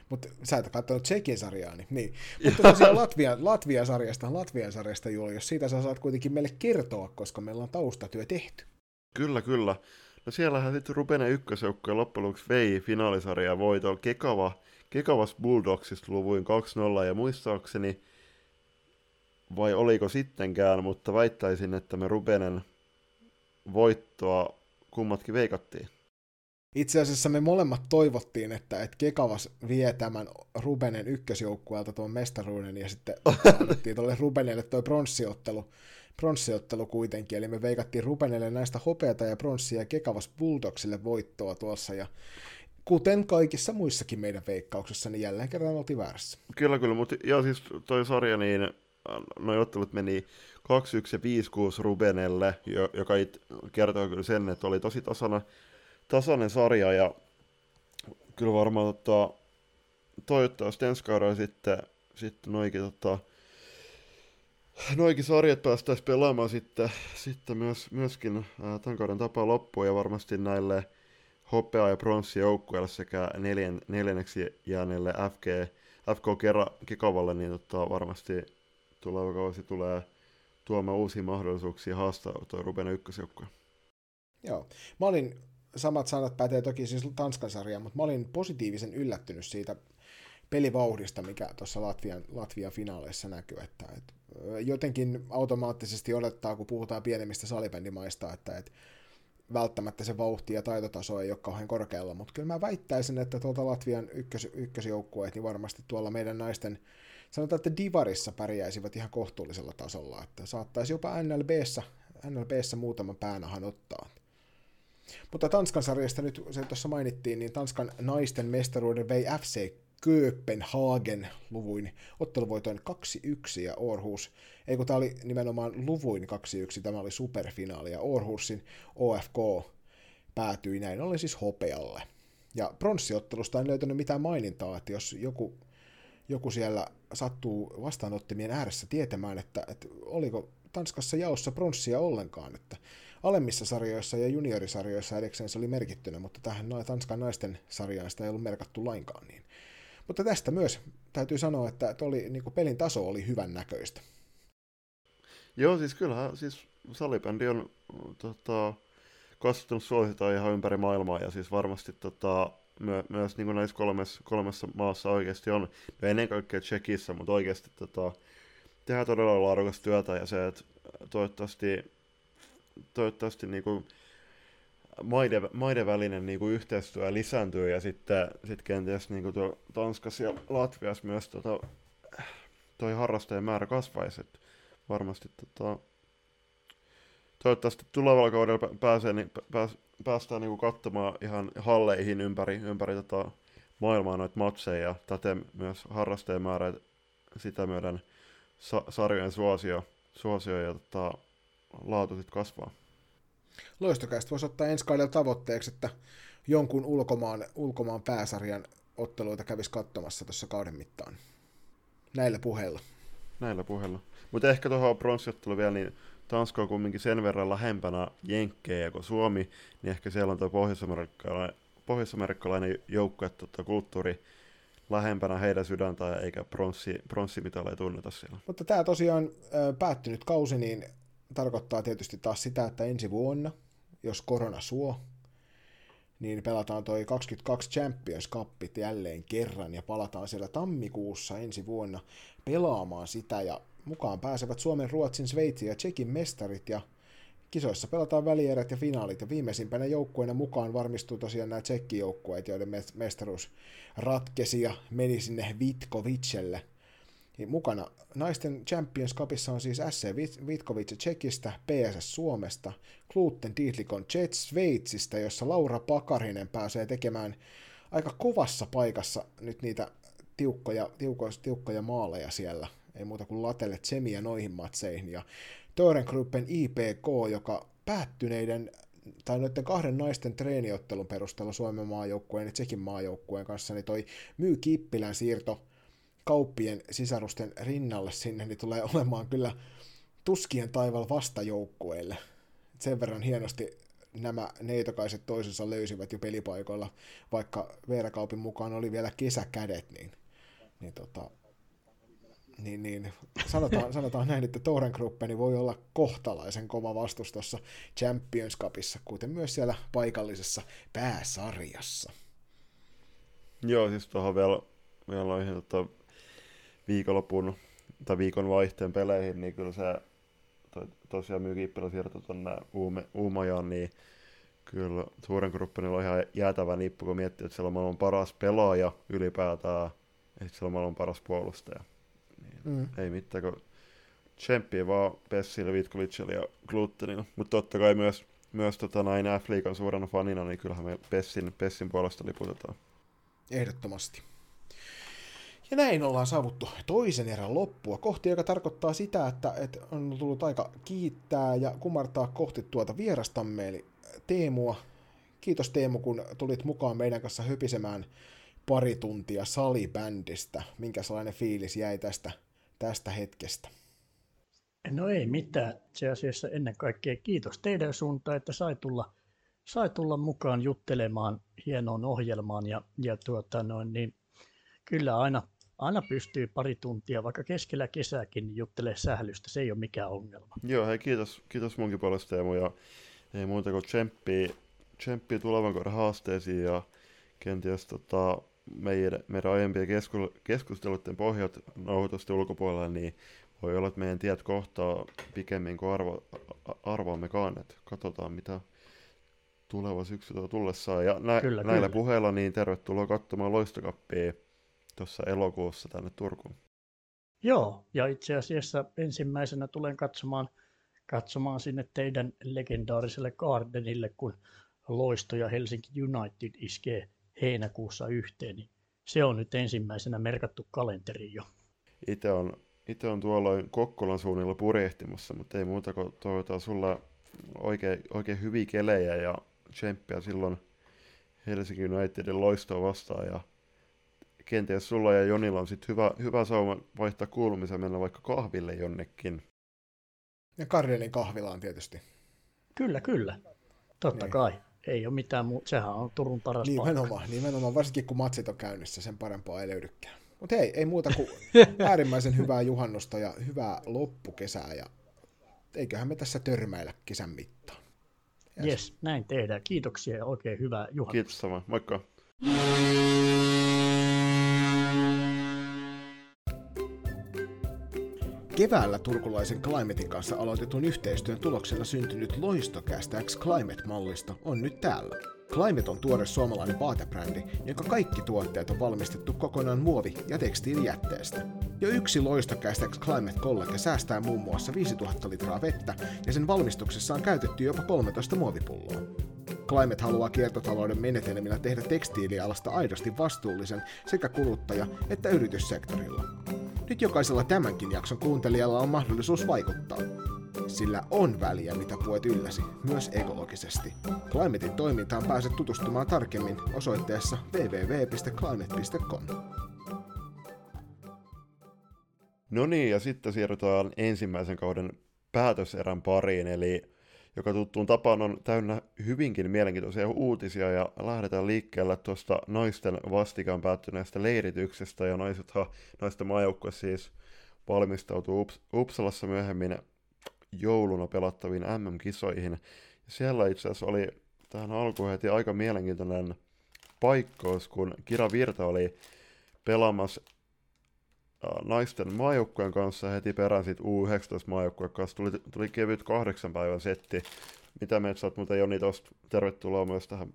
Mutta sä et katsonut Tsekin sarjaa, niin. niin. Mutta tosiaan Latvia, Latvia-sarjasta, Latvian-sarjasta Julius, siitä sä saat kuitenkin meille kertoa, koska meillä on taustatyö tehty. Kyllä, kyllä. No siellähän sitten Rupenen ykkösjoukko ja loppujen lopuksi vei finaalisarjaa voitolla Kekava, Kekavas Bulldogsista luvuin 2-0 ja muistaakseni, vai oliko sittenkään, mutta väittäisin, että me Rupenen voittoa kummatkin veikattiin. Itse asiassa me molemmat toivottiin, että, että Kekavas vie tämän Rubenen ykkösjoukkueelta tuon mestaruuden ja sitten annettiin tuolle Rubenelle tuo pronssiottelu, pronssiottelu kuitenkin. Eli me veikattiin Rubenelle näistä hopeata ja pronssia ja Kekavas Bulldogsille voittoa tuossa ja kuten kaikissa muissakin meidän veikkauksissa, niin jälleen kerran oltiin väärässä. Kyllä, kyllä, mutta ja siis toi sarja, niin noi ottelut meni 2-1 ja 5-6 Rubenelle, joka kertoo kyllä sen, että oli tosi tasana tasainen sarja ja kyllä varmaan tota, toivottavasti ensi kaudella sitten, sitten noikin, tota, noikin sarjat päästäisiin pelaamaan sitten, sitten myös, myöskin ää, tämän kauden tapaa loppuun ja varmasti näille hopea- ja pronssijoukkueille sekä neljän, neljänneksi jääneelle FG, FK Kera, Kikavalle, niin tota, varmasti tuleva kausi tulee tuomaan uusia mahdollisuuksia haastaa tuo Ruben ykkösjoukkue. Joo. Mä olin samat sanat pätee toki siis Tanskan sarjaan, mutta mä olin positiivisen yllättynyt siitä pelivauhdista, mikä tuossa Latvian, Latvian finaaleissa näkyy, että, että jotenkin automaattisesti odottaa, kun puhutaan pienemmistä salibändimaista, että, että välttämättä se vauhti ja taitotaso ei ole kauhean korkealla, mutta kyllä mä väittäisin, että tuolta Latvian ykkös, ykkösjoukkueet, niin varmasti tuolla meidän naisten, sanotaan, että Divarissa pärjäisivät ihan kohtuullisella tasolla, että saattaisi jopa NLBssä, NLBssä muutaman päänahan ottaa. Mutta Tanskan sarjasta nyt, se tuossa mainittiin, niin Tanskan naisten mestaruuden vei FC Kööpenhagen luvuin otteluvoitoin 2-1 ja Orhus, ei kun tämä oli nimenomaan luvuin 2-1, tämä oli superfinaali ja Orhusin OFK päätyi näin oli siis hopealle. Ja pronssiottelusta en löytänyt mitään mainintaa, että jos joku, joku siellä sattuu vastaanottimien ääressä tietämään, että, että oliko Tanskassa jaossa pronssia ollenkaan, että alemmissa sarjoissa ja juniorisarjoissa edekseen se oli merkittynä, mutta tähän Tanskan naisten sarjaan sitä ei ollut merkattu lainkaan. Niin. Mutta tästä myös täytyy sanoa, että, oli, niin pelin taso oli hyvän näköistä. Joo, siis kyllähän siis salibändi on tota, kasvattanut suositaan ihan ympäri maailmaa ja siis varmasti tota, my, myös niin kuin näissä kolmessa, kolmessa maassa oikeasti on, no ennen kaikkea Tsekissä, mutta oikeasti tota, tehdään todella laadukasta työtä ja se, että toivottavasti toivottavasti niin kuin maiden, maiden välinen niin kuin yhteistyö lisääntyy ja sitten sit kenties niin kuin tuo Tanskassa ja Latviassa myös tota, toi harrastajien määrä kasvaisi. Et varmasti tota, toivottavasti tulevalla kaudella pääsee, niin, pääs, päästään niin kuin katsomaan ihan halleihin ympäri, ympäri tota maailmaa noita matseja ja täten myös harrastajien määrä sitä myöden sa- sarjojen suosio, suosio ja tota, laatu sitten kasvaa. Loistokäistä voisi ottaa ensi kaudella tavoitteeksi, että jonkun ulkomaan, ulkomaan pääsarjan otteluita kävisi katsomassa tuossa kauden mittaan. Näillä puheilla. Näillä puheilla. Mutta ehkä tuohon pronssiottelu vielä, niin Tanska on kumminkin sen verran lähempänä jenkkejä kuin Suomi, niin ehkä siellä on tuo pohjois-amerikkalainen, pohjois-amerikkalainen joukko, että kulttuuri lähempänä heidän sydäntä, eikä pronssi, pronssimitaleja tunneta siellä. Mutta tämä tosiaan päättynyt kausi, niin tarkoittaa tietysti taas sitä, että ensi vuonna, jos korona suo, niin pelataan toi 22 Champions Cupit jälleen kerran ja palataan siellä tammikuussa ensi vuonna pelaamaan sitä ja mukaan pääsevät Suomen, Ruotsin, Sveitsin ja Tsekin mestarit ja kisoissa pelataan välierät ja finaalit ja viimeisimpänä joukkueena mukaan varmistuu tosiaan nämä tsekkijoukkueet, joiden mestaruus ratkesi ja meni sinne Vitkovicelle – Niin mukana naisten Champions Cupissa on siis SC Vitkovic Tsekistä, PSS Suomesta, Gluten Dietlikon Jets Sveitsistä, jossa Laura Pakarinen pääsee tekemään aika kovassa paikassa nyt niitä tiukkoja, tiukkoja, tiukkoja maaleja siellä. Ei muuta kuin latelle tsemiä noihin matseihin. Ja Torengruppen IPK, joka päättyneiden tai noiden kahden naisten treeniottelun perusteella Suomen maajoukkueen ja Tsekin maajoukkueen kanssa, niin toi myy Kippilän siirto kauppien sisarusten rinnalle sinne, niin tulee olemaan kyllä tuskien taival vastajoukkueille. Sen verran hienosti nämä neitokaiset toisensa löysivät jo pelipaikoilla, vaikka Veera Kaupin mukaan oli vielä kesäkädet, niin, niin tota, niin, niin sanotaan, sanotaan näin, että Toren Gruppeni voi olla kohtalaisen kova vastus tuossa Champions Cupissa, kuten myös siellä paikallisessa pääsarjassa. Joo, siis tuohon vielä, vielä noihin tota, viikonlopun tai viikon vaihteen peleihin, niin kyllä se to, tosiaan myy Kippilä siirto tuonne Uumajaan, niin kyllä Suuren Gruppenilla on ihan jäätävä nippu, kun miettii, että siellä on maailman paras pelaaja ylipäätään, että siellä on maailman paras puolustaja. Mm. Ei mitään, kun tsemppiä vaan Pessille, Vitkovicille ja Glutenille. Mutta totta kai myös, myös tota näin F-liigan suurena fanina, niin kyllähän me Pessin, Pessin puolesta liputetaan. Ehdottomasti. Ja näin ollaan saavuttu toisen erän loppua kohti, joka tarkoittaa sitä, että, että on tullut aika kiittää ja kumartaa kohti tuota vierastamme, eli Teemua. Kiitos Teemu, kun tulit mukaan meidän kanssa höpisemään pari tuntia salibändistä. Minkä sellainen fiilis jäi tästä tästä hetkestä? No ei mitään. Se asiassa ennen kaikkea kiitos teidän suuntaan, että sai tulla, sai tulla mukaan juttelemaan hienoon ohjelmaan. Ja, ja tuota noin, niin kyllä aina, aina pystyy pari tuntia, vaikka keskellä kesääkin juttelee sählystä. Se ei ole mikään ongelma. Joo, hei kiitos, kiitos munkin puolesta Teemu, ja ei muuta kuin tsemppii, tsemppii tulevan kauden haasteisiin ja kenties tota, meidän, meidän aiempien keskusteluiden pohjat nauhoitusten ulkopuolella, niin voi olla, että meidän tiet kohtaa pikemmin kuin arvo, arvoammekaan, että katsotaan mitä tuleva syksy tuo tullessaan. Ja nä, kyllä, näillä kyllä. puheilla niin tervetuloa katsomaan Loistokappia tuossa elokuussa tänne Turkuun. Joo, ja itse asiassa ensimmäisenä tulen katsomaan, katsomaan sinne teidän legendaariselle Gardenille, kun Loisto ja Helsinki United iskee heinäkuussa yhteen, niin se on nyt ensimmäisenä merkattu kalenteriin jo. Itse on, itse on tuolloin Kokkolan suunnilla purjehtimassa, mutta ei muuta kuin toivotaan sulla oikein, oikein hyviä kelejä ja tsemppiä silloin Helsinki Unitedin loistoa vastaan ja kenties sulla ja Jonilla on sitten hyvä, hyvä sauma vaihtaa kuulumisen mennä vaikka kahville jonnekin. Ja Karjelin kahvilaan tietysti. Kyllä, kyllä. Totta niin. kai ei ole mitään muuta, sehän on Turun paras nimenomaan, paikka. Nimenomaan, varsinkin kun matsit on käynnissä, sen parempaa ei löydykään. Mutta hei, ei muuta kuin äärimmäisen hyvää juhannusta ja hyvää loppukesää ja eiköhän me tässä törmäillä kesän mittaan. Yes, näin tehdään. Kiitoksia ja oikein hyvää juhannusta. Kiitos sama, moikka. Keväällä turkulaisen Climatein kanssa aloitetun yhteistyön tuloksena syntynyt Loistocast X Climate-mallisto on nyt täällä. Climate on tuore suomalainen vaatebrändi, jonka kaikki tuotteet on valmistettu kokonaan muovi- ja tekstiilijätteestä. Jo yksi Loistocast X Climate College säästää muun muassa 5000 litraa vettä, ja sen valmistuksessa on käytetty jopa 13 muovipulloa. Climate haluaa kiertotalouden menetelmillä tehdä tekstiilialasta aidosti vastuullisen sekä kuluttaja- että yrityssektorilla. Nyt jokaisella tämänkin jakson kuuntelijalla on mahdollisuus vaikuttaa. Sillä on väliä, mitä puet ylläsi, myös ekologisesti. Climatein toimintaan pääset tutustumaan tarkemmin osoitteessa www.climate.com. No niin, ja sitten siirrytään ensimmäisen kauden päätöserän pariin, eli joka tuttuun tapaan on täynnä hyvinkin mielenkiintoisia uutisia, ja lähdetään liikkeelle tuosta naisten vastikään päättyneestä leirityksestä, ja naisethan, naisten maajoukkue siis valmistautuu Ups- myöhemmin jouluna pelattaviin MM-kisoihin. Siellä itse asiassa oli tähän alkuun heti aika mielenkiintoinen paikkaus, kun Kira Virta oli pelaamassa naisten maajoukkueen kanssa heti perään sit U19-maajoukkueen kanssa. Tuli, tuli kevyt kahdeksan päivän setti. Mitä mieltä sä oot muuten Joni tosta? Tervetuloa myös tähän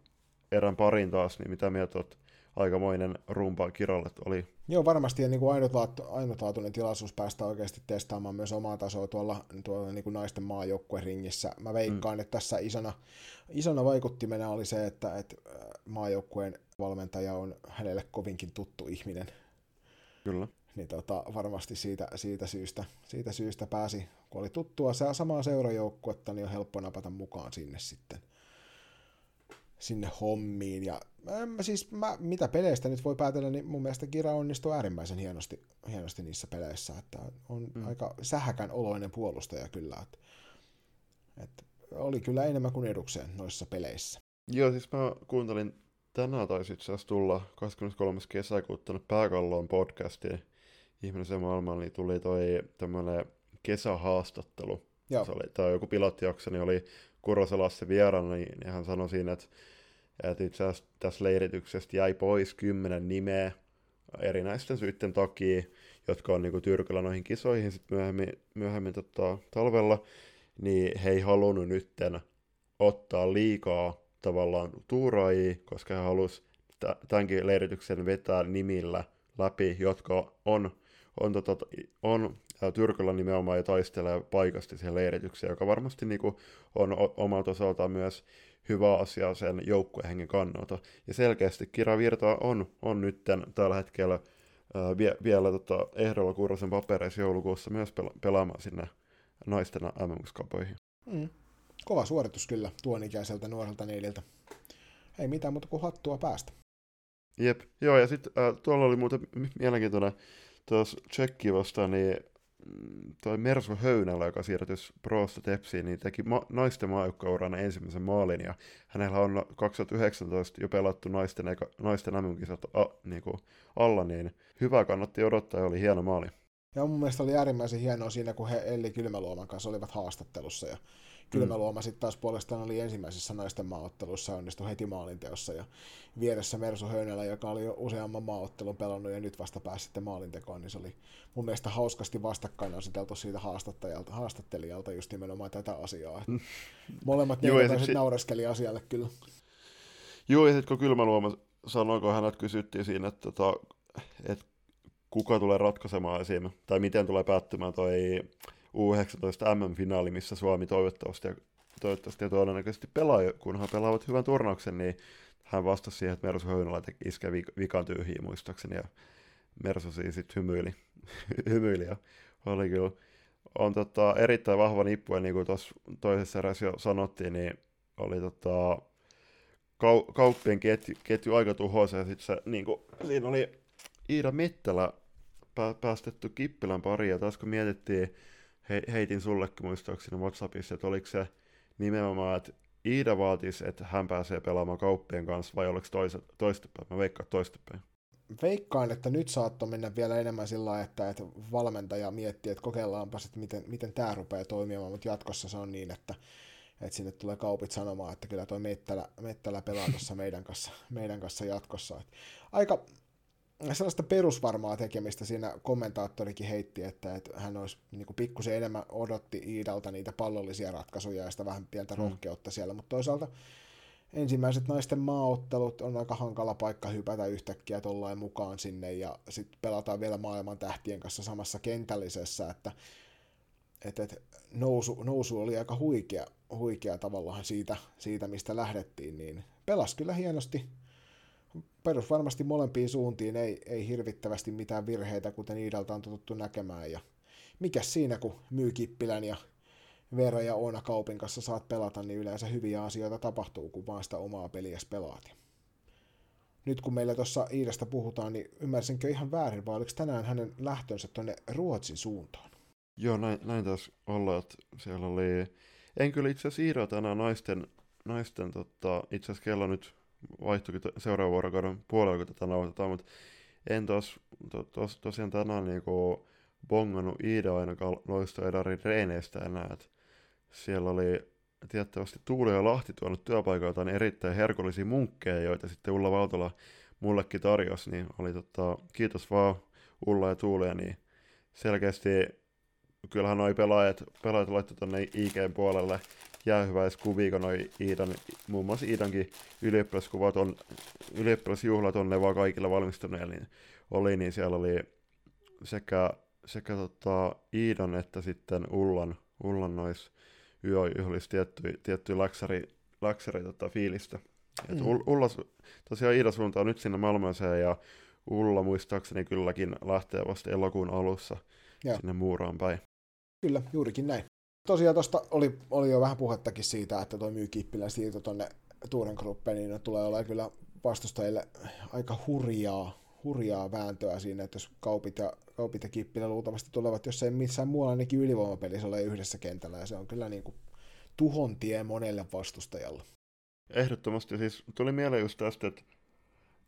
erän pariin taas, niin mitä mieltä oot aikamoinen rumpa Kirolle oli. Joo, varmasti niin kuin ainutlaatu, ainutlaatuinen tilaisuus päästä oikeasti testaamaan myös omaa tasoa tuolla, tuolla niin kuin naisten maajoukkueringissä. Mä veikkaan, mm. että tässä isona, isona vaikuttimena oli se, että, että äh, maajoukkueen valmentaja on hänelle kovinkin tuttu ihminen. Kyllä. Niin tota, varmasti siitä, siitä, syystä, siitä syystä pääsi, kun oli tuttua se samaa seurajoukkuetta, niin on helppo napata mukaan sinne sitten sinne hommiin. Ja mä, siis mä, mitä peleistä nyt voi päätellä, niin mun mielestä Kira onnistui äärimmäisen hienosti, hienosti niissä peleissä. Että on mm. aika sähäkän oloinen puolustaja kyllä. Että, että oli kyllä enemmän kuin edukseen noissa peleissä. Joo, siis mä kuuntelin tänään taisi itse asiassa tulla 23. kesäkuuta tuonne Pääkalloon podcastiin ihmisen maailmaan, niin tuli toi tämmönen kesähaastattelu. Joo. Se oli, tai joku pilottijakso, niin oli Kurosalassa vieraana, niin hän sanoi siinä, että, että itse asiassa tässä leirityksestä jäi pois kymmenen nimeä erinäisten syiden takia, jotka on niin tyrkyllä noihin kisoihin sitten myöhemmin, myöhemmin tota, talvella, niin he ei halunnut nytten ottaa liikaa tavallaan tuuraajia, koska he halusivat tämänkin leirityksen vetää nimillä läpi, jotka on, on, tota, on Tyrkyllä nimenomaan ja taistelee paikasti siihen leiritykseen, joka varmasti niin kuin, on omalta osaltaan myös hyvä asia sen joukkuehengen kannalta. Ja selkeästi Kira Virta on, on nyt tällä hetkellä ää, vie, vielä tota, ehdolla Kuurosen papereissa joulukuussa myös pela- pelaamaan sinne naisten mm mm. Kova suoritus kyllä tuon ikäiseltä nuorelta neililtä. Ei mitään muuta kuin hattua päästä. Jep, joo ja sitten äh, tuolla oli muuten mielenkiintoinen tuossa Tsekki vastaan, niin Mm, toi Mersu Höynälä, joka siirtyi Proosta Tepsiin, niin teki ma- naisten maajoukkourana ensimmäisen maalin, ja hänellä on 2019 jo pelattu naisten, eka, naisten MM-kisat a, niin kuin alla, niin hyvä kannatti odottaa ja oli hieno maali. Ja mun mielestä oli äärimmäisen hienoa siinä, kun he Elli Kylmäluoman kanssa olivat haastattelussa, ja Kylmäluoma mm. sitten taas puolestaan oli ensimmäisessä naisten maaottelussa onnistui heti maalinteossa ja vieressä Mersu Höynälä, joka oli jo useamman maaottelun pelannut ja nyt vasta pääsi sitten maalintekoon, niin se oli mun mielestä hauskasti vastakkain aseteltu siitä haastattelijalta, haastattelijalta just nimenomaan tätä asiaa. Mm. Molemmat Joo, sit... naureskeli asialle kyllä. Joo, ja sitten kun Kylmäluoma sanoi, kun hänet kysyttiin siinä, että, että, tota, että kuka tulee ratkaisemaan esim. tai miten tulee päättymään toi U19 MM-finaali, missä Suomi toivottavasti ja, toivottavasti ja todennäköisesti pelaa, kunhan pelaavat hyvän turnauksen, niin hän vastasi siihen, että Mersu Höynälä iskee vikan tyhjiä muistaakseni, ja Mersu siis sitten hymyili, hymyili ja oli kyllä. On tota, erittäin vahva nippu, ja niin kuin tuossa toisessa erässä jo sanottiin, niin oli tota, kau- kauppien ketju, ketju aika tuhoisa, ja sitten niin siinä oli Iida Mettälä päästetty Kippilän pari, ja taas kun mietittiin he, heitin sullekin muistaakseni WhatsAppissa, että oliko se nimenomaan, että Iida vaatisi, että hän pääsee pelaamaan kauppien kanssa, vai oliko toistepäin? Mä veikkaan toistepäin. Veikkaan, että nyt saattoi mennä vielä enemmän sillä että, että valmentaja miettii, että kokeillaanpa että miten, miten tämä rupeaa toimimaan, mutta jatkossa se on niin, että, että sinne tulee kaupit sanomaan, että kyllä tuo Mettälä, Mettälä pelaa tuossa meidän kanssa, meidän kanssa jatkossa. Että aika, sellaista perusvarmaa tekemistä siinä kommentaattorikin heitti, että, että hän olisi niin kuin pikkusen enemmän odotti Iidalta niitä pallollisia ratkaisuja ja sitä vähän pientä mm. rohkeutta siellä, mutta toisaalta ensimmäiset naisten maaottelut on aika hankala paikka hypätä yhtäkkiä tuollain mukaan sinne ja sitten pelataan vielä maailman tähtien kanssa samassa kentällisessä, että et, et, nousu, nousu oli aika huikea, huikea tavallaan siitä, siitä, mistä lähdettiin, niin pelas kyllä hienosti perus varmasti molempiin suuntiin ei, ei hirvittävästi mitään virheitä, kuten Iidalta on totuttu näkemään. Ja mikä siinä, kun myy Kippilän ja Veera ja Oona Kaupin kanssa saat pelata, niin yleensä hyviä asioita tapahtuu, kun vaan sitä omaa peliä pelaat. Nyt kun meillä tuossa Iidasta puhutaan, niin ymmärsinkö ihan väärin, vai oliko tänään hänen lähtönsä tuonne Ruotsin suuntaan? Joo, näin, näin taas olla, että siellä oli... En kyllä itse asiassa Iida tänään naisten, naisten tota, itse asiassa kello nyt vaihtuikin seuraavan vuorokauden puolella, kun tätä nauhoitetaan, mutta en tos, to, tos, tosiaan tänään niinku bongannut Iida ainakaan loistoedarin reeneistä enää, että siellä oli tiettävästi Tuuli ja Lahti tuonut työpaikaltaan erittäin herkullisia munkkeja, joita sitten Ulla Valtola mullekin tarjosi, niin oli tota, kiitos vaan Ulla ja Tuuli, niin selkeästi kyllähän noi pelaajat, pelaajat laittoi tuonne IG puolelle jäähyväiskuvia, kun noi Iidan, muun muassa Iidankin ylioppilaskuvat on, ylioppilasjuhlat on ne vaan kaikilla valmistuneilla, niin oli, niin siellä oli sekä, sekä tota Iidan että sitten Ullan, Ullan nois yöjuhlissa tietty, tietty laksari, laksari tota, fiilistä. Mm. Et Ulla, tosiaan Iida suuntaa nyt sinne Malmöseen ja Ulla muistaakseni kylläkin lähtee vasta elokuun alussa ja. sinne Muuraan päin. Kyllä, juurikin näin. Tosiaan tuosta oli, oli jo vähän puhettakin siitä, että tuo Kippilä siirto tuonne Tuuren Gruppeen, niin tulee olla kyllä vastustajille aika hurjaa, hurjaa vääntöä siinä, että jos Kaupit ja, Kaupit ja Kippilä luultavasti tulevat, jos ei missään muualla ainakin ylivoimapelissä ole yhdessä kentällä, ja se on kyllä niin kuin tuhon tie monelle vastustajalle. Ehdottomasti siis tuli mieleen just tästä, että,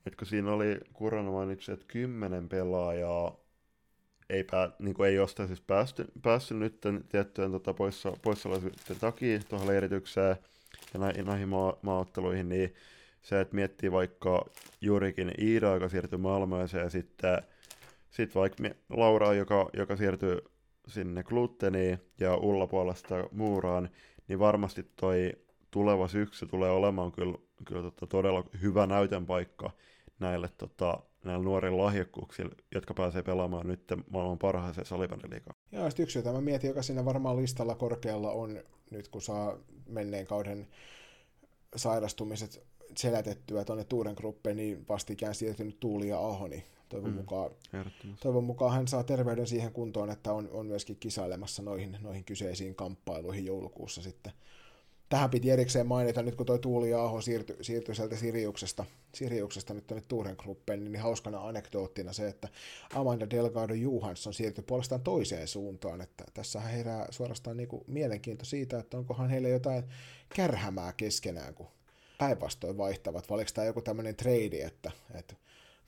että kun siinä oli Kurana mainitsi, että kymmenen pelaajaa ei, pää, niin kuin ei jostain siis päästy, päässyt nyt tiettyjen tota, poissa, takia tuohon leiritykseen ja näihin, näihin maa, maaotteluihin, niin se, että miettii vaikka juurikin Iida, joka siirtyi Malmööseen, ja sitten sit vaikka Laura, joka, joka siirtyi sinne Gluteniin, ja Ulla puolesta Muuraan, niin varmasti toi tuleva syksy tulee olemaan kyllä, kyllä tota, todella hyvä näytön paikka näille, tota, näille nuorille lahjakkuuksille, jotka pääsee pelaamaan nyt maailman parhaaseen salibändiliigaan. Joo, sitten yksi, jota mä mietin, joka siinä varmaan listalla korkealla on, nyt kun saa menneen kauden sairastumiset selätettyä tuonne Tuuren gruppeen, niin vastikään siirtynyt Tuuli ja Aho, niin toivon, mm, mukaan, toivon mukaan hän saa terveyden siihen kuntoon, että on, on myöskin kisailemassa noihin, noihin kyseisiin kamppailuihin joulukuussa sitten. Tähän piti erikseen mainita, nyt kun toi Tuuli ja Aho siirtyi, siirtyi sieltä Siriuksesta, Siriuksesta nyt tuonne Tuuren Gruppeen, niin hauskana anekdoottina se, että Amanda Delgado Johansson siirtyi puolestaan toiseen suuntaan, että tässä herää suorastaan niin kuin mielenkiinto siitä, että onkohan heillä jotain kärhämää keskenään, kun päinvastoin vaihtavat, vai oliko tämä joku tämmöinen trade, että, että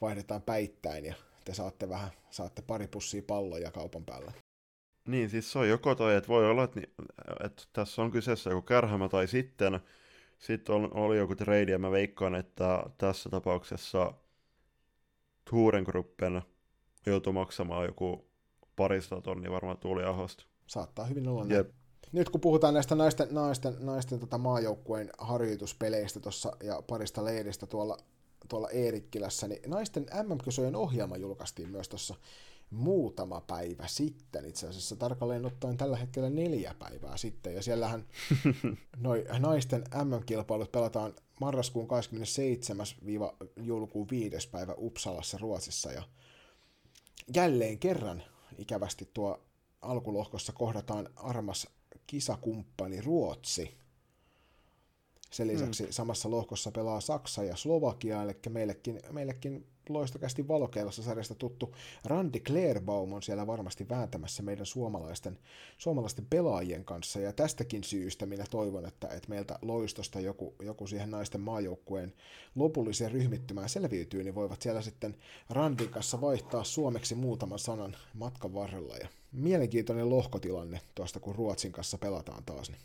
vaihdetaan päittäin ja te saatte vähän, saatte pari pussia palloja kaupan päällä. Niin, siis se on joko toi, että voi olla, että, että tässä on kyseessä joku kärhämä, tai sitten, sitten on, oli joku trade, ja mä veikkaan, että tässä tapauksessa Gruppen joutuu maksamaan joku parista tonni varmaan tuli ahosta. Saattaa hyvin olla Jep. Nyt kun puhutaan näistä naisten, naisten, naisten tota maajoukkueen harjoituspeleistä tossa, ja parista leiristä tuolla, tuolla Eerikkilässä, niin naisten MM-kisojen ohjelma julkaistiin myös tuossa muutama päivä sitten, itse asiassa tarkalleen ottaen tällä hetkellä neljä päivää sitten, ja siellähän noi naisten MM-kilpailut pelataan marraskuun 27-joulukuun 5. päivä Uppsalassa Ruotsissa, ja jälleen kerran ikävästi tuo alkulohkossa kohdataan armas kisakumppani Ruotsi. Sen lisäksi mm. samassa lohkossa pelaa Saksa ja Slovakia, eli meillekin, meillekin loistokästi valokeilassa sarjasta tuttu Randy Clairbaum on siellä varmasti vääntämässä meidän suomalaisten, suomalaisten pelaajien kanssa, ja tästäkin syystä minä toivon, että, että meiltä loistosta joku, joku siihen naisten maajoukkueen lopulliseen ryhmittymään selviytyy, niin voivat siellä sitten Randin kanssa vaihtaa suomeksi muutaman sanan matkan varrella, ja mielenkiintoinen lohkotilanne tuosta, kun Ruotsin kanssa pelataan taas. Niin.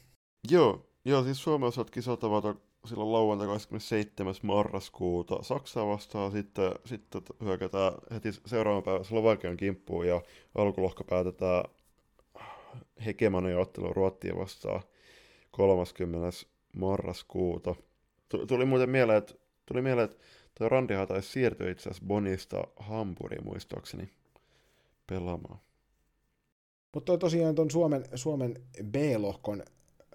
Joo, joo, siis Suomen osat kisat ovat silloin lauantai 27. marraskuuta Saksaa vastaan, sitten, sitten hyökätään heti seuraavan päivän Slovakian kimppuun ja alkulohko päätetään hegemonia ottelu Ruottia vastaan 30. marraskuuta. Tuli muuten mieleen, että, tuli mieleen, että tuo Randihan taisi siirtyä itse asiassa Bonista Hampuriin muistaakseni pelaamaan. Mutta tosiaan tuon Suomen, Suomen B-lohkon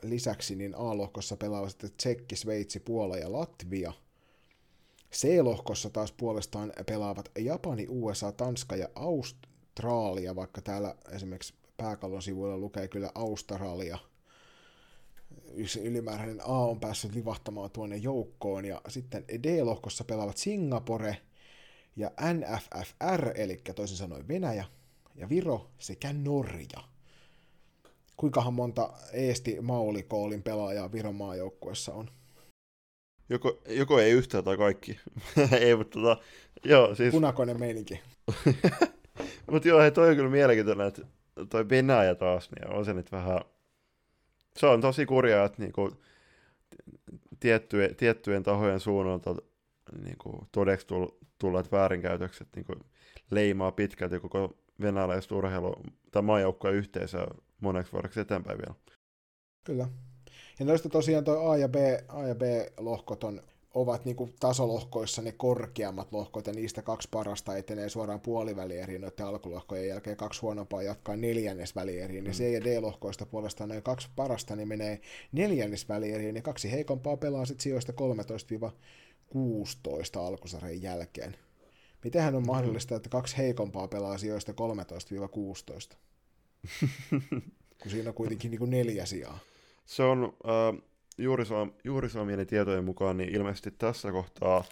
lisäksi niin A-lohkossa pelaavat sitten Tsekki, Sveitsi, Puola ja Latvia. C-lohkossa taas puolestaan pelaavat Japani, USA, Tanska ja Australia, vaikka täällä esimerkiksi pääkallon sivuilla lukee kyllä Australia. Yksi ylimääräinen A on päässyt livahtamaan tuonne joukkoon, ja sitten D-lohkossa pelaavat Singapore ja NFFR, eli toisin sanoen Venäjä, ja Viro sekä Norja kuinkahan monta Eesti Maulikoolin pelaajaa Viron maajoukkuessa on? Joko, joko ei yhtään tai kaikki. ei, mutta tota, joo, siis... Punakoinen meininki. mutta joo, hei, toi on kyllä mielenkiintoinen, että toi Venäjä taas, niin on se nyt vähän... Se on tosi kurjaa, että niinku, tiettyjen, tiettyjen tahojen suunnalta niinku, todeksi tulleet väärinkäytökset niinku, leimaa pitkälti koko venäläistä urheilu- tai maajoukkojen yhteisöä moneksi vuodeksi eteenpäin vielä. Kyllä. Ja noista tosiaan tuo A ja B, A ja B-lohkot on, ovat niin kuin tasolohkoissa ne korkeammat lohkot, ja niistä kaksi parasta etenee suoraan puolivälieriin noiden alkulohkojen jälkeen, kaksi huonompaa jatkaa neljännesvälieriin, mm. ja C- ja D-lohkoista puolestaan noin kaksi parasta niin menee neljännesvälieriin, ja kaksi heikompaa pelaa sitten sijoista 13-16 alkusarjan jälkeen. Mitenhän on mm-hmm. mahdollista, että kaksi heikompaa pelaa sijoista 13-16? kun siinä on kuitenkin niin kuin neljä sijaa. Se on äh, juuri, saa, juuri saamieni tietojen mukaan, niin ilmeisesti tässä kohtaa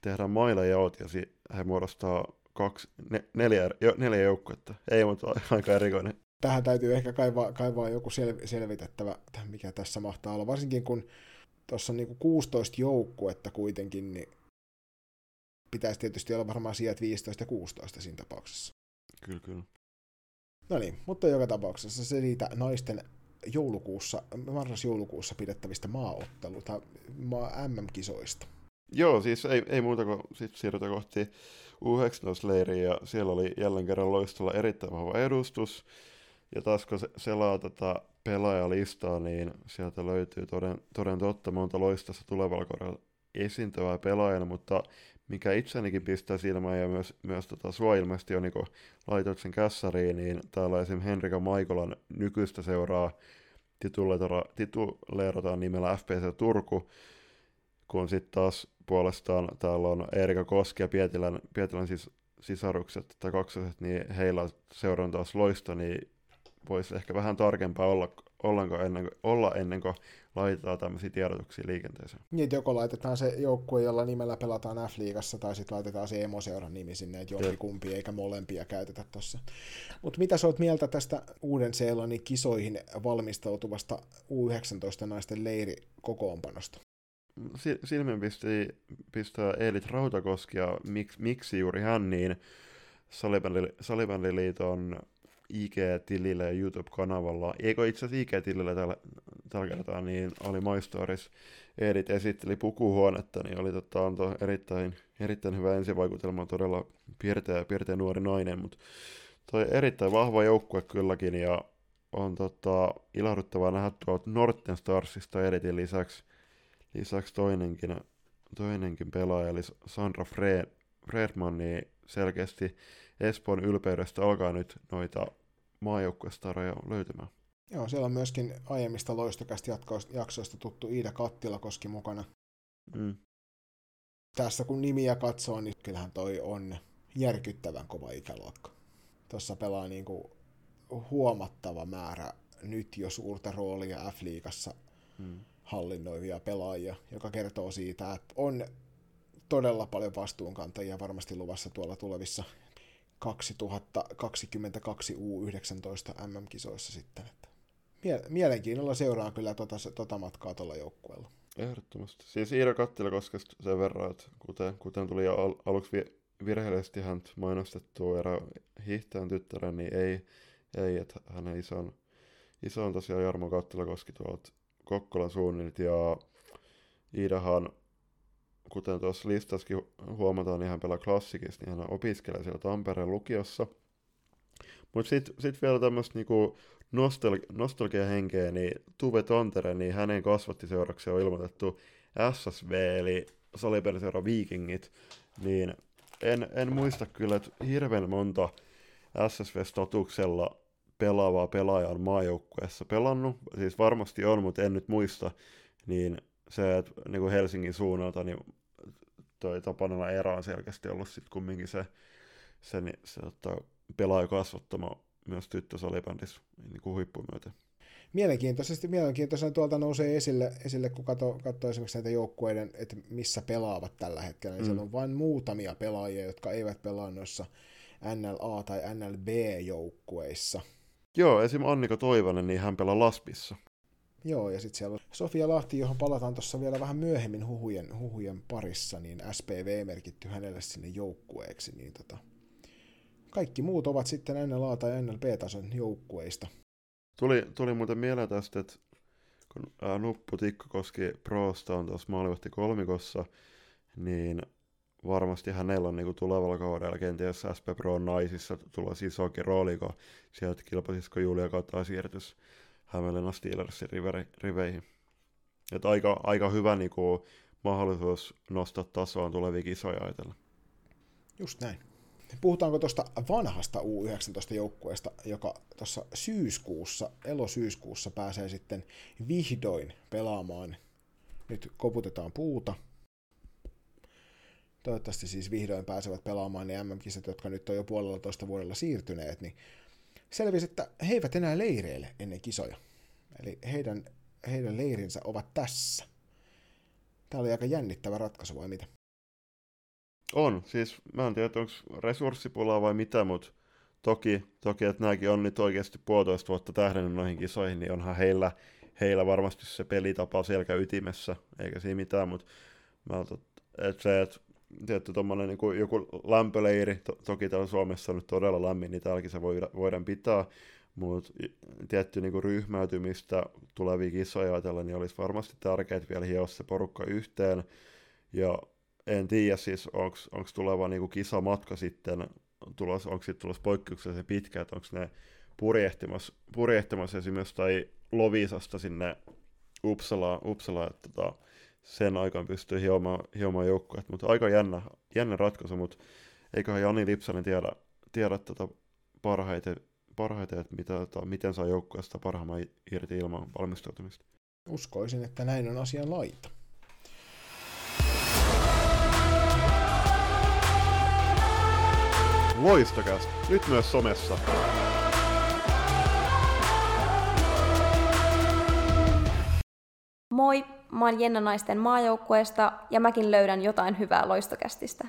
tehdään mailla jaot ja he muodostaa kaksi, ne, neljä, jo, neljä joukkuetta. Ei, mutta aika erikoinen. Tähän täytyy ehkä kaivaa, kaivaa joku sel, selvitettävä, mikä tässä mahtaa olla. Varsinkin kun tuossa on niin 16 joukkuetta kuitenkin, niin pitäisi tietysti olla varmaan sijat 15 ja 16 siinä tapauksessa. Kyllä, kyllä. No niin, mutta joka tapauksessa se siitä naisten joulukuussa, marras-joulukuussa pidettävistä maaotteluita, maa MM-kisoista. Joo, siis ei, ei muuta kuin sit siirrytä kohti U19-leiriä ja siellä oli jälleen kerran loistolla erittäin vahva edustus. Ja taas kun selaa tätä pelaajalistaa, niin sieltä löytyy toden, toden totta monta loistossa tulevalla kaudella esiintyvää pelaajana, mutta mikä itseänikin pistää silmään ja myös, myös tota, sua ilmeisesti on niin laitoit sen kässäriin, niin täällä esim. Henrika Maikolan nykyistä seuraa tituleerataan nimellä FPC Turku, kun sitten taas puolestaan täällä on Erika Koski ja Pietilän, Pietilän sis, sisarukset tai kaksoset, niin heillä seuraan taas loista, niin voisi ehkä vähän tarkempaa olla, ollenko ennen, olla ennen kuin laitetaan tämmöisiä tiedotuksia liikenteeseen. Niin, että joko laitetaan se joukkue, jolla nimellä pelataan F-liigassa, tai sitten laitetaan se emoseuran nimi sinne, että jompikumpi eikä molempia käytetä tuossa. Mutta mitä sä oot mieltä tästä Uuden-Seelannin kisoihin valmistautuvasta U19 naisten leirikokoonpanosta? Silmien pisti, pistää Eelit Rautakoski ja mik, miksi juuri hän, niin Salibandiliiton IG-tilille ja YouTube-kanavalla, eikö itse asiassa IG-tilille tällä, tällä kertaa, niin oli Maistoris Edit esitteli pukuhuonetta, niin oli tota, antoi erittäin, erittäin hyvä ensivaikutelma, todella piirteä, piirteä nuori nainen, mutta toi erittäin vahva joukkue kylläkin, ja on tota, ilahduttavaa nähdä tuolta Norten Starsista Editin lisäksi, lisäksi toinenkin, toinenkin pelaaja, eli Sandra Fred, Fredman, niin selkeästi Espoon ylpeydestä alkaa nyt noita maajoukkuestaroja löytymään. Joo, siellä on myöskin aiemmista loistokästä jaksoista tuttu Iida Kattilakoski mukana. Mm. Tässä kun nimiä katsoo, niin kyllähän toi on järkyttävän kova ikäluokka. Tuossa pelaa niin kuin huomattava määrä nyt jo suurta roolia F-liigassa mm. hallinnoivia pelaajia, joka kertoo siitä, että on todella paljon vastuunkantajia varmasti luvassa tuolla tulevissa 2022 U19 MM-kisoissa sitten. Että mielenkiinnolla seuraa kyllä tota, tota matkaa tuolla joukkueella. Ehdottomasti. Siis Iida Kattilakoskesta sen verran, että kuten, kuten tuli jo al- aluksi vi- virheellisesti hän mainostettu erä hiihtäjän tyttären, niin ei, ei että hänen iso on, iso on tosiaan Jarmo Kattilakoski tuolta Kokkolan suunnilta, ja Iidahan kuten tuossa listassakin huomataan, niin hän pelaa klassikissa, niin hän opiskelee siellä Tampereen lukiossa. Mutta sitten sit vielä tämmöistä niinku nostalgia, nostalgia-henkeä, niin Tuve Tontere, niin hänen kasvattiseuraksi on ilmoitettu SSV, eli salipeliseura Vikingit, niin en, en muista kyllä, että hirveän monta SSV-statuksella pelaavaa pelaajaa on maajoukkueessa pelannut. Siis varmasti on, mutta en nyt muista. Niin se, että niin kuin Helsingin suunnalta, niin toi Tapanella Eera on selkeästi ollut sitten kumminkin se, se, se, se tota, pelaaja kasvattama myös tyttösalibändissä niin kuin huippumyöten. Mielenkiintoisesti, mielenkiintoisesti tuolta nousee esille, esille kun katsoo, katsoo esimerkiksi näitä joukkueiden, että missä pelaavat tällä hetkellä, niin mm. siellä on vain muutamia pelaajia, jotka eivät pelaa noissa NLA- tai NLB-joukkueissa. Joo, esim. Annika Toivonen, niin hän pelaa Laspissa. Joo, ja sitten siellä on Sofia Lahti, johon palataan tuossa vielä vähän myöhemmin huhujen, huhujen parissa, niin SPV merkitty hänelle sinne joukkueeksi, niin tota, kaikki muut ovat sitten NLA- tai NLP-tason joukkueista. Tuli, tuli muuten mieleen tästä, että kun ää, Nuppu Tikkokoski Prosta on tuossa maalivahti kolmikossa, niin varmasti hänellä on niinku tulevalla kaudella kenties SP Pro naisissa tulla isokin rooli, kun sieltä kilpaisisiko Julia kautta siirtys Hämeenlinna Steelersin riveihin. Että aika, aika hyvä niin kuin, mahdollisuus nostaa tasoa tulevia kisoja ajatella. Just näin. Puhutaanko tuosta vanhasta U19-joukkueesta, joka tuossa syyskuussa, elosyyskuussa pääsee sitten vihdoin pelaamaan. Nyt koputetaan puuta. Toivottavasti siis vihdoin pääsevät pelaamaan ne MM-kisat, jotka nyt on jo puolella toista vuodella siirtyneet, niin selvisi, että he eivät enää leireille ennen kisoja. Eli heidän, heidän leirinsä ovat tässä. Tämä oli aika jännittävä ratkaisu, vai mitä? On, siis mä en tiedä, onko resurssipulaa vai mitä, mutta toki, toki että nämäkin on nyt oikeasti puolitoista vuotta tähdennyt noihin kisoihin, niin onhan heillä, heillä varmasti se pelitapa selkä ytimessä, eikä siinä mitään, mutta mä että se, että tietty tommonen niin kuin joku lämpöleiri, to, toki täällä Suomessa on nyt todella lämmin, niin täälläkin se voida, voidaan pitää, mutta tietty niin kuin ryhmäytymistä tulevia kisoja ajatellen, niin olisi varmasti tärkeää vielä hioa se porukka yhteen, ja en tiedä siis, onko tuleva niinku kisamatka sitten, tulos, onko sitten tulossa poikkeuksellisen pitkä, että onko ne purjehtimassa, purjehtimassa esimerkiksi tai Lovisasta sinne Uppsala, Uppsala että tota, sen aikaan pystyy hiomaan, hiomaan joukkueet, mutta aika jännä, jännä ratkaisu, mutta eiköhän Jani Lipsanen tiedä, tiedä tota parhaiten, parhaiten että mitä, tota, miten saa joukkueesta parhaimman irti ilman valmistautumista. Uskoisin, että näin on asian laita. Loistokäs, nyt myös somessa. Moi, mä oon Jenna Naisten maajoukkueesta ja mäkin löydän jotain hyvää loistokästistä.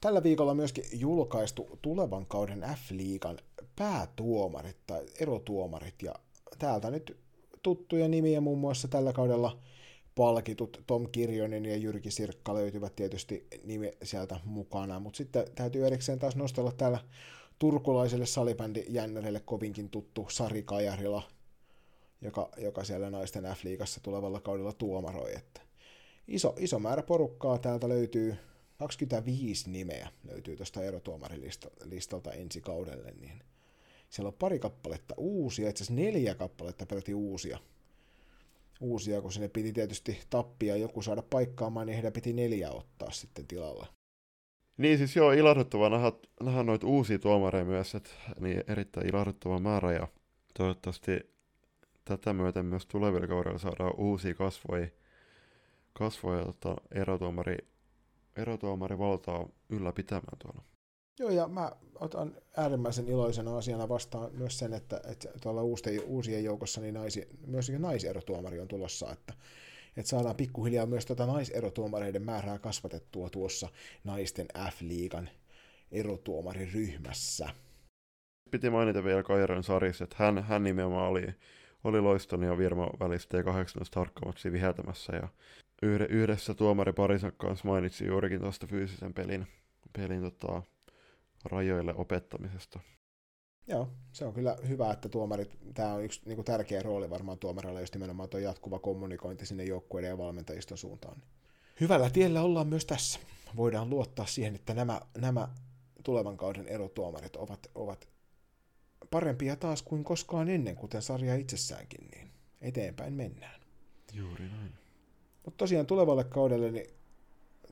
Tällä viikolla myöskin julkaistu tulevan kauden F-liigan päätuomarit tai erotuomarit ja täältä nyt tuttuja nimiä muun muassa tällä kaudella – palkitut Tom Kirjonen ja Jyrki Sirkka löytyvät tietysti nime sieltä mukana, mutta sitten täytyy erikseen taas nostella täällä turkulaiselle salibändi jännärille kovinkin tuttu Sari Kajarila, joka, joka siellä naisten F-liigassa tulevalla kaudella tuomaroi. Että iso, iso määrä porukkaa täältä löytyy, 25 nimeä löytyy tuosta erotuomarilistalta ensi kaudelle, niin siellä on pari kappaletta uusia, itse asiassa neljä kappaletta peräti uusia uusia, kun sinne piti tietysti tappia joku saada paikkaamaan, niin heidän piti neljä ottaa sitten tilalla. Niin siis joo, ilahduttavaa nähdä, nähdä noita uusia tuomareja myös, että niin erittäin ilahduttava määrä ja toivottavasti tätä myöten myös tulevilla kaudella saadaan uusia kasvoja, kasvoja tota, erotuomari, erotuomari valtaa ylläpitämään tuolla. Joo, ja mä otan äärimmäisen iloisena asiana vastaan myös sen, että, että tuolla uusien, uusien joukossa niin naisi, myös naiserotuomari on tulossa, että, että saadaan pikkuhiljaa myös tuota naiserotuomareiden määrää kasvatettua tuossa naisten F-liigan erotuomariryhmässä. Piti mainita vielä Kairan Saris, että hän, hän nimenomaan oli, oli Loiston ja Virma välistä T18 harkkamatsi viheltämässä ja yhdessä tuomari Parisan kanssa mainitsi juurikin tuosta fyysisen pelin, pelin tota, rajoille opettamisesta. Joo, se on kyllä hyvä, että tuomarit, tämä on yksi niin kuin tärkeä rooli varmaan tuomarilla, jos nimenomaan tuo jatkuva kommunikointi sinne joukkueiden ja valmentajiston suuntaan. Hyvällä tiellä ollaan myös tässä. Voidaan luottaa siihen, että nämä, nämä tulevan kauden erotuomarit ovat, ovat parempia taas kuin koskaan ennen, kuten sarja itsessäänkin, niin eteenpäin mennään. Juuri näin. Mutta tosiaan tulevalle kaudelle niin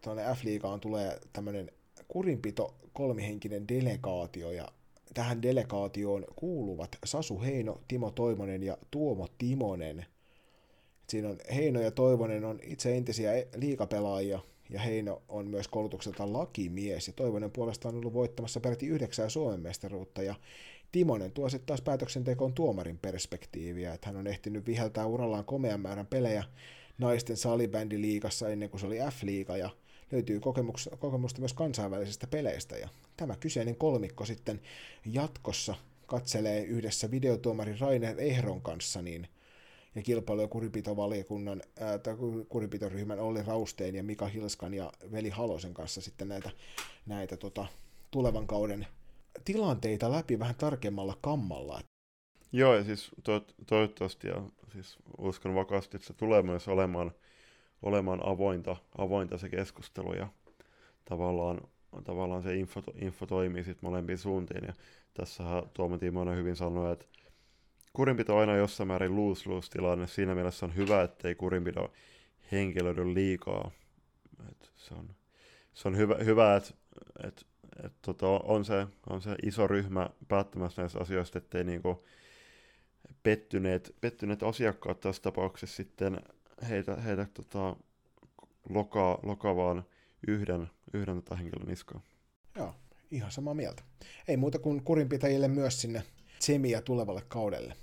tuonne F-liigaan tulee tämmöinen kurinpito kolmihenkinen delegaatio ja tähän delegaatioon kuuluvat Sasu Heino, Timo Toivonen ja Tuomo Timonen. Siinä on Heino ja Toivonen on itse entisiä e- liikapelaajia ja Heino on myös koulutukselta lakimies ja Toivonen puolestaan on ollut voittamassa peräti yhdeksää Suomen mestaruutta ja Timonen tuo sitten taas päätöksentekoon tuomarin perspektiiviä, että hän on ehtinyt viheltää urallaan komean määrän pelejä naisten salibändiliigassa ennen kuin se oli F-liiga ja löytyy kokemusta, kokemusta myös kansainvälisistä peleistä, ja tämä kyseinen kolmikko sitten jatkossa katselee yhdessä videotuomari Rainer Ehron kanssa niin, ja kilpailu- ja kuripitovaliokunnan, ää, tai kuripitoryhmän Olli Rausteen ja Mika Hilskan ja Veli Halosen kanssa sitten näitä, näitä tota, tulevan kauden tilanteita läpi vähän tarkemmalla kammalla. Joo, ja siis to- toivottavasti ja siis uskon vakaasti, että se tulee myös olemaan – olemaan avointa, avointa se keskustelu ja tavallaan, tavallaan se info, info toimii sitten molempiin suuntiin. Ja tässähän Tuomo Timonen hyvin sanoi, että kurinpito on aina jossain määrin lose-lose tilanne. Siinä mielessä on hyvä, ettei kurinpito henkilöidy liikaa. Et se, on, se on hyvä, hyvä että et, et, tota, on, se, on se iso ryhmä päättämässä näistä asioista, ettei niinku pettyneet, pettyneet asiakkaat tässä tapauksessa sitten heitä, heitä tota, lokaa, lokaa vaan yhden, yhden tota henkilön niskaan. Joo, ihan samaa mieltä. Ei muuta kuin kurinpitäjille myös sinne tsemiä tulevalle kaudelle.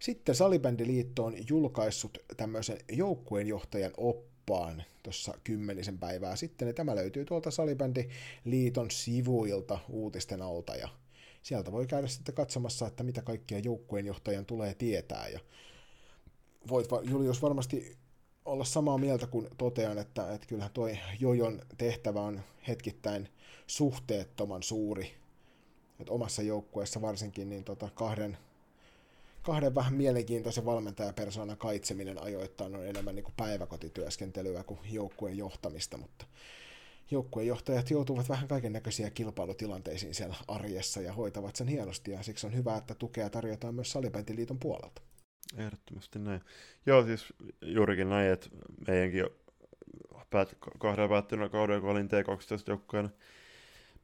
Sitten Salibändiliitto on julkaissut tämmöisen joukkueenjohtajan oppaan tuossa kymmenisen päivää sitten, ja tämä löytyy tuolta Salibändiliiton sivuilta uutisten alta, ja sieltä voi käydä sitten katsomassa, että mitä kaikkia joukkueenjohtajan tulee tietää, ja voit Julius varmasti olla samaa mieltä, kun totean, että, että kyllähän tuo Jojon tehtävä on hetkittäin suhteettoman suuri. että omassa joukkueessa varsinkin niin tota kahden, kahden vähän mielenkiintoisen valmentajapersoonan kaitseminen ajoittain on enemmän niin kuin päiväkotityöskentelyä kuin joukkueen johtamista, mutta joukkueenjohtajat joutuvat vähän kaiken näköisiä kilpailutilanteisiin siellä arjessa ja hoitavat sen hienosti ja siksi on hyvä, että tukea tarjotaan myös Salibäntiliiton puolelta. Ehdottomasti näin. Joo, siis juurikin näin, että meidänkin päät, kahdella päättyneellä kaudella, kun olin T12-joukkojen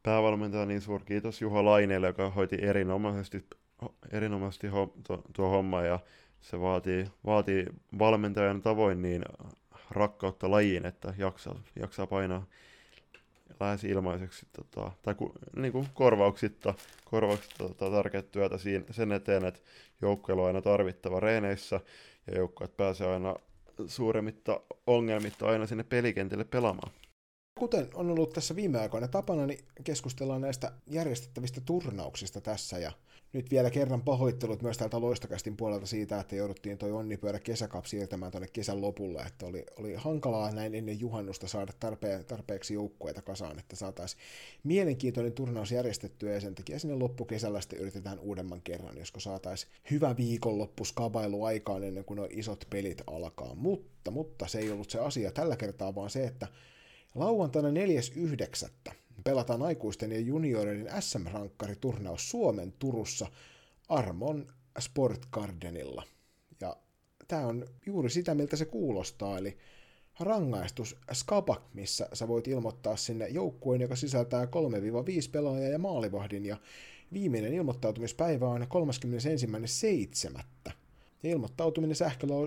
päävalmentaja, niin suuri kiitos Juha Laineelle, joka hoiti erinomaisesti, erinomaisesti ho, tuo, tuo homma, ja se vaatii, vaatii valmentajan tavoin niin rakkautta lajiin, että jaksaa, jaksaa painaa lähes ilmaiseksi tota, tai ku, niin kuin korvauksitta, korvauksitta tota, tärkeää työtä siinä, sen eteen, että joukkueella on aina tarvittava reeneissä ja joukkueet pääsee aina suuremmitta ongelmitta aina sinne pelikentille pelaamaan. Kuten on ollut tässä viime aikoina tapana, niin keskustellaan näistä järjestettävistä turnauksista tässä ja nyt vielä kerran pahoittelut myös täältä Loistokästin puolelta siitä, että jouduttiin toi onnipyörä kesäkap siirtämään tuonne kesän lopulle, että oli, oli hankalaa näin ennen juhannusta saada tarpeen, tarpeeksi joukkueita kasaan, että saataisiin mielenkiintoinen turnaus järjestettyä ja sen takia sinne loppukesällä sitten yritetään uudemman kerran, josko saataisiin hyvä viikonloppu skabailu aikaan ennen kuin nuo isot pelit alkaa, mutta, mutta se ei ollut se asia. Tällä kertaa, vaan se, että lauantaina 4.9 pelataan aikuisten ja junioreiden SM-rankkariturnaus Suomen Turussa Armon Sport Gardenilla. Ja tämä on juuri sitä, miltä se kuulostaa, eli rangaistus Skapa, missä sä voit ilmoittaa sinne joukkueen, joka sisältää 3-5 pelaajaa ja maalivahdin, ja viimeinen ilmoittautumispäivä on 31.7. Ja ilmoittautuminen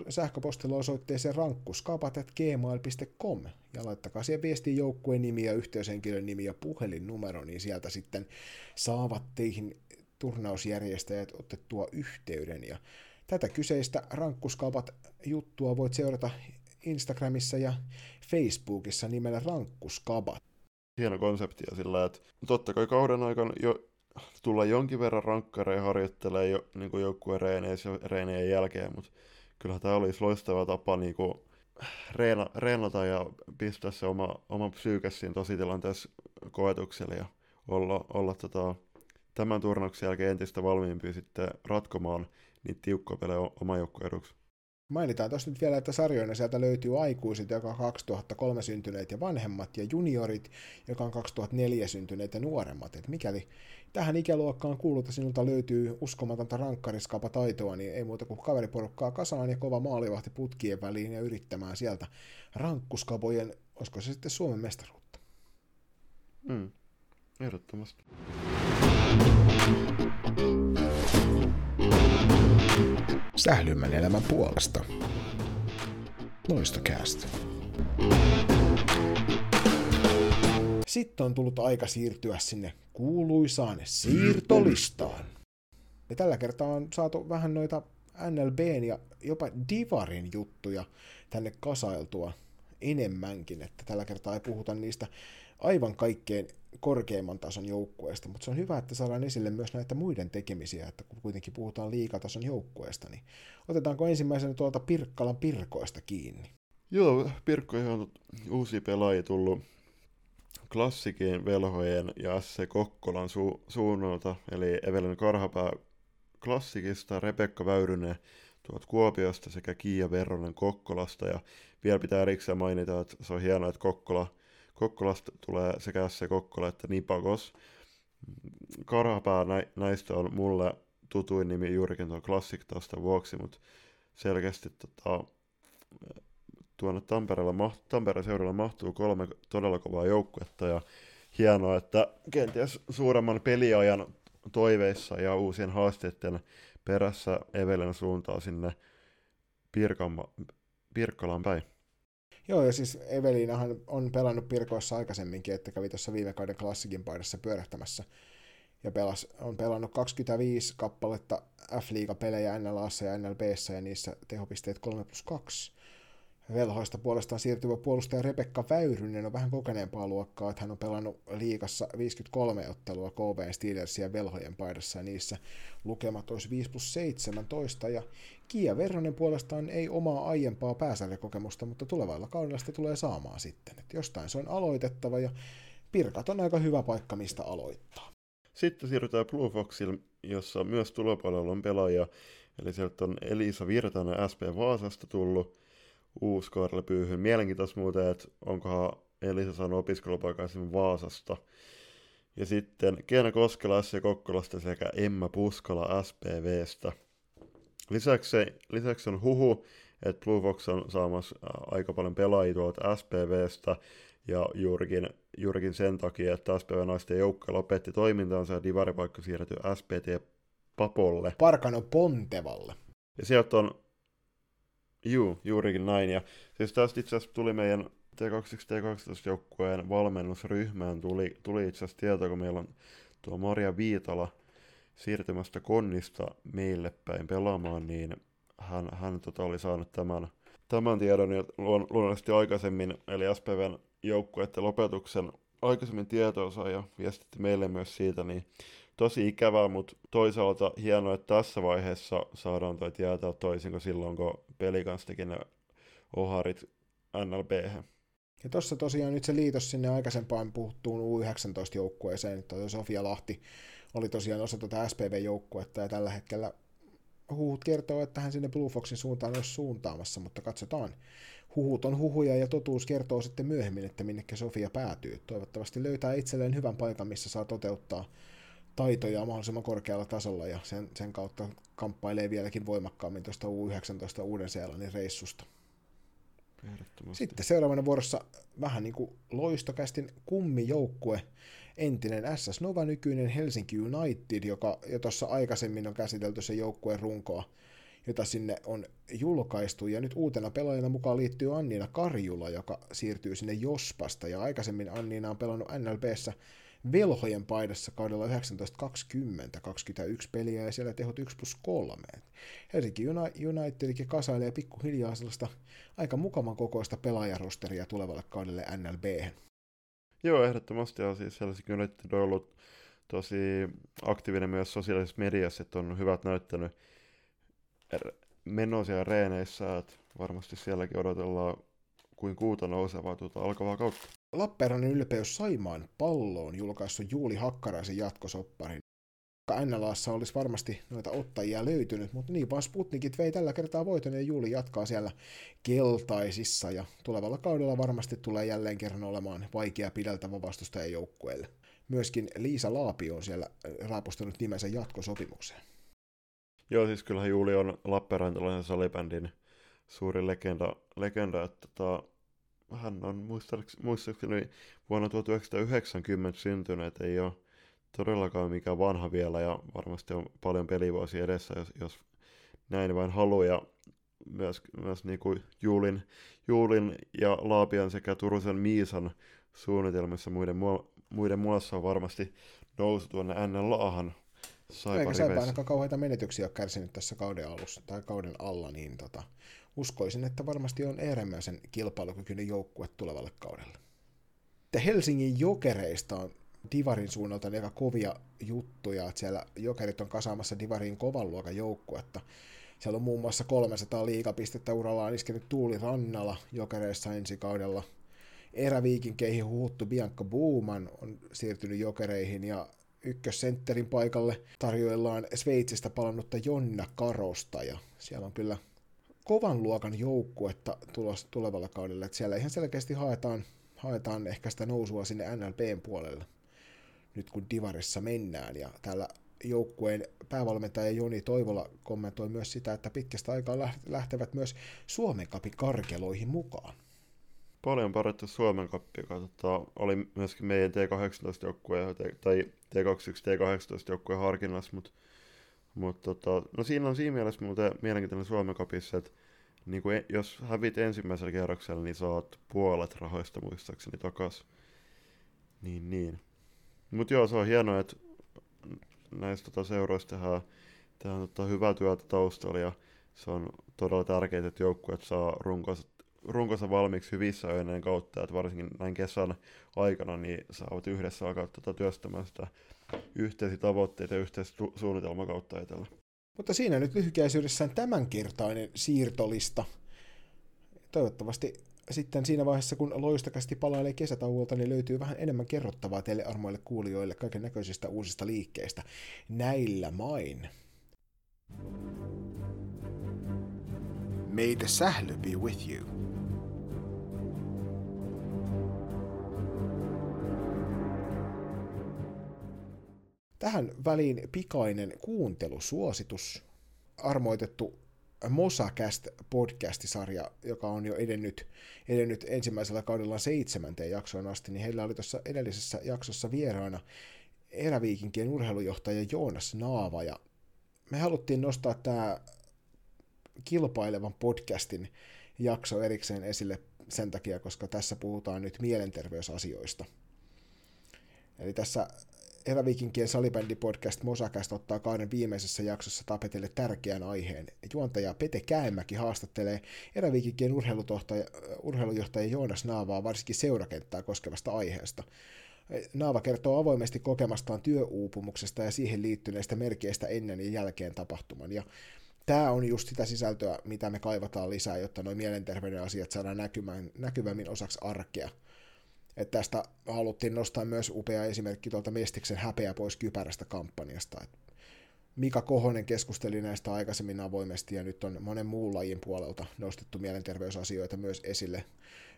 sähköpostilla osoitteeseen rankkuskapat.gmail.com ja laittakaa siihen viestiin joukkueen nimi ja yhteyshenkilön nimi ja puhelinnumero, niin sieltä sitten saavat teihin turnausjärjestäjät otettua yhteyden. Ja tätä kyseistä rankkuskaupat juttua voit seurata Instagramissa ja Facebookissa nimellä rankkuskabat. Hieno konsepti ja sillä, että totta kai kauden aikana jo tulla jonkin verran rankkareja harjoittelee jo, niin kuin joukkueen reeneen jälkeen, mutta kyllähän tämä olisi loistava tapa niin kuin reena, reenata ja pistää se oma, oma psyyke siinä tositilanteessa koetukselle ja olla, olla tota, tämän turnauksen jälkeen entistä valmiimpi sitten ratkomaan niitä tiukkoja pelejä oma joukkueen eduksi. Mainitaan tuossa nyt vielä, että sarjoina sieltä löytyy aikuiset, joka on 2003 syntyneet ja vanhemmat, ja juniorit, joka on 2004 syntyneet ja nuoremmat. Et mikäli tähän ikäluokkaan kuulut ja sinulta löytyy uskomatonta rankkariskapa taitoa, niin ei muuta kuin kaveriporukkaa kasaan ja kova maalivahti putkien väliin ja yrittämään sieltä rankkuskapojen, olisiko se sitten Suomen mestaruutta. Mm, ehdottomasti. Sählymän elämän puolesta. Loistokäästä. Sitten on tullut aika siirtyä sinne kuuluisaan siirtolistaan. Ja tällä kertaa on saatu vähän noita NLBn ja jopa Divarin juttuja tänne kasailtua enemmänkin, että tällä kertaa ei puhuta niistä aivan kaikkein korkeimman tason joukkueesta, mutta se on hyvä, että saadaan esille myös näitä muiden tekemisiä, että kun kuitenkin puhutaan liikatason joukkueesta, niin otetaanko ensimmäisenä tuolta Pirkkalan Pirkoista kiinni? Joo, Pirkkoihin on uusi pelaaja tullut klassikin velhojen ja SC Kokkolan su- suunnalta, eli Evelyn Karhapää klassikista, Rebekka Väyrynen tuot Kuopiosta sekä Kiia Verronen Kokkolasta, ja vielä pitää erikseen mainita, että se on hienoa, että Kokkola – Kokkolasta tulee sekä se Kokkola että Nipagos. Karhapää näistä on mulle tutuin nimi juurikin tuon Classic taustan vuoksi, mutta selkeästi tota, tuonne Tampereella, Tampereen seudella mahtuu kolme todella kovaa joukkuetta ja hienoa, että kenties suuremman peliajan toiveissa ja uusien haasteiden perässä Evelen suuntaa sinne Pirkkalaan päin. Joo, ja siis Evelinahan on pelannut Pirkoissa aikaisemminkin, että kävi tuossa viime kauden klassikin paidassa pyörähtämässä. Ja pelas, on pelannut 25 kappaletta F-liiga-pelejä NLAssa ja NLBssä, ja niissä tehopisteet 3 plus 2. Velhoista puolestaan siirtyvä puolustaja Rebekka Väyrynen on vähän kokeneempaa luokkaa, että hän on pelannut liikassa 53 ottelua KV Steelersia velhojen paidassa ja niissä lukemat olisi 5 plus 17 ja Kia Verhonen puolestaan ei omaa aiempaa pääsarjakokemusta, mutta tulevalla kaudella sitä tulee saamaan sitten. Että jostain se on aloitettava ja Pirkat on aika hyvä paikka, mistä aloittaa. Sitten siirrytään Blue Foxille, jossa myös tulopuolella on pelaajia. Eli sieltä on Elisa Virtanen SP Vaasasta tullut, uusi Pyyhyn. Mielenkiintoista muuten, että onkohan Elisa saanut opiskelupaikan Vaasasta. Ja sitten Kiena Koskela S. Kokkolasta sekä Emma Puskala SPVstä. Lisäksi, lisäksi on huhu, että Blue Fox on saamassa aika paljon pelaajia tuolta SPVstä, ja juurikin, juurikin sen takia, että SPV naisten joukko lopetti toimintaansa ja divaripaikka siirretty SPT Papolle. Parkano Pontevalle. Ja sieltä on Juu, juurikin näin. Ja siis tästä itse asiassa tuli meidän T21-T12-joukkueen valmennusryhmään tuli, tuli itse asiassa tieto, kun meillä on tuo Maria Viitala siirtymästä Konnista meille päin pelaamaan, niin hän, hän tota oli saanut tämän, tämän tiedon jo luonnollisesti aikaisemmin, eli SPVn joukkueiden lopetuksen aikaisemmin tietoonsa ja viestitti meille myös siitä, niin tosi ikävää, mutta toisaalta hienoa, että tässä vaiheessa saadaan toi tietää toisin kuin silloin, kun peli kanssa teki ne oharit NLB. Ja tuossa tosiaan nyt se liitos sinne aikaisempaan puhuttuun U19-joukkueeseen, että Sofia Lahti oli tosiaan osa tuota SPV-joukkuetta ja tällä hetkellä huhut kertoo, että hän sinne Blue Foxin suuntaan olisi suuntaamassa, mutta katsotaan. Huhut on huhuja ja totuus kertoo sitten myöhemmin, että minnekä Sofia päätyy. Toivottavasti löytää itselleen hyvän paikan, missä saa toteuttaa taitoja mahdollisimman korkealla tasolla ja sen, sen kautta kamppailee vieläkin voimakkaammin tuosta U19 Uuden-Seelannin reissusta. Sitten seuraavana vuorossa vähän niin kuin loistokästin kummijoukkue, entinen SS Nova, nykyinen Helsinki United, joka jo tuossa aikaisemmin on käsitelty se joukkueen runkoa, jota sinne on julkaistu. Ja nyt uutena pelaajana mukaan liittyy Anniina Karjula, joka siirtyy sinne Jospasta. Ja aikaisemmin Anniina on pelannut NLBssä velhojen paidassa kaudella 1920, 21 peliä ja siellä tehot 1 plus 3. Helsinki Unitedkin kasailee pikkuhiljaa sellaista aika mukavan kokoista pelaajarosteria tulevalle kaudelle NLB. Joo, ehdottomasti. Ja siis Helsinki United on ollut tosi aktiivinen myös sosiaalisessa mediassa, että on hyvät näyttänyt er- menoisia reeneissä, että varmasti sielläkin odotellaan kuin kuuta nousevaa tuota alkavaa kautta. Lappeenrannan ylpeys Saimaan palloon julkaissut Juuli Hakkaraisen jatkosopparin. NLAssa olisi varmasti noita ottajia löytynyt, mutta niin vaan Sputnikit vei tällä kertaa voiton ja Juuli jatkaa siellä keltaisissa ja tulevalla kaudella varmasti tulee jälleen kerran olemaan vaikea pideltävä vastustajan joukkueelle. Myöskin Liisa Laapi on siellä raapustanut nimensä jatkosopimukseen. Joo, siis kyllähän Juuli on Lappeenrantalaisen salibändin suuri legenda, legenda että tota, hän on muistaakseni vuonna 1990 syntynyt, ei ole todellakaan mikään vanha vielä ja varmasti on paljon pelivuosia edessä, jos, jos näin vain haluaa. Ja myös, myös niin kuin Juulin, Juulin ja Laapian sekä Turusen Miisan suunnitelmissa muiden, muiden muassa on varmasti nousu tuonne NLAhan Eikä Saipa ainakaan kauheita menetyksiä ole kärsinyt tässä kauden alussa tai kauden alla, niin tota, uskoisin, että varmasti on äärimmäisen kilpailukykyinen joukkue tulevalle kaudelle. Helsingin jokereista on Divarin suunnalta aika kovia juttuja, että siellä jokerit on kasaamassa Divarin kovan luokan joukkuetta. Siellä on muun muassa 300 liikapistettä urallaan iskenyt Tuuli Rannala jokereissa ensi kaudella. Eräviikinkeihin huuttu Bianca Buuman on siirtynyt jokereihin ja ykkössentterin paikalle tarjoillaan Sveitsistä palannutta Jonna Karosta ja siellä on kyllä kovan luokan joukkuetta tulos tulevalla kaudella, että siellä ihan selkeästi haetaan, haetaan ehkä sitä nousua sinne NLPn puolelle nyt kun Divarissa mennään, ja täällä joukkueen päävalmentaja Joni Toivola kommentoi myös sitä, että pitkästä aikaa lähtevät myös Suomen kapin karkeloihin mukaan. Paljon parettu Suomen kappi, joka tota, oli myöskin meidän T18-joukkueen tai T21 T18-joukkueen harkinnassa, mutta mut, tota, no siinä on siinä mielessä muuten mielenkiintoinen Suomen kapissa, että niin kuin, e, jos hävit ensimmäisellä kierroksella, niin saat puolet rahoista muistaakseni takas. Niin, niin. Mutta joo, se on hienoa, että näistä tota, seuroista tehdään, tehdään tota, hyvää työtä taustalla ja se on todella tärkeää, että joukkueet saa runkonsa, runkonsa valmiiksi hyvissä ajoinen kautta, että varsinkin näin kesän aikana niin saavat yhdessä alkaa tota, työstämään sitä yhteisiä tavoitteita ja yhteistä su- suunnitelmaa kautta etellä. Mutta siinä nyt lyhykäisyydessään tämänkertainen siirtolista. Toivottavasti sitten siinä vaiheessa, kun loistakästi palailee kesätauolta, niin löytyy vähän enemmän kerrottavaa teille armoille kuulijoille kaiken näköisistä uusista liikkeistä. Näillä main. May the sähly be with you. Tähän väliin pikainen kuuntelusuositus. Armoitettu Mosacast podcastisarja, joka on jo edennyt, edennyt ensimmäisellä kaudella seitsemänteen jaksoon asti, niin heillä oli tuossa edellisessä jaksossa vieraana eräviikinkien urheilujohtaja Joonas Naava, ja me haluttiin nostaa tämä kilpailevan podcastin jakso erikseen esille sen takia, koska tässä puhutaan nyt mielenterveysasioista. Eli tässä Eräviikinkien salibändipodcast Mosakast ottaa kauden viimeisessä jaksossa tapetille tärkeän aiheen. Juontaja Pete Käemäki haastattelee Eräviikinkien urheilujohtaja Joonas Naavaa varsinkin seurakenttää koskevasta aiheesta. Naava kertoo avoimesti kokemastaan työuupumuksesta ja siihen liittyneistä merkeistä ennen ja jälkeen tapahtuman. Ja tämä on just sitä sisältöä, mitä me kaivataan lisää, jotta nuo mielenterveyden asiat saadaan näkymään, näkyvämmin osaksi arkea. Että tästä haluttiin nostaa myös upea esimerkki tuolta Mestiksen häpeä pois kypärästä kampanjasta. Et Mika Kohonen keskusteli näistä aikaisemmin avoimesti ja nyt on monen muun lajin puolelta nostettu mielenterveysasioita myös esille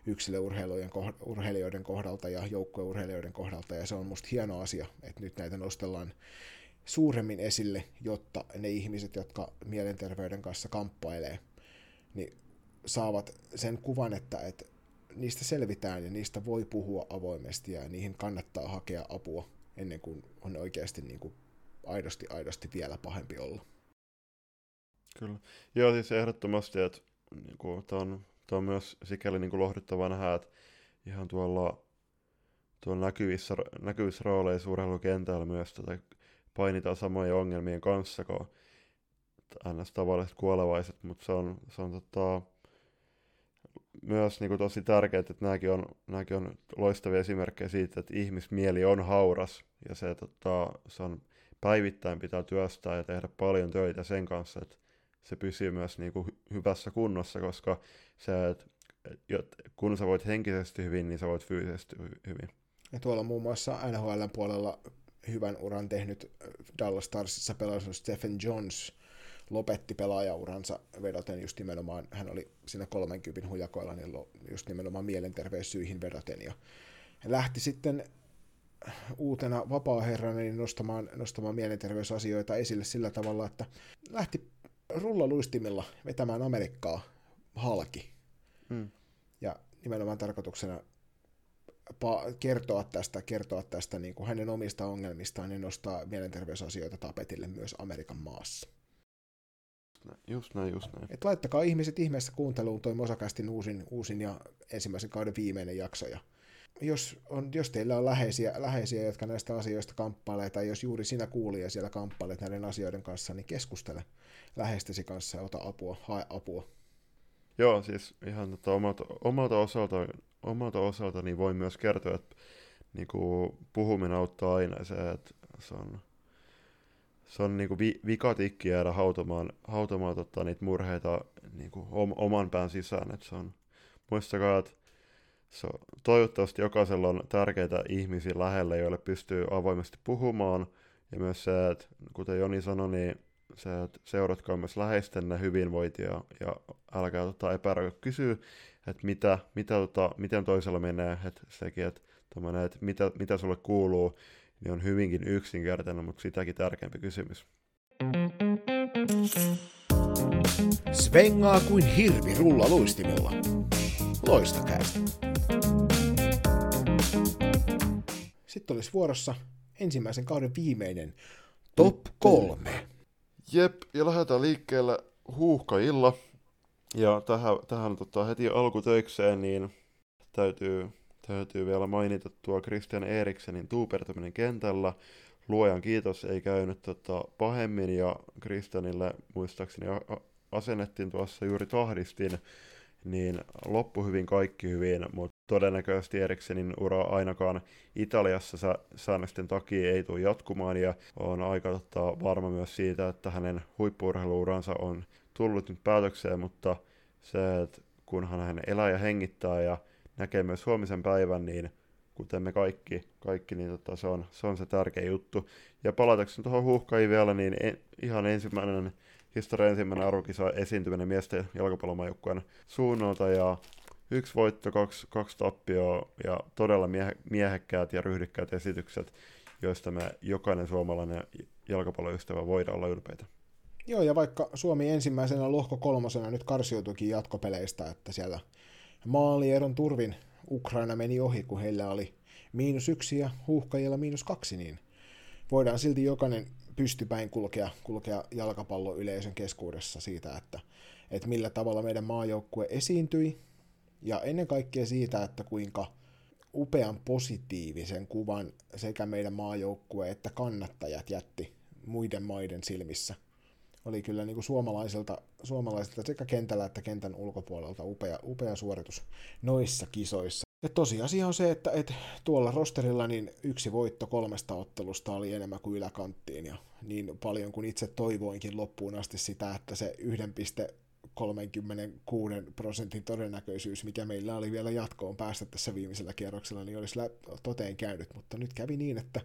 yksilöurheilijoiden kohdalta ja joukkueurheilijoiden kohdalta ja se on musta hieno asia, että nyt näitä nostellaan suuremmin esille, jotta ne ihmiset, jotka mielenterveyden kanssa kamppailee, niin saavat sen kuvan, että, että niistä selvitään ja niistä voi puhua avoimesti ja niihin kannattaa hakea apua ennen kuin on oikeasti niin kuin aidosti, aidosti vielä pahempi olla. Kyllä. Joo, siis ehdottomasti, että niin kuin, tämä, on, tämä on myös sikäli niin kuin lohduttava nähdä, että ihan tuolla, tuolla näkyvissä, näkyvissä rooleissa urheilukentällä myös tätä painitaan samojen ongelmien kanssa kuin ns. tavalliset kuolevaiset, mutta se on, se on tota, myös niin kuin tosi tärkeää, että nämäkin on, nämäkin on loistavia esimerkkejä siitä, että ihmismieli on hauras ja se, tota, se on päivittäin pitää työstää ja tehdä paljon töitä sen kanssa, että se pysyy myös niin kuin hyvässä kunnossa, koska se, että kun sä voit henkisesti hyvin, niin sä voit fyysisesti hyvin. Ja tuolla muun muassa NHL puolella hyvän uran tehnyt Dallas Starsissa pelannut Stephen Jones – lopetti pelaajauransa vedoten just nimenomaan, hän oli siinä 30 hujakoilla, niin just nimenomaan mielenterveyssyihin vedoten, ja lähti sitten uutena vapaa-herrana niin nostamaan, nostamaan mielenterveysasioita esille sillä tavalla, että lähti rullaluistimilla vetämään Amerikkaa halki. Mm. Ja nimenomaan tarkoituksena kertoa tästä, kertoa tästä niin kuin hänen omista ongelmistaan ja nostaa mielenterveysasioita tapetille myös Amerikan maassa näin, just näin, just näin. Et laittakaa ihmiset ihmeessä kuunteluun toi Mosakastin uusin, uusin ja ensimmäisen kauden viimeinen jakso. Ja jos, on, jos teillä on läheisiä, läheisiä, jotka näistä asioista kamppailee, tai jos juuri sinä kuulija siellä kamppailet näiden asioiden kanssa, niin keskustele läheistesi kanssa ja ota apua, hae apua. Joo, siis ihan tota omalta, omalta, osalta, omalta osalta niin voin myös kertoa, että niin kuin puhuminen auttaa aina se, että se on se on niinku vi, vikatikki jäädä hautamaan, hautamaan tota, niitä murheita niinku om, oman pään sisään. Et se on, muistakaa, että se on, toivottavasti jokaisella on tärkeitä ihmisiä lähellä, joille pystyy avoimesti puhumaan. Ja myös se, että kuten Joni sanoi, niin se, että seuratkaa myös läheistenne hyvinvointia ja älkää tota, epäröi kysyä, että mitä, mitä, tota, miten toisella menee, että sekin, että, että mitä, mitä sulle kuuluu, niin on hyvinkin yksinkertainen, mutta sitäkin tärkeämpi kysymys. Svengaa kuin hirvi rulla luistimella. Loistakäistä. Sitten olisi vuorossa ensimmäisen kauden viimeinen top kolme. Jep, ja lähdetään liikkeelle huuhkailla. Ja tähän, tähän tota, heti alkutöikseen niin täytyy, täytyy vielä mainita tuo Christian Eriksenin tuupertaminen kentällä. Luojan kiitos, ei käynyt tota, pahemmin ja Christianille muistaakseni asennettiin tuossa juuri tahdistin, niin loppu hyvin, kaikki hyvin, mutta todennäköisesti Eriksenin ura ainakaan Italiassa sä, säännösten takia ei tule jatkumaan, ja on aika tota, varma myös siitä, että hänen huippuurheiluuransa on tullut nyt päätökseen, mutta se, että kunhan hän elää ja hengittää ja näkee myös huomisen päivän, niin kuten me kaikki, kaikki niin tota, se, on, se on se tärkeä juttu. Ja palatakseni tuohon huuhkaiin vielä, niin en, ihan ensimmäinen historian ensimmäinen arvokisa esiintyminen miesten jalkapallomaajoukkueen suunnalta ja yksi voitto, kaksi, kaksi tappioa ja todella miehe, miehekkäät ja ryhdikkäät esitykset, joista me jokainen suomalainen jalkapalloystävä voidaan olla ylpeitä. Joo, ja vaikka Suomi ensimmäisenä lohko kolmosena nyt karsiutuikin jatkopeleistä, että siellä maalieron turvin Ukraina meni ohi, kun heillä oli miinus yksi ja huuhkajilla miinus kaksi, niin voidaan silti jokainen pystypäin kulkea, kulkea jalkapalloyleisön keskuudessa siitä, että, että millä tavalla meidän maajoukkue esiintyi, ja ennen kaikkea siitä, että kuinka upean positiivisen kuvan sekä meidän maajoukkue että kannattajat jätti muiden maiden silmissä. Oli kyllä niin kuin suomalaisilta, suomalaisilta sekä kentällä että kentän ulkopuolelta upea, upea suoritus noissa kisoissa. Ja tosiasia on se, että, että tuolla rosterilla niin yksi voitto kolmesta ottelusta oli enemmän kuin yläkanttiin ja niin paljon kuin itse toivoinkin loppuun asti sitä, että se 1,36 prosentin todennäköisyys, mikä meillä oli vielä jatkoon päästä tässä viimeisellä kierroksella, niin olisi toteen käynyt, mutta nyt kävi niin, että,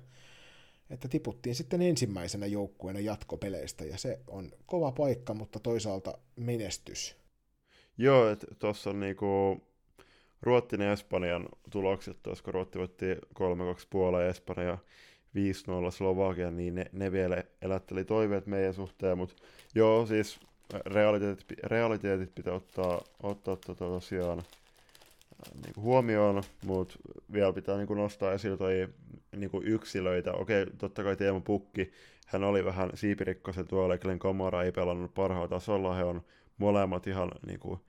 että tiputtiin sitten ensimmäisenä joukkueena jatkopeleistä ja se on kova paikka, mutta toisaalta menestys. Joo, että tuossa on niinku Ruottin ja Espanjan tulokset, koska Ruotti voitti 3-2 Puola ja Espanja 5-0 Slovakia, niin ne, ne vielä elätteli toiveet meidän suhteen, mutta joo, siis realiteetit, realiteetit pitää ottaa, ottaa tota tosiaan niin kuin huomioon, mutta vielä pitää niin kuin nostaa esille toi niin kuin yksilöitä. Okei, totta kai Teemu Pukki, hän oli vähän siipirikkosen tuolla, Glenn Kamara ei pelannut parhaalla tasolla, he on molemmat ihan niin kuin,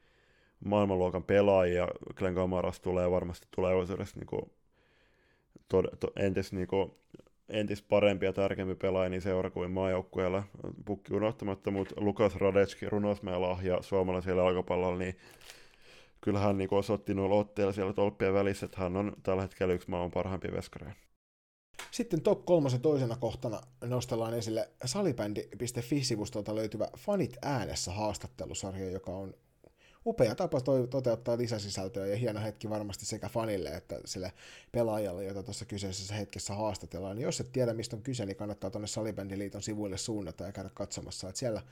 maailmanluokan pelaajia. Glenn Kamaras tulee varmasti tulevaisuudessa niin kuin, to, to, entis, niin kuin, entis parempi ja tärkeämpi pelaaja niin seura kuin maajoukkueella. Pukki unohtamatta, mutta Lukas Radetski, runosmeen lahja suomalaisella jalkapallolla, niin kyllähän niin osoitti noilla otteilla siellä tolppien välissä, että hän on tällä hetkellä yksi maailman parhaimpia veskareja. Sitten top kolmosen toisena kohtana nostellaan esille salibändi.fi-sivustolta löytyvä Fanit äänessä haastattelusarja, joka on upea tapa toteuttaa lisäsisältöä ja hieno hetki varmasti sekä fanille että sille pelaajalle, jota tuossa kyseisessä hetkessä haastatellaan. Niin jos et tiedä, mistä on kyse, niin kannattaa tuonne Salibändiliiton sivuille suunnata ja käydä katsomassa, että siellä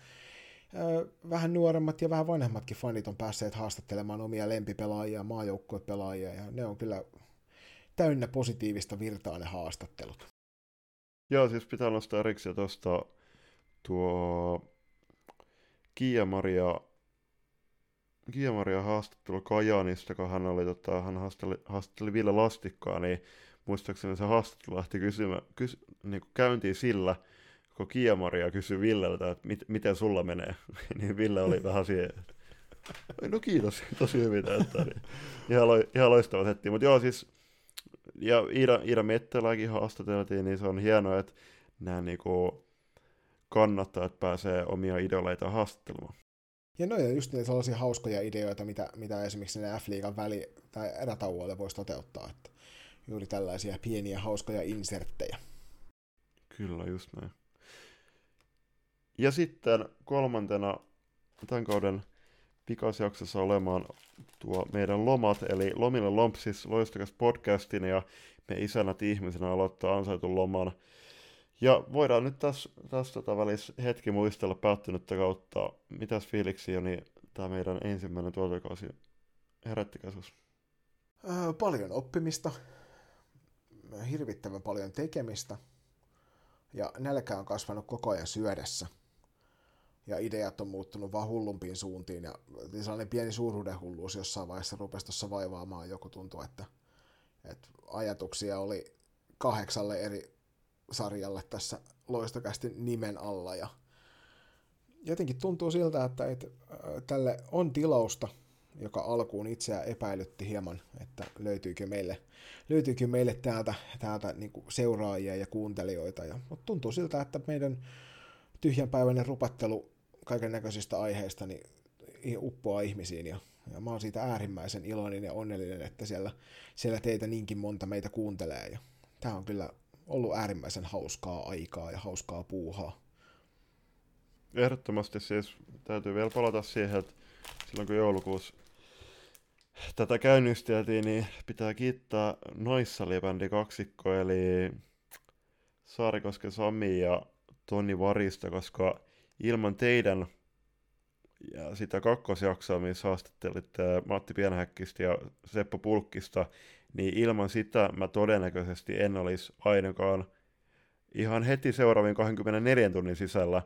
vähän nuoremmat ja vähän vanhemmatkin fanit on päässeet haastattelemaan omia lempipelaajia, maajoukkuepelaajia, ja ne on kyllä täynnä positiivista virtaa ne haastattelut. Joo, siis pitää nostaa erikseen tuosta tuo Kiia-Maria Kiemaria haastattelu Kajaanista, kun hän, oli, tota, hän haastatteli, haastatteli Ville Lastikkaa, niin muistaakseni se haastattelu lähti kysymä, kys, niin käyntiin sillä, kun Kiemaria kysyi Villeltä, että mit, miten sulla menee, niin Ville oli vähän siihen, no kiitos, tosi hyvin täyttää, niin ihan, lo, ihan loistava setti, mutta joo siis, ja Iida, Iida Metteläkin haastateltiin, niin se on hienoa, että nämä niinku kannattajat pääsee omia idoleita haastattelemaan. Ja ne on just niitä sellaisia hauskoja ideoita, mitä, mitä esimerkiksi ne F-liigan väli- tai erätauoille voisi toteuttaa. Että juuri tällaisia pieniä hauskoja inserttejä. Kyllä, just näin. Ja sitten kolmantena tämän kauden pikasjaksossa olemaan tuo meidän lomat, eli Lomille Lompsis loistakas podcastin, ja me isänät ihmisenä aloittaa ansaitun loman ja voidaan nyt tässä, tässä tota välissä hetki muistella päättynyttä kautta. Mitäs fiiliksiä niin tämä meidän ensimmäinen tuotokausi herättikä Öö, paljon oppimista. hirvittävän paljon tekemistä, ja nälkä on kasvanut koko ajan syödessä. Ja ideat on muuttunut vaan hullumpiin suuntiin, ja sellainen pieni suuruuden hulluus jossain vaiheessa rupesi tuossa vaivaamaan. Joku tuntui, että, että ajatuksia oli kahdeksalle eri sarjalle tässä loistokästi nimen alla, ja jotenkin tuntuu siltä, että, että tälle on tilausta, joka alkuun itseä epäilytti hieman, että löytyykö meille, löytyykö meille täältä, täältä niin seuraajia ja kuuntelijoita. Ja, mutta tuntuu siltä, että meidän tyhjänpäiväinen rupattelu kaiken näköisistä aiheista niin uppoaa ihmisiin ja, ja mä oon siitä äärimmäisen iloinen ja onnellinen, että siellä, siellä teitä niinkin monta meitä kuuntelee ja tämä on kyllä ollut äärimmäisen hauskaa aikaa ja hauskaa puuhaa. Ehdottomasti siis täytyy vielä palata siihen, että silloin kun joulukuussa tätä käynnisteltiin, niin pitää kiittää naissalibändi kaksikko, eli Saarikosken Sami ja Toni Varista, koska ilman teidän ja sitä kakkosjaksoa, missä haastattelitte Matti Pienhäkkistä ja Seppo Pulkkista, niin ilman sitä mä todennäköisesti en olisi ainakaan ihan heti seuraavien 24 tunnin sisällä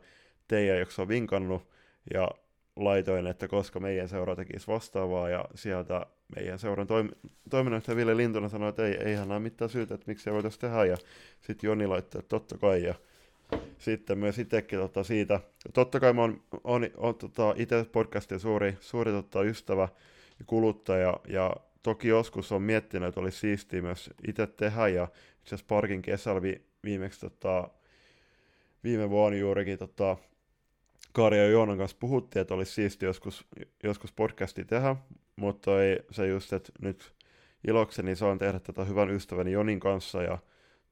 teidän jaksoa vinkannut, ja laitoin, että koska meidän seura tekisi vastaavaa, ja sieltä meidän seuran toim- toiminnanjohtaja Ville Lintunen sanoi, että ei, eihän näe mitään syytä, että miksi se voitaisiin tehdä, ja sitten Joni laittoi, että totta kai, ja sitten myös itsekin tota, siitä, totta kai mä oon, oon, oon tota, itse podcastin suuri, suuri tota, ystävä ja kuluttaja, ja toki joskus on miettinyt, että olisi siistiä myös itse tehdä, ja itse asiassa Parkin kesällä vi, viimeksi tota, viime vuonna juurikin tota, Kari ja Joonan kanssa puhuttiin, että olisi siisti joskus, joskus podcasti tehdä, mutta ei se just, että nyt ilokseni saan tehdä tätä hyvän ystäväni Jonin kanssa ja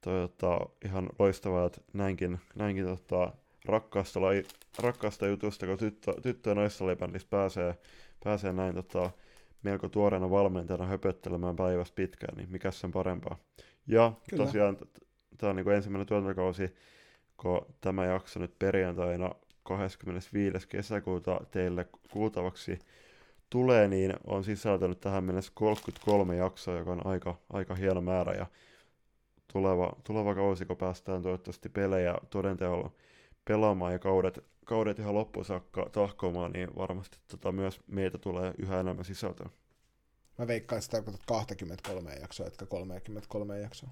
toivottaa ihan loistavaa, että näinkin, näinkin tota, rakkaasta, lai, rakkaasta jutusta, kun tyttö, tyttö ja naissalibändissä pääsee, pääsee näin tota, melko tuoreena valmentajana höpöttelemään päivästä pitkään, niin mikä sen parempaa. Ja Kyllä. tosiaan tämä on niin ensimmäinen tuotantokausi, kun tämä jakso nyt perjantaina 25. kesäkuuta teille kuultavaksi tulee, niin on sisältänyt tähän mennessä 33 jaksoa, joka on aika, aika hieno määrä. Ja tuleva, tuleva kausi, kun päästään toivottavasti pelejä todenteolla pelaamaan ja kaudet, kaudet ihan loppuun saakka tahkomaan, niin varmasti tota myös meitä tulee yhä enemmän sisältöä. Mä veikkaan, että sitä tarkoitat 23 jaksoa, etkä 33 jaksoa.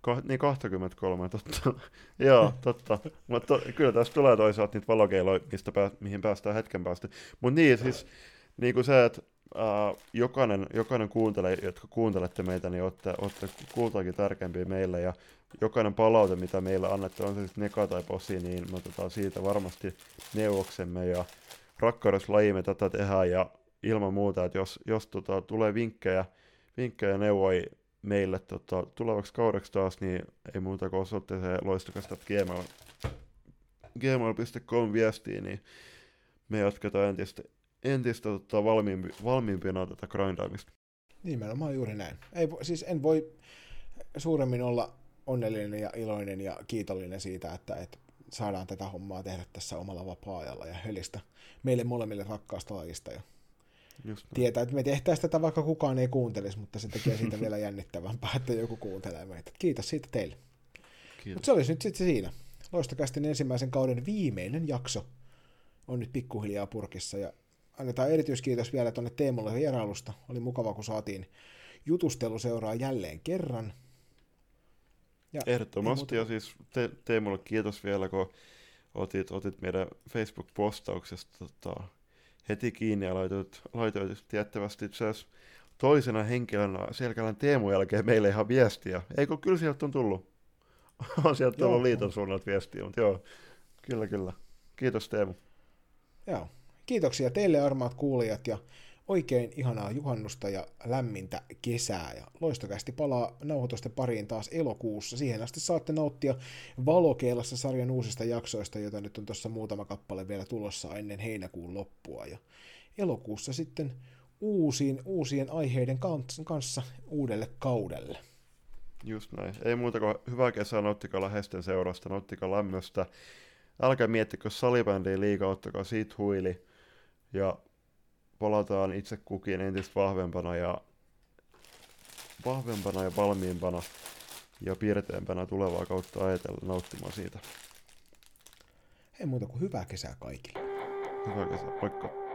Ka- niin 23, totta. Joo, totta. Mutta to, kyllä tässä tulee toisaalta niitä valokeiloja, mistä pää, mihin päästään hetken päästä. Mutta niin, siis niin kuin se, että äh, jokainen, jokainen kuuntelee, jotka kuuntelette meitä, niin olette, olette kultaakin tärkeämpiä meille, ja jokainen palaute, mitä meille annetaan, on se sitten neka tai posi, niin me otetaan siitä varmasti neuvoksemme, ja rakkaudeslaji me tätä tehdään, ja ilman muuta, että jos, jos tota, tulee vinkkejä, vinkkejä ja neuvoja meille tota, tulevaksi kaudeksi taas, niin ei muuta kuin osoitteeseen loistokasta gmail, gmail.com viestiin, niin me jatketaan entistä, entistä tota, valmiimpi, valmiimpina tätä grindaamista. Nimenomaan juuri näin. Ei, siis en voi suuremmin olla onnellinen ja iloinen ja kiitollinen siitä, että, että saadaan tätä hommaa tehdä tässä omalla vapaa-ajalla ja hölistä meille molemmille rakkaasta lajista. Ja Just tietää, että me tehtäisiin tätä vaikka kukaan ei kuuntelisi, mutta se tekee siitä vielä jännittävämpää, että joku kuuntelee meitä. Kiitos siitä teille. Mutta se olisi nyt sitten siinä. Loistokästin ensimmäisen kauden viimeinen jakso on nyt pikkuhiljaa purkissa ja annetaan erityiskiitos vielä tuonne Teemulle vierailusta. Oli mukava, kun saatiin jutustelu seuraa jälleen kerran. Ja Ehdottomasti, ja siis te, Teemulle kiitos vielä, kun otit, otit meidän Facebook-postauksesta tota, heti kiinni ja laitoit, laitoit tiettävästi itse asiassa toisena henkilönä selkälän Teemun jälkeen meille ihan viestiä. Eikö kyllä sieltä on tullut? on sieltä tullut liiton suunnalta viestiä, mutta joo, kyllä kyllä. Kiitos Teemu. Joo, kiitoksia teille armaat kuulijat ja oikein ihanaa juhannusta ja lämmintä kesää. Ja loistokästi palaa nauhoitusten pariin taas elokuussa. Siihen asti saatte nauttia Valokeilassa sarjan uusista jaksoista, joita nyt on tuossa muutama kappale vielä tulossa ennen heinäkuun loppua. Ja elokuussa sitten uusiin, uusien aiheiden kanssa uudelle kaudelle. Just näin. Ei muuta kuin hyvää kesää, nauttikaa läheisten seurasta, nauttikaa lämmöstä. Älkää miettikö salibändiä liikaa, ottakaa siitä huili. Ja palataan itse kukin entistä vahvempana ja vahvempana ja valmiimpana ja piirteempänä tulevaa kautta ajatella nauttimaan siitä. Ei muuta kuin hyvää kesää kaikille. Hyvää kesää, moikka.